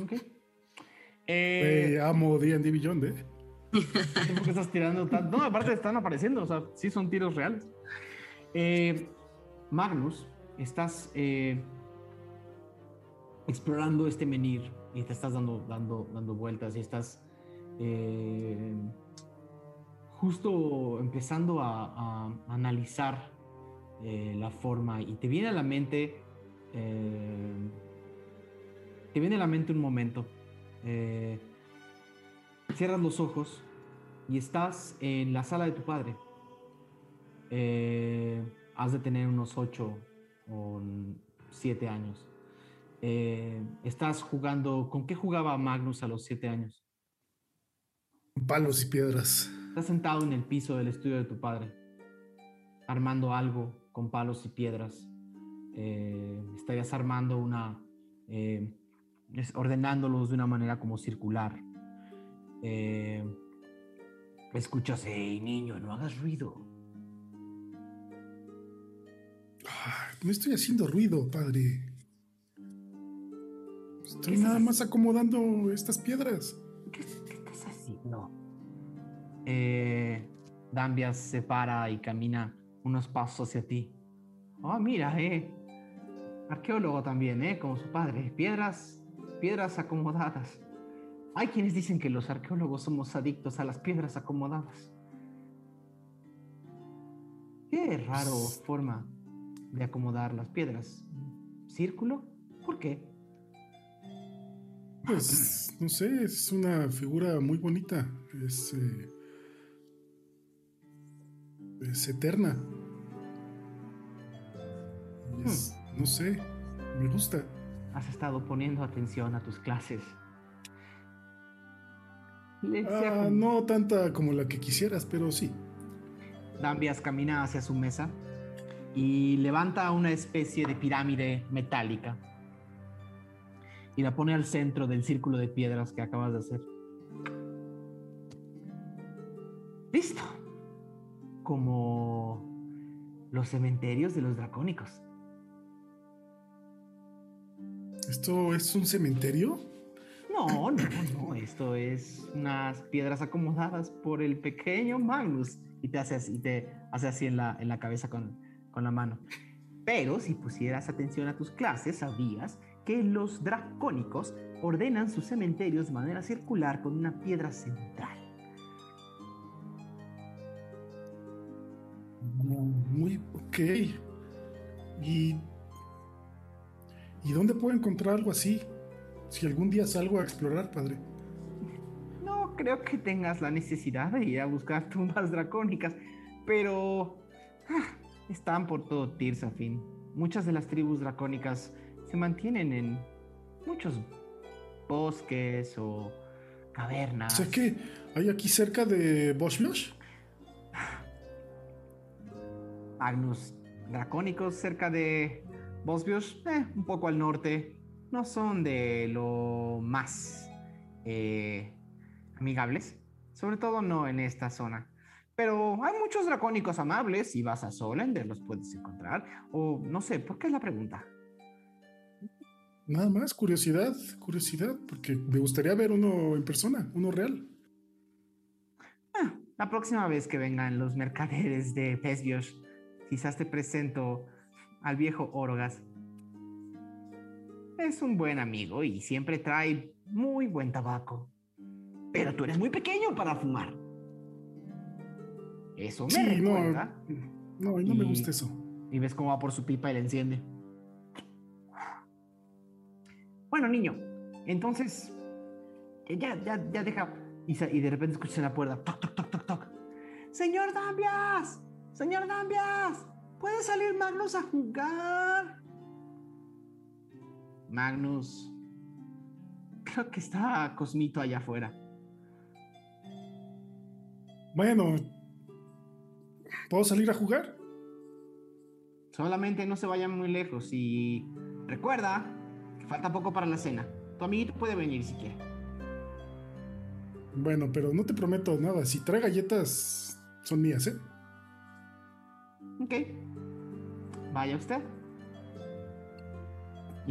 Ok. Eh, Eh, amo D&D Beyond, ¿eh? ¿Por qué estás tirando tan.? No, aparte están apareciendo, o sea, sí son tiros reales. Eh, Magnus, estás eh, explorando este menir y te estás dando, dando, dando vueltas y estás eh, justo empezando a, analizar la forma y te viene a la mente. te viene a la mente un momento. Cierras los ojos y estás en la sala de tu padre. Eh, has de tener unos 8 o 7 años. Eh, estás jugando. ¿Con qué jugaba Magnus a los 7 años? Palos y piedras. Estás sentado en el piso del estudio de tu padre, armando algo con palos y piedras. Eh, estarías armando una. eh, ordenándolos de una manera como circular. Eh, escuchas, hey niño, no hagas ruido. No estoy haciendo ruido, padre. Estoy nada más acomodando estas piedras. ¿Qué, qué estás haciendo? Eh, Dambias se para y camina unos pasos hacia ti. Oh, mira, eh. Arqueólogo también, eh, como su padre. Piedras, piedras acomodadas. Hay quienes dicen que los arqueólogos somos adictos a las piedras acomodadas. Qué raro forma de acomodar las piedras. ¿Círculo? ¿Por qué? Pues, no sé, es una figura muy bonita. Es. eh, es eterna. Es- no sé, me gusta. Has estado poniendo atención a tus clases. Ah, no tanta como la que quisieras, pero sí. Dambias camina hacia su mesa y levanta una especie de pirámide metálica y la pone al centro del círculo de piedras que acabas de hacer. Listo. Como los cementerios de los dracónicos. ¿Esto es un cementerio? No, no, no. Esto es unas piedras acomodadas por el pequeño Magnus. Y te hace así, te hace así en la, en la cabeza con, con la mano. Pero si pusieras atención a tus clases, sabrías que los dracónicos ordenan sus cementerios de manera circular con una piedra central. Muy ok. ¿Y, ¿Y dónde puedo encontrar algo así? Si algún día salgo a explorar, padre. No creo que tengas la necesidad de ir a buscar tumbas dracónicas, pero ah, están por todo Tirsafin. Muchas de las tribus dracónicas se mantienen en muchos bosques o cavernas. Sé que hay aquí cerca de Boschlosh. Magnus dracónicos cerca de Bosbios, eh, un poco al norte, no son de lo más eh, amigables, sobre todo no en esta zona. Pero hay muchos dracónicos amables, si vas a Solender los puedes encontrar, o no sé, ¿por qué es la pregunta? Nada más, curiosidad, curiosidad, porque me gustaría ver uno en persona, uno real. Ah, la próxima vez que vengan los mercaderes de Pesbios, quizás te presento al viejo Orogas. Es un buen amigo y siempre trae muy buen tabaco. Pero tú eres muy pequeño para fumar. Eso me Sí, no, recuerda. No, y no me gusta eso. Y ves cómo va por su pipa y la enciende. Bueno, niño, entonces. eh, Ya, ya, ya deja. Y de repente escuchas en la puerta. Toc, toc, toc, toc, toc. Señor Dambias. Señor Dambias. ¿Puede salir Magnus a jugar? Magnus. Creo que está Cosmito allá afuera. Bueno, ¿puedo salir a jugar? Solamente no se vayan muy lejos y recuerda que falta poco para la cena. Tu amiguito puede venir si quiere. Bueno, pero no te prometo nada. Si trae galletas, son mías, ¿eh? Ok. Vaya usted.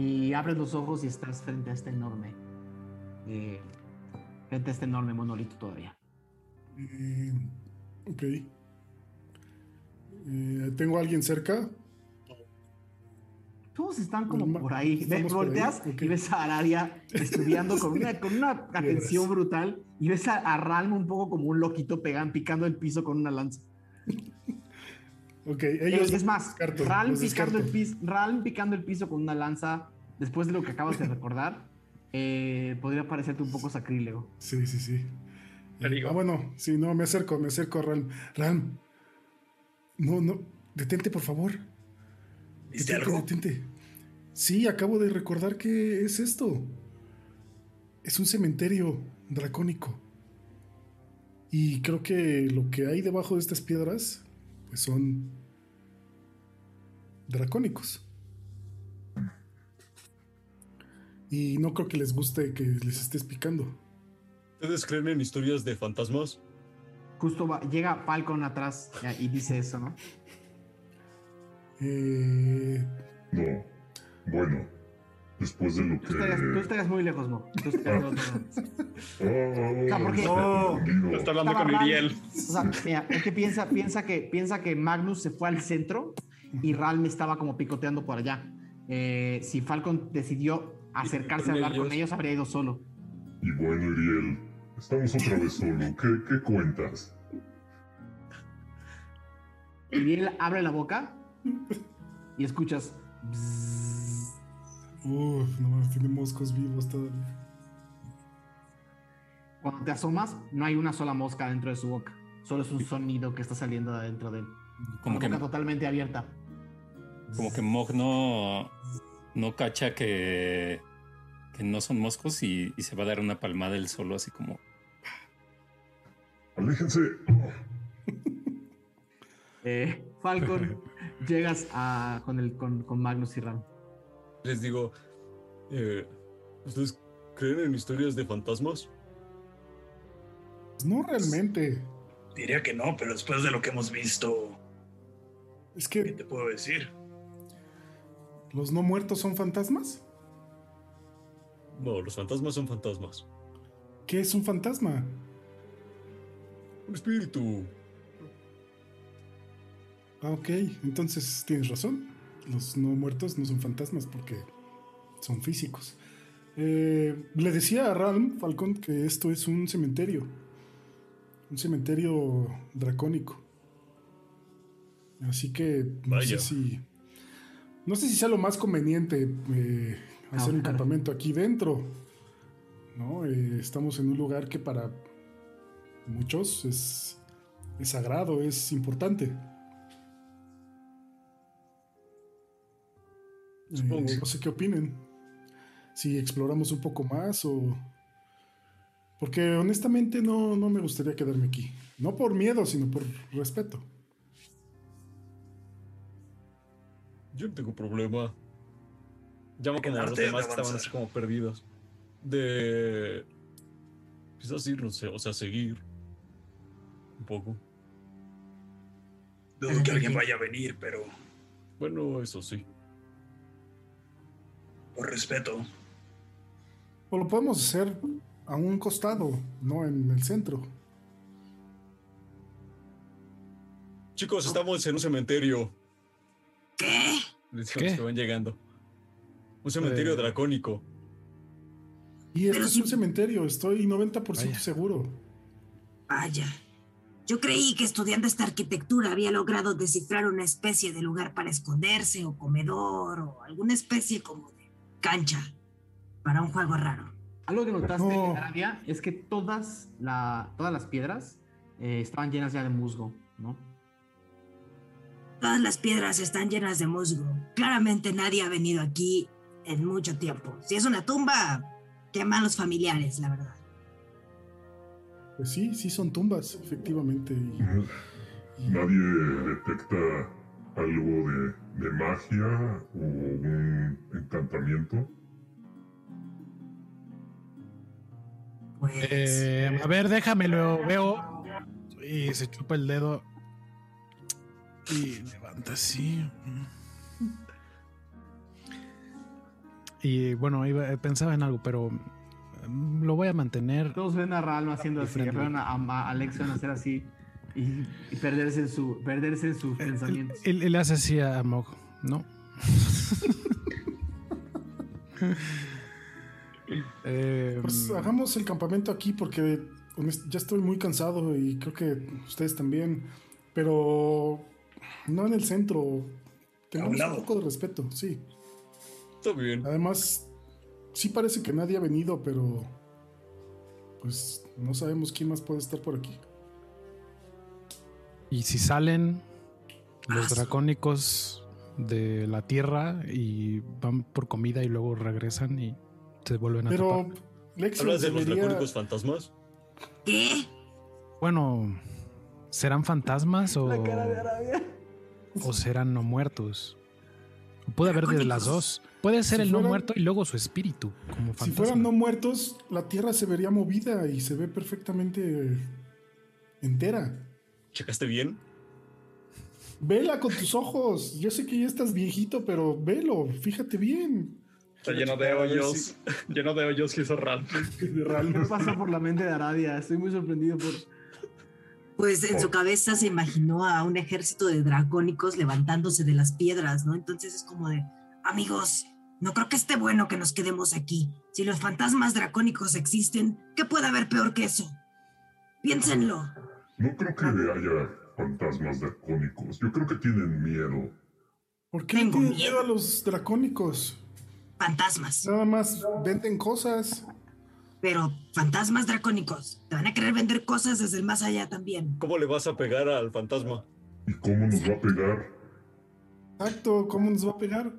Y abres los ojos y estás frente a este enorme. eh, frente a este enorme monolito todavía. Eh, ok. Eh, ¿Tengo a alguien cerca? Todos están como Norma- por ahí. Ve- estamos por ahí, volteas ok. y ves a Aradia estudiando con una, con una atención brutal. Y ves a, a Ralm un poco como un loquito pegan, picando el piso con una lanza. Ok, ellos. es más, descarto, Ralm picando, el piso, Ralm picando el piso con una lanza, después de lo que acabas de recordar, eh, podría parecerte un poco sacrílego. Sí, sí, sí. Te digo. Ah, bueno, sí, no, me acerco, me acerco a Ram. Ram. No, no, detente, por favor. ¿Viste Detente, algo? detente. Sí, acabo de recordar que es esto. Es un cementerio dracónico. Y creo que lo que hay debajo de estas piedras, pues son dracónicos. Y no creo que les guste que les estés picando. ¿Ustedes creen en historias de fantasmas? Justo va- llega Falcon atrás y dice eso, ¿no? Eh, No. Bueno, después de lo que. Tú estarías, tú estarías muy lejos, Mo. Tú estarías otro lado. Ah, sea, porque- No, entendido. está hablando Estaba con Iriel. O sea, mira, es que piensa, piensa, que, piensa que Magnus se fue al centro y Ralm estaba como picoteando por allá. Eh, si Falcon decidió acercarse a hablar con ellos. ellos, habría ido solo. Y bueno, Iriel, estamos otra vez solo. ¿Qué, qué cuentas? Él abre la boca y escuchas. bzzz. Uf, no mames, tiene moscos vivos todavía. Cuando te asomas, no hay una sola mosca dentro de su boca. Solo es un sonido que está saliendo de adentro de él. Como la que, boca totalmente abierta. Como que Mog no, no cacha que, que no son moscos y, y se va a dar una palmada él solo, así como. Aléjense. Eh, Falcon, llegas a, con, el, con, con Magnus y Ram. Les digo, eh, ¿ustedes creen en historias de fantasmas? Pues no realmente. Diría que no, pero después de lo que hemos visto, Es ¿qué que te puedo decir? Los no muertos son fantasmas. No, los fantasmas son fantasmas. ¿Qué es un fantasma? Un espíritu. Ah, ok, entonces tienes razón. Los no muertos no son fantasmas porque son físicos. Eh, le decía a Ralm Falcon que esto es un cementerio. Un cementerio dracónico. Así que no Vaya. sé si. No sé si sea lo más conveniente eh, hacer un Ahora. campamento aquí dentro. ¿no? Eh, estamos en un lugar que para muchos es, es sagrado, es importante. Supongo. Eh, no sé qué opinen. Si exploramos un poco más o... Porque honestamente no, no me gustaría quedarme aquí. No por miedo, sino por respeto. Yo no tengo problema. Llamo como a los demás que estaban así como perdidos. De. Quizás irnos, o sea, seguir. Un poco. Dudo que alguien vaya a venir, pero Bueno, eso sí. por respeto. O lo podemos hacer a un costado, no en el centro. Chicos, estamos en un cementerio. ¿Qué? Que van llegando. Un cementerio Eh. dracónico. Y esto es un cementerio, estoy 90% Vaya. seguro. Vaya. Yo creí que estudiando esta arquitectura había logrado descifrar una especie de lugar para esconderse o comedor o alguna especie como de cancha para un juego raro. Algo que notaste, No. Aradia, es que todas, la, todas las piedras eh, estaban llenas ya de musgo, ¿no? Todas las piedras están llenas de musgo. Claramente nadie ha venido aquí en mucho tiempo. Si es una tumba, llaman los familiares, la verdad. Pues sí, sí son tumbas, efectivamente. y- y- ¿Nadie detecta algo de, de magia o un encantamiento? Pues. Eh, a ver, déjame, lo veo. Y se chupa el dedo. Y levanta así. Y bueno, iba- pensaba en algo, pero mm, lo voy a mantener. Todos ven a Ralma haciendo así, ven a, a Alexion hacer así y, y perderse en su, perderse en sus pensamientos. Él, él hace así a Mog, ¿no? Eh, Pues hagamos el campamento aquí porque ya estoy muy cansado y creo que ustedes también. Pero no en el centro. Tengamos un poco de respeto, sí. Está bien. Además, sí parece que nadie ha venido, pero pues no sabemos quién más puede estar por aquí. y si salen los Ah, dracónicos de la tierra y van por comida y luego regresan y se vuelven a Pero ¿Hablas de los dracónicos fantasmas? ¿Qué? Bueno, ¿serán fantasmas o, La cara de Arabia. O serán no muertos? Puede haber de las dos. Puede ser Si el no fueran- muerto y luego su espíritu como Si fueran no muertos, la tierra se vería movida y se ve perfectamente entera. ¿Checaste bien? Vela con tus ojos. Yo sé que ya estás viejito, pero velo, fíjate bien. Está lleno de hoyos. Lleno de hoyos que hizo Ralph. ¿Qué pasa por la mente de Aradia? Estoy muy sorprendido por... Pues en su cabeza se imaginó a un ejército de dracónicos levantándose de las piedras, ¿no? Entonces es como de, amigos, no creo que esté bueno que nos quedemos aquí. Si los fantasmas dracónicos existen, ¿qué puede haber peor que eso? Piénsenlo. No creo que haya fantasmas dracónicos. Yo creo que tienen miedo. ¿Por qué Tengo tienen miedo. miedo a los dracónicos? Fantasmas. Nada más venden cosas. Pero fantasmas dracónicos. Te van a querer vender cosas desde el más allá también. ¿Cómo le vas a pegar al fantasma? ¿Y cómo nos va a pegar? Exacto, ¿cómo nos va a pegar?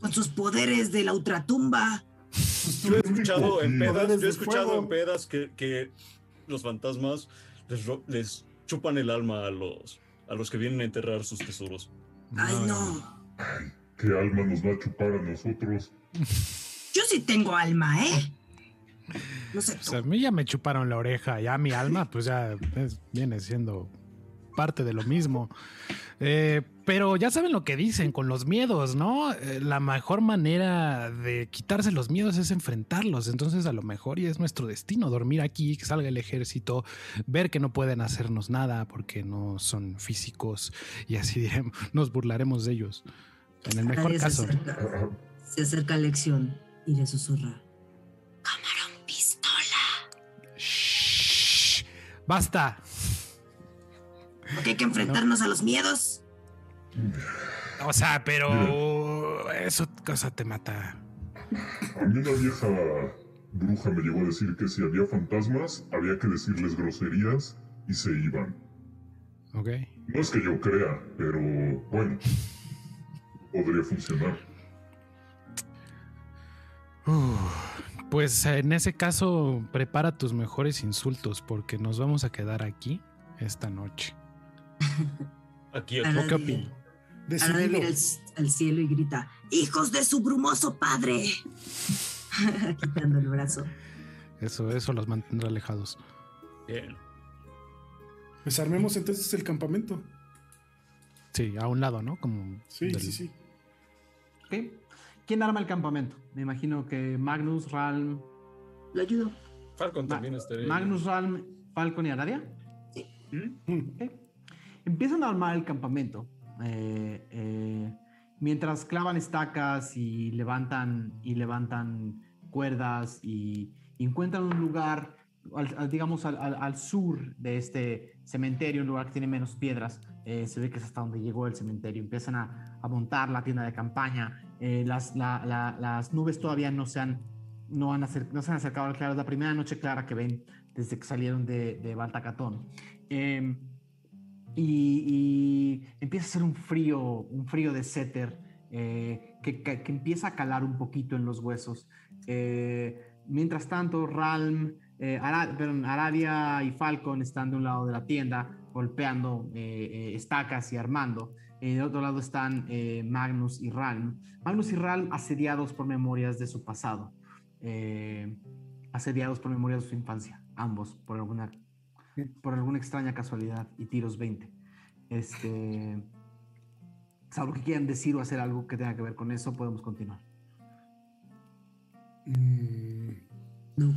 Con sus poderes de la ultratumba. Yo he escuchado en pedas, yo he escuchado en pedas que, que los fantasmas les, chupan el alma a los, a los que vienen a enterrar sus tesoros. Ay, no. ¿Qué alma nos va a chupar a nosotros? Yo sí tengo alma, ¿eh? No sé. O sea, a mí ya me chuparon la oreja, ya mi alma, pues ya es- viene siendo parte de lo mismo. Eh, pero ya saben lo que dicen con los miedos, ¿no? Eh, la mejor manera de quitarse los miedos es enfrentarlos. Entonces, a lo mejor y es nuestro destino dormir aquí, que salga el ejército, ver que no pueden hacernos nada porque no son físicos y así diremos, nos burlaremos de ellos. En el mejor Nadie se caso. acerca. Se acerca a Lección y le susurra. Camarón basta. Porque hay que enfrentarnos a los miedos. O sea, pero eso cosa te mata. A mí una vieja bruja me llegó a decir que si había fantasmas, había que decirles groserías y se iban. Ok. No es que yo crea, pero bueno, podría funcionar. Uf, pues en ese caso, prepara tus mejores insultos porque nos vamos a quedar aquí esta noche. Aquí, Decidilo. mira al, al cielo y grita: ¡Hijos de su brumoso padre! Quitando el brazo. Eso, eso los mantendrá alejados. Bien. Pues armemos entonces el campamento. Sí, a un lado, ¿no? Como Sí, del- sí, sí. ¿Quién arma el campamento? Me imagino que Magnus, Ralm. Lo ayudo. Falcon Ma- también estaría. Magnus, Ralm, Falcon y Aradia. Mm. Ok. Empiezan a armar el campamento. eh, eh, mientras clavan estacas y levantan, y levantan cuerdas y encuentran un lugar, al- al- digamos, al, al- al sur de este cementerio, un lugar que tiene menos piedras. eh, se ve que es hasta donde llegó el cementerio. Empiezan a, a montar la tienda de campaña. Eh, las, la- la- las nubes todavía no se han, no han, no se han acercado al claro. Es la primera noche clara que ven desde que salieron de, de Baltacatón. Eh, y, empieza a ser un frío, un frío de Setter eh, que, que- empieza a calar un poquito en los huesos. Eh, mientras tanto, Ralm, eh, Ara- perdón, Aradia y Falcon están de un lado de la tienda golpeando estacas y armando. Eh, de otro lado están eh, Magnus y Ralm. Magnus y Ralm asediados por memorias de su pasado. Eh, asediados por memorias de su infancia. Ambos, por alguna por alguna extraña casualidad y tiros 20. Este, salvo que quieran decir o hacer algo que tenga que ver con eso, podemos continuar. Mm, No.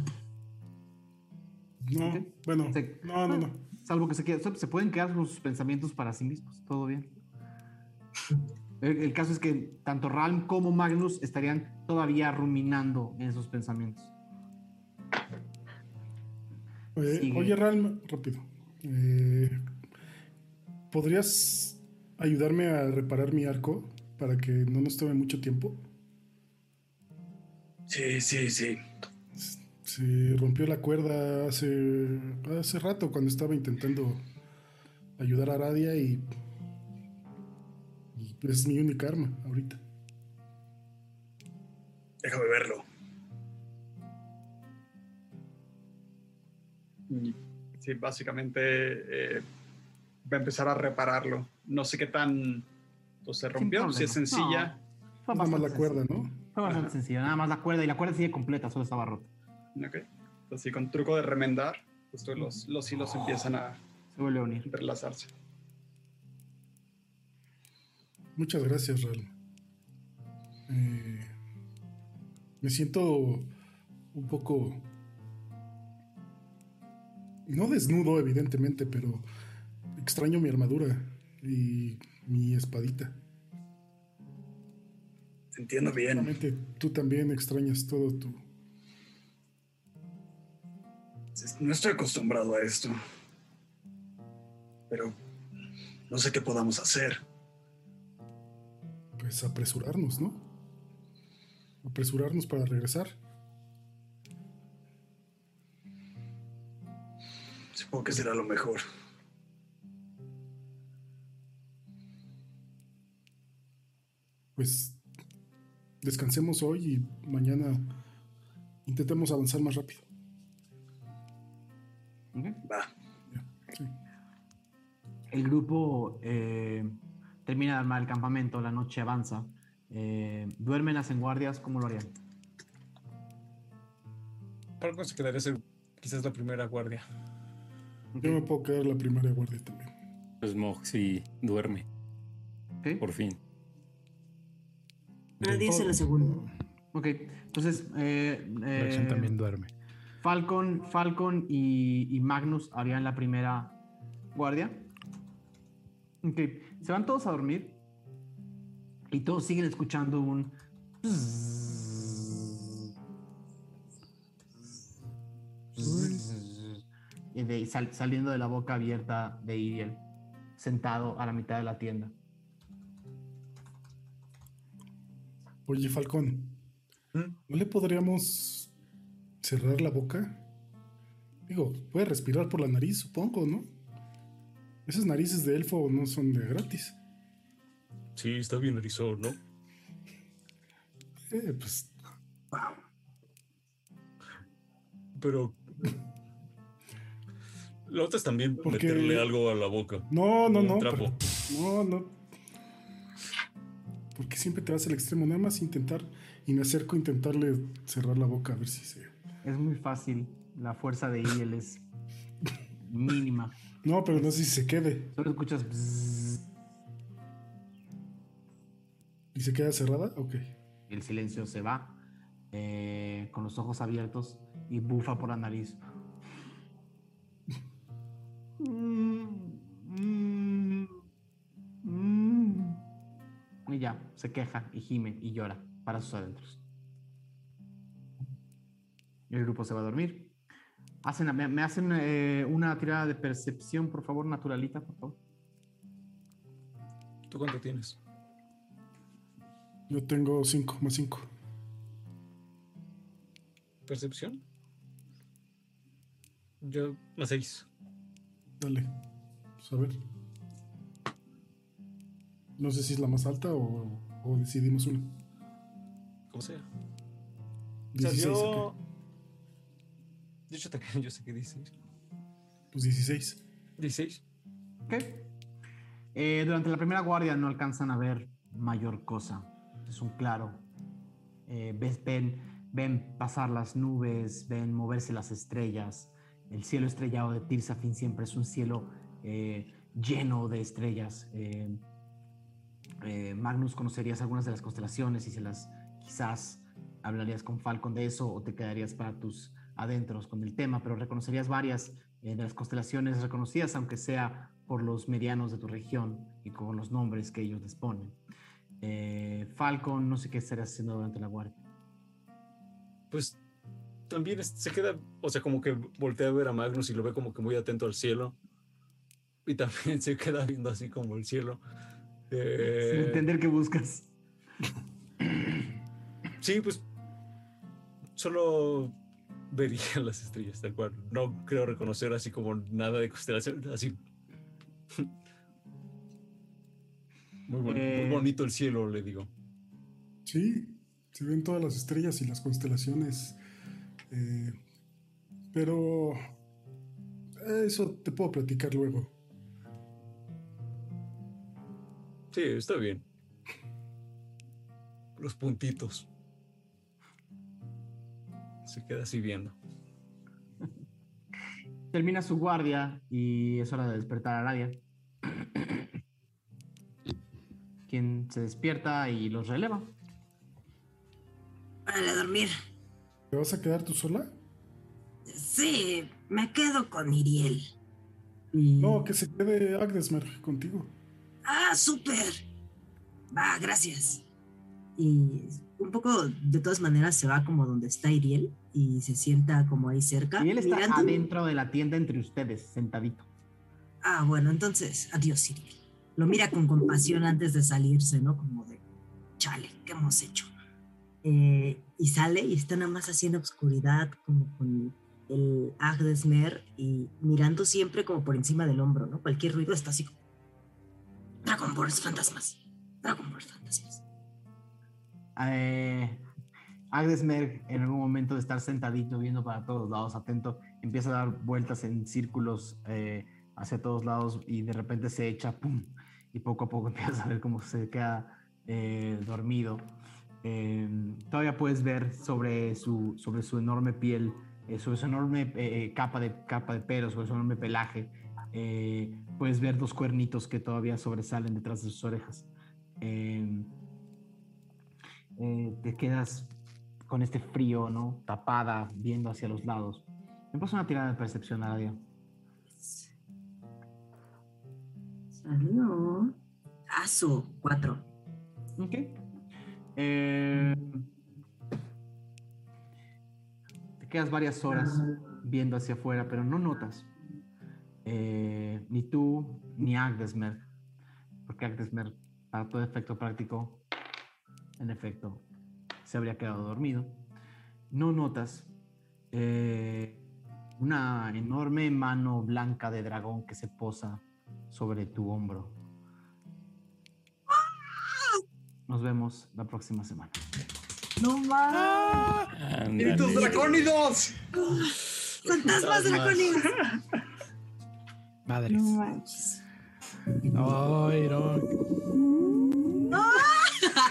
no, bueno, Se- no, no, no. Salvo que se, quieran- se pueden quedar sus pensamientos para sí mismos. Todo bien. El, el caso es que tanto Ralm como Magnus estarían todavía ruminando en esos pensamientos. Eh, Sigue. oye, Ralm, rápido. Eh, ¿Podrías ayudarme a reparar mi arco para que no nos tome mucho tiempo? Sí, sí, sí. Se rompió la cuerda hace, hace rato cuando estaba intentando ayudar a Aradia y, y es mi única arma ahorita. Déjame verlo. Sí, básicamente eh, va a empezar a repararlo. No sé qué tan pues, se rompió, si es sencilla. Fue Nada más la cuerda. ¿no? Fue bastante Ajá. sencillo. Nada más la cuerda y la cuerda sigue completa, solo estaba rota. Ok. Así con truco de remendar, justo los, los hilos empiezan a Se vuelve a unir. entrelazarse. Muchas gracias, Ral. Eh, me siento un poco... No desnudo, evidentemente, pero extraño mi armadura y mi espadita. Te entiendo bien. Seguramente tú también extrañas todo tu... No estoy acostumbrado a esto. Pero no sé qué podamos hacer. Pues apresurarnos, ¿no? Apresurarnos para regresar. Supongo que será lo mejor. Pues descansemos hoy y mañana intentemos avanzar más rápido. Va. Sí. El grupo eh, termina de armar el campamento, la noche avanza. Eh, ¿Duermen, hacen guardias? ¿Cómo lo harían? Falcon se quedaría ser quizás la primera guardia. Yo me puedo quedar la primera guardia también. Pues Mog sí duerme. Por fin. Nadie es la segunda. Ok, entonces eh, eh, también duerme. Falcon, Falcon y, y Magnus harían la primera guardia. Ok, se van todos a dormir y todos siguen escuchando un... y de- sal- saliendo de la boca abierta de Iriel, sentado a la mitad de la tienda. Oye, Falcón, ¿Mm? ¿no le podríamos cerrar la boca? Digo, puede respirar por la nariz, supongo, ¿no? Esas narices de elfo no son de gratis. Sí, está bien erizón, ¿no? Eh, pues Pero. La otra es también Porque- meterle algo a la boca. no, no, no. trapo. pero- no, no. Porque siempre te vas al extremo, nada más intentar y me acerco a intentarle cerrar la boca a ver si se. Es muy fácil, la fuerza de Iriel es mínima. No, pero no sé si se quede. Solo escuchas... bzzz, ¿Y se queda cerrada? Ok. el silencio se va eh, con los ojos abiertos y bufa por la nariz. Y ya, se queja y gime y llora para sus adentros. El grupo se va a dormir. Hacen, me, me hacen eh, una tirada de percepción, por favor, naturalita, por favor. ¿Tú cuánto tienes? Yo tengo 5 más 5. ¿Percepción? Yo, más seis. Dale. Pues a ver. No sé si es la más alta o, o decidimos una. Como sea. O sea, 16, yo. ok. De hecho, también yo sé que dice. Pues 16. 16. Ok. Eh, durante la primera guardia no alcanzan a ver mayor cosa. Es un claro. Eh, ves- ven, ven pasar las nubes, ven moverse las estrellas. El cielo estrellado de Tirsafin siempre es un cielo eh, lleno de estrellas. Eh, eh, Magnus, ¿conocerías algunas de las constelaciones y se las quizás hablarías con Falcon de eso o te quedarías para tus adentros con el tema? Pero reconocerías varias eh, de las constelaciones reconocidas, aunque sea por los medianos de tu región y con los nombres que ellos les ponen. Eh, Falcon, no sé qué estarías haciendo durante la guardia. Pues también se queda, o sea, como que voltea a ver a Magnus y lo ve como que muy atento al cielo. Y también se queda viendo así como el cielo. Eh, Sin entender qué buscas. Sí, pues solo vería las estrellas, tal cual. No creo reconocer así como nada de constelación, así. Muy, boni- Eh. muy bonito el cielo, le digo. Sí, se ven todas las estrellas y las constelaciones. eh, pero eso te puedo platicar luego. Sí, está bien. Los puntitos. Se queda así viendo. Termina su guardia y es hora de despertar a Aradia. Quien se despierta y los releva. Para dormir. ¿Te vas a quedar tú sola? Sí, me quedo con Iriel. Y- No, que se quede Agnesmer contigo. Ah, súper. Va, gracias. Y un poco, de todas maneras, se va como donde está Iriel y se sienta como ahí cerca. Y él está mirando- adentro de la tienda entre ustedes, sentadito. Ah, bueno, entonces, adiós, Iriel. Lo mira con compasión antes de salirse, ¿no? Como de, chale, ¿qué hemos hecho? Eh, y sale y está nada más haciendo oscuridad, como con el Agdesmer y mirando siempre como por encima del hombro, ¿no? Cualquier ruido está así como, Dragon Balls fantasmas. Dragon Balls fantasmas. Eh, Agdesmerg, en algún momento de estar sentadito, viendo para todos lados, atento, empieza a dar vueltas en círculos eh, hacia todos lados y de repente se echa, ¡pum! Y poco a poco empiezas a ver cómo se queda eh, dormido. Eh, todavía puedes ver sobre su, sobre su enorme piel eh, sobre su enorme capa, de, capa de pelo, sobre su enorme pelaje, puedes ver dos cuernitos que todavía sobresalen detrás de sus orejas. Eh, te quedas con este frío, ¿no? Tapada, viendo hacia los lados. Me pasa una tirada de percepción, Aradia. Salió. Aso, cuatro. Ok. Eh, te quedas varias horas viendo hacia afuera, pero no notas. eh, ni tú ni Agdesmer. Porque Agdesmer, para todo efecto práctico, en efecto, se habría quedado dormido. No notas eh, una enorme mano blanca de dragón que se posa sobre tu hombro. Nos vemos la próxima semana. No más. ¡Espíritus dracónidos! ¡Fantasmas dracónidos! Madres. No manches. Ay, no.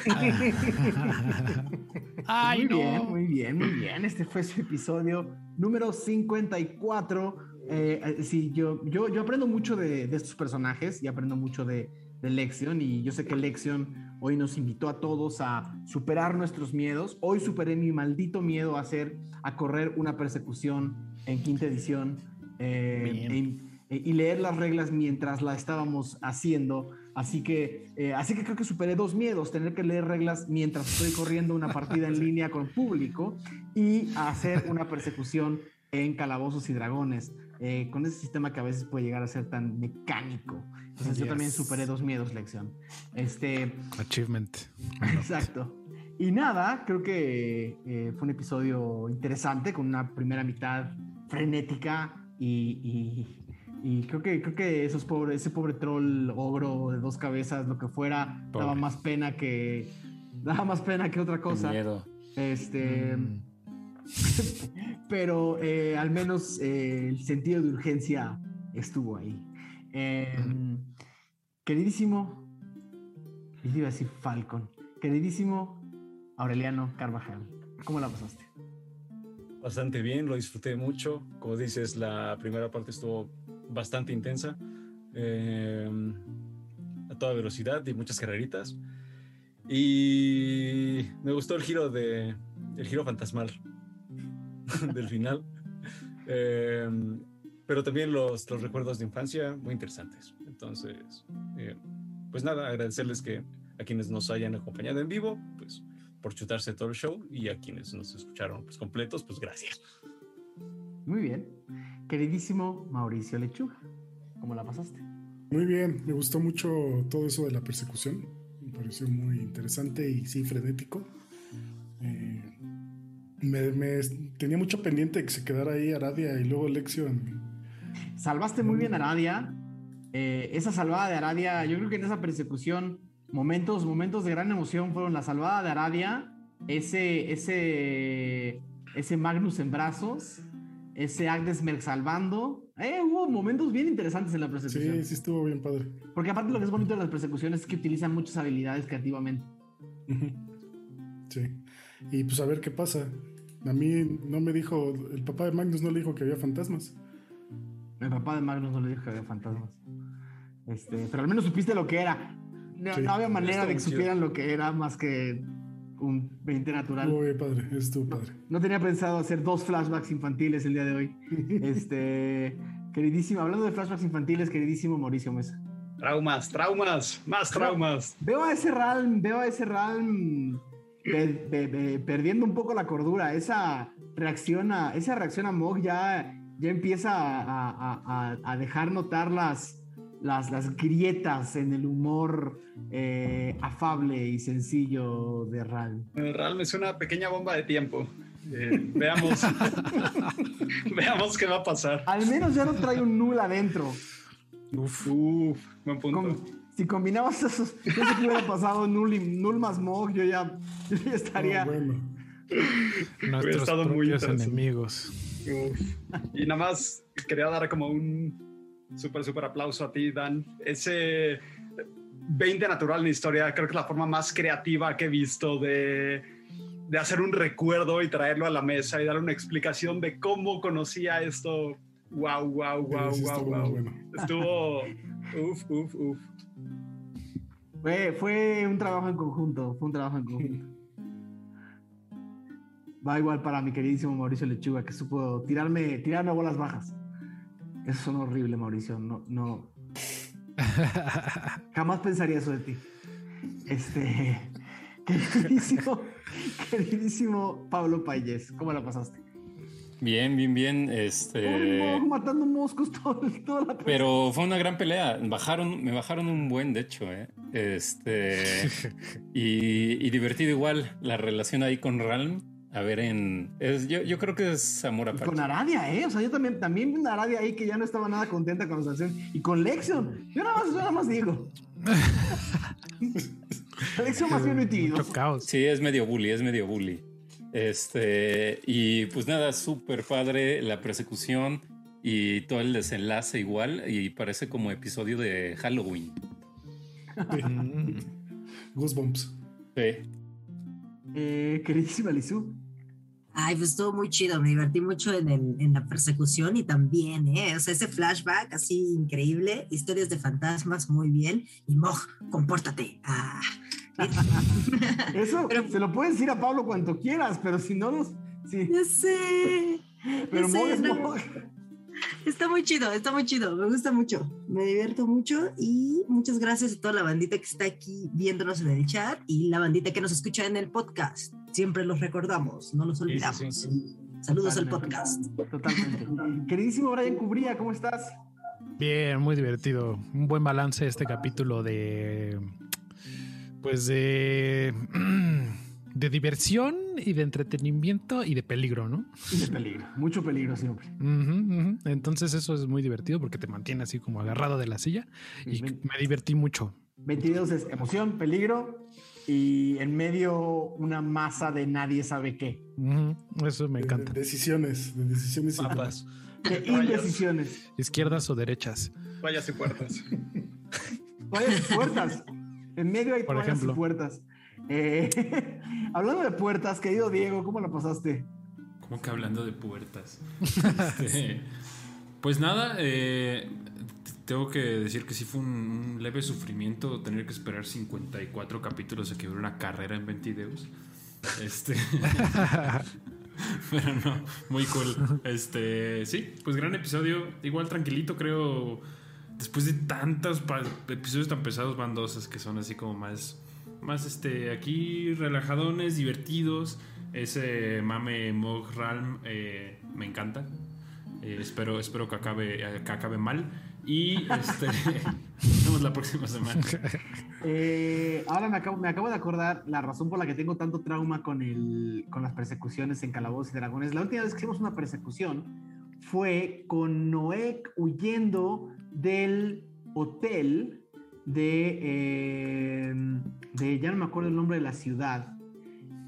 Ay, muy no. bien, muy bien, muy bien. Este fue su episodio número 54. Eh, sí, yo, yo, yo aprendo mucho de, de estos personajes y aprendo mucho de, de Lexion. Y yo sé que Lexion hoy nos invitó a todos a superar nuestros miedos. Hoy superé mi maldito miedo a hacer, a correr una persecución en quinta edición eh, y leer las reglas mientras la estábamos haciendo. Así que, eh, así que creo que superé dos miedos, tener que leer reglas mientras estoy corriendo una partida en línea con público y hacer una persecución en calabozos y dragones, eh, con ese sistema que a veces puede llegar a ser tan mecánico. Entonces yo Yes. también superé dos miedos, lección. Este, Achievement. Exacto. Y nada, creo que eh, fue un episodio interesante con una primera mitad frenética y, y- y creo que creo que esos pobres, ese pobre troll ogro de dos cabezas, lo que fuera, daba más pena que daba más pena que otra cosa. Miedo. Este, Mm. pero eh, al menos eh, el sentido de urgencia estuvo ahí. Eh, queridísimo, y iba a decir Falcon, queridísimo Aureliano Carvajal, ¿cómo la pasaste? Bastante bien, lo disfruté mucho. Como dices, la primera parte estuvo bastante intensa. eh, a toda velocidad y muchas carreritas. Y me gustó el giro de el giro fantasmal del final. Eh, pero también los, los recuerdos de infancia muy interesantes. Entonces, eh, pues nada, agradecerles que a quienes nos hayan acompañado en vivo, pues por chutarse todo el show y a quienes nos escucharon pues completos, pues gracias. Muy bien. Queridísimo Mauricio Lechuga, ¿cómo la pasaste? Muy bien, me gustó mucho todo eso de la persecución. Me pareció muy interesante y sí, frenético. Eh, me, me- tenía mucho pendiente que se quedara ahí Aradia y luego Lexion. Salvaste muy bien a Aradia. Eh, esa salvada de Aradia, yo creo que en esa persecución, momentos, momentos de gran emoción fueron la salvada de Aradia, ese, ese, ese Magnus en brazos, ese Agnesmerg salvando. Eh, hubo momentos bien interesantes en la persecución. Sí, sí estuvo bien padre. Porque aparte lo que es bonito de las persecuciones es que utilizan muchas habilidades creativamente. Sí. Y pues a ver qué pasa. A mí no me dijo, el papá de Magnus no le dijo que había fantasmas. El papá de Magnus no le dijo que había fantasmas. Este, pero al menos supiste lo que era. No, Sí. no había manera de que chido. supieran lo que era más que un 20 natural. Bien padre, estuvo padre. No tenía pensado hacer dos flashbacks infantiles el día de hoy. Este, queridísimo, hablando de flashbacks infantiles, queridísimo Mauricio Mesa. Traumas, traumas, más traumas. Veo a ese Ralm, veo a ese Ralm pe- pe- pe- perdiendo un poco la cordura. Esa reacción a, esa reacción a Mog ya, ya empieza a, a- a- a dejar notar las, las, las grietas en el humor eh, afable y sencillo de Ralm. El Realm es una pequeña bomba de tiempo. Eh, veamos. veamos qué va a pasar. Al menos ya no trae un null adentro. Uf, buen punto. Con- si combinabas esos, yo sé que hubiera pasado null, y, null más Mog, yo ya, yo ya estaría. No, bueno. Nuestros estado muy propios interesante. enemigos. Uf. Y nada más quería dar como un súper, súper aplauso a ti, Dan. Ese 20 natural en la historia creo que es la forma más creativa que he visto de de hacer un recuerdo y traerlo a la mesa y dar una explicación de cómo conocía esto. Wow, wow, wow, Sí, wow, wow. bueno. Estuvo uf, uf, uf. Fue, fue un trabajo en conjunto, fue un trabajo en conjunto. Va igual para mi queridísimo Mauricio Lechuga, que supo tirarme, tirarme a bolas bajas. Eso son horrible, Mauricio. No, no. Jamás pensaría eso de ti. Este. Queridísimo, queridísimo Pablo Payés, ¿cómo la pasaste? Bien, bien, bien. Este. Matando moscos todo, toda la Pero fue una gran pelea. Bajaron, me bajaron un buen, de hecho, ¿eh? Este. y, y divertido igual. La relación ahí con Ralm. A ver, en. Es, yo, yo creo que es amor Y aparte. con Aradia, ¿eh? O sea, yo también, también vi una Aradia ahí que ya no estaba nada contenta con la situación. Y con Lexion. Yo nada más, yo nada más digo. Lexion más bien metido. Sí, es medio bully, es medio bully. Este, y pues nada, súper padre la persecución y todo el desenlace igual. Y parece como episodio de Halloween. Mm. Goosebumps. Sí. Eh, queridísima Lizu. Ay, pues estuvo muy chido, me divertí mucho en, el- en la persecución y también, ¿eh? O sea, ese flashback así increíble, historias de fantasmas muy bien. Y Moj, compórtate. Ah. Eso Pero- se lo puedes decir a Pablo cuanto quieras, pero si no los. Sí. Ya sé. Pero ya sé, Mog es no. Mog. Está muy chido, está muy chido, me gusta mucho, me divierto mucho y muchas gracias a toda la bandita que está aquí viéndonos en el chat y la bandita que nos escucha en el podcast. Siempre los recordamos, no los sí, olvidamos. sí. Saludos al podcast. Totalmente. Queridísimo Brian Cubría, ¿cómo estás? Bien, muy divertido. Un buen balance este capítulo de. Pues de. De diversión y de entretenimiento y de peligro, ¿no? Y de peligro, mucho peligro siempre. Entonces, eso es muy divertido porque te mantiene así como agarrado de la silla y me divertí mucho. 22 es emoción, peligro y en medio una masa de nadie sabe qué. Eso me encanta. De, decisiones, de decisiones. y Papas. De indecisiones. Izquierdas o derechas. Váyase puertas. Toallas y puertas. En medio hay Por toallas y ejemplo. puertas. Eh, hablando de puertas, querido Diego, ¿cómo la pasaste? Como que hablando de puertas. Este, pues nada, eh, tengo que decir que sí fue un, un leve sufrimiento tener que esperar 54 capítulos a que hubiera una carrera en 20 videos. Este. Pero no, muy cool. Este, sí, pues gran episodio. Igual tranquilito, creo. Después de tantos episodios tan pesados, van dos que son así como más. Más este, aquí relajadones, divertidos. Ese mame Mog Ralm eh, me encanta. Eh, espero, espero que acabe, eh, que acabe mal. Y este, nos vemos la próxima semana. Eh, ahora me acabo, me acabo de acordar la razón por la que tengo tanto trauma con, el, con las persecuciones en Calabozos y Dragones. La última vez que hicimos una persecución fue con Noé huyendo del hotel de, eh, de, ya no me acuerdo el nombre de la ciudad,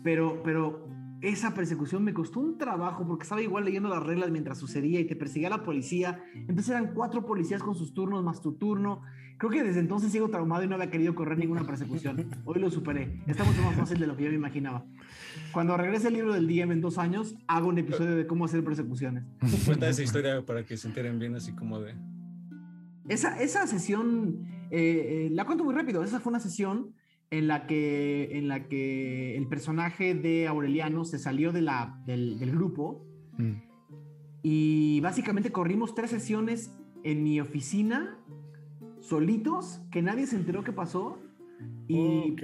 pero, pero esa persecución me costó un trabajo porque estaba igual leyendo las reglas mientras sucedía y te perseguía la policía. Entonces eran cuatro policías con sus turnos más tu turno. Creo que desde entonces sigo traumado y no había querido correr ninguna persecución. Hoy lo superé. Está mucho más fácil de lo que yo me imaginaba. Cuando regrese el libro del DM en dos años, hago un episodio de cómo hacer persecuciones. Cuenta esa historia para que se enteren bien, así como de. Esa, esa sesión, eh, eh, la cuento muy rápido. Esa fue una sesión en la que, en la que el personaje de Aureliano se salió de la, del, del grupo Mm. y básicamente corrimos tres sesiones en mi oficina, solitos, que nadie se enteró qué pasó y, Ok,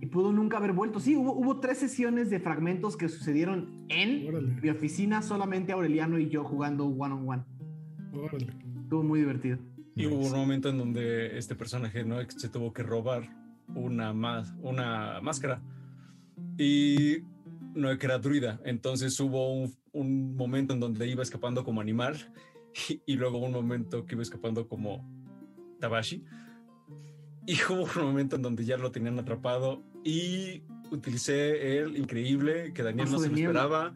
y pudo nunca haber vuelto. Sí, hubo, hubo tres sesiones de fragmentos que sucedieron en órale, mi oficina, solamente Aureliano y yo jugando one on one. órale. Estuvo muy divertido. Y hubo un momento en donde este personaje no se tuvo que robar una, más, una máscara. Y no que era druida. Entonces hubo un, un momento en donde iba escapando como animal. Y, y luego un momento que iba escapando como Tabashi. Y hubo un momento en donde ya lo tenían atrapado. Y utilicé el increíble que Daniel Paso no se lo esperaba.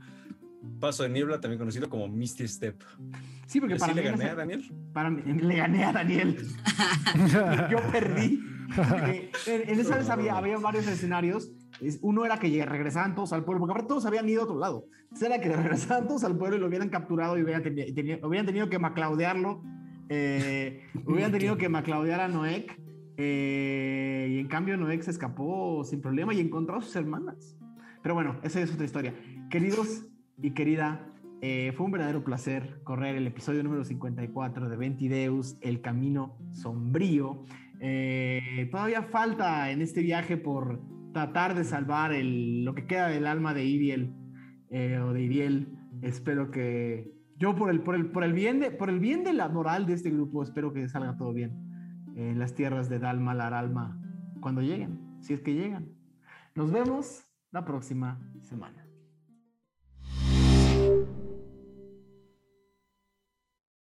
Paso de niebla, también conocido como Misty Step. Sí, porque ¿Y para mí le gané ese- a Daniel? Para mí, le gané a Daniel. Yo perdí. En, en esa vez había, había varios escenarios es- uno era que regresaban todos al pueblo, porque aparte todos habían ido a otro lado. Entonces era que regresaban todos al pueblo y lo hubieran capturado y hubieran, teni- teni- hubieran tenido que maclaudearlo. eh, hubieran tenido que maclaudear a Noek. eh, y en cambio Noek se escapó sin problema y encontró a sus hermanas. Pero bueno, esa es otra historia. Queridos y querida, eh, fue un verdadero placer correr el episodio número 54 de Ventideus, El Camino Sombrío. Eh, todavía falta en este viaje por tratar de salvar el- lo que queda del alma de Iriel eh, o de Iriel. Espero que yo por el, por el, por el bien de, por el bien de la moral de este grupo, espero que salga todo bien en las tierras de Dalma, Laralma, cuando lleguen, si es que llegan. Nos vemos la próxima semana.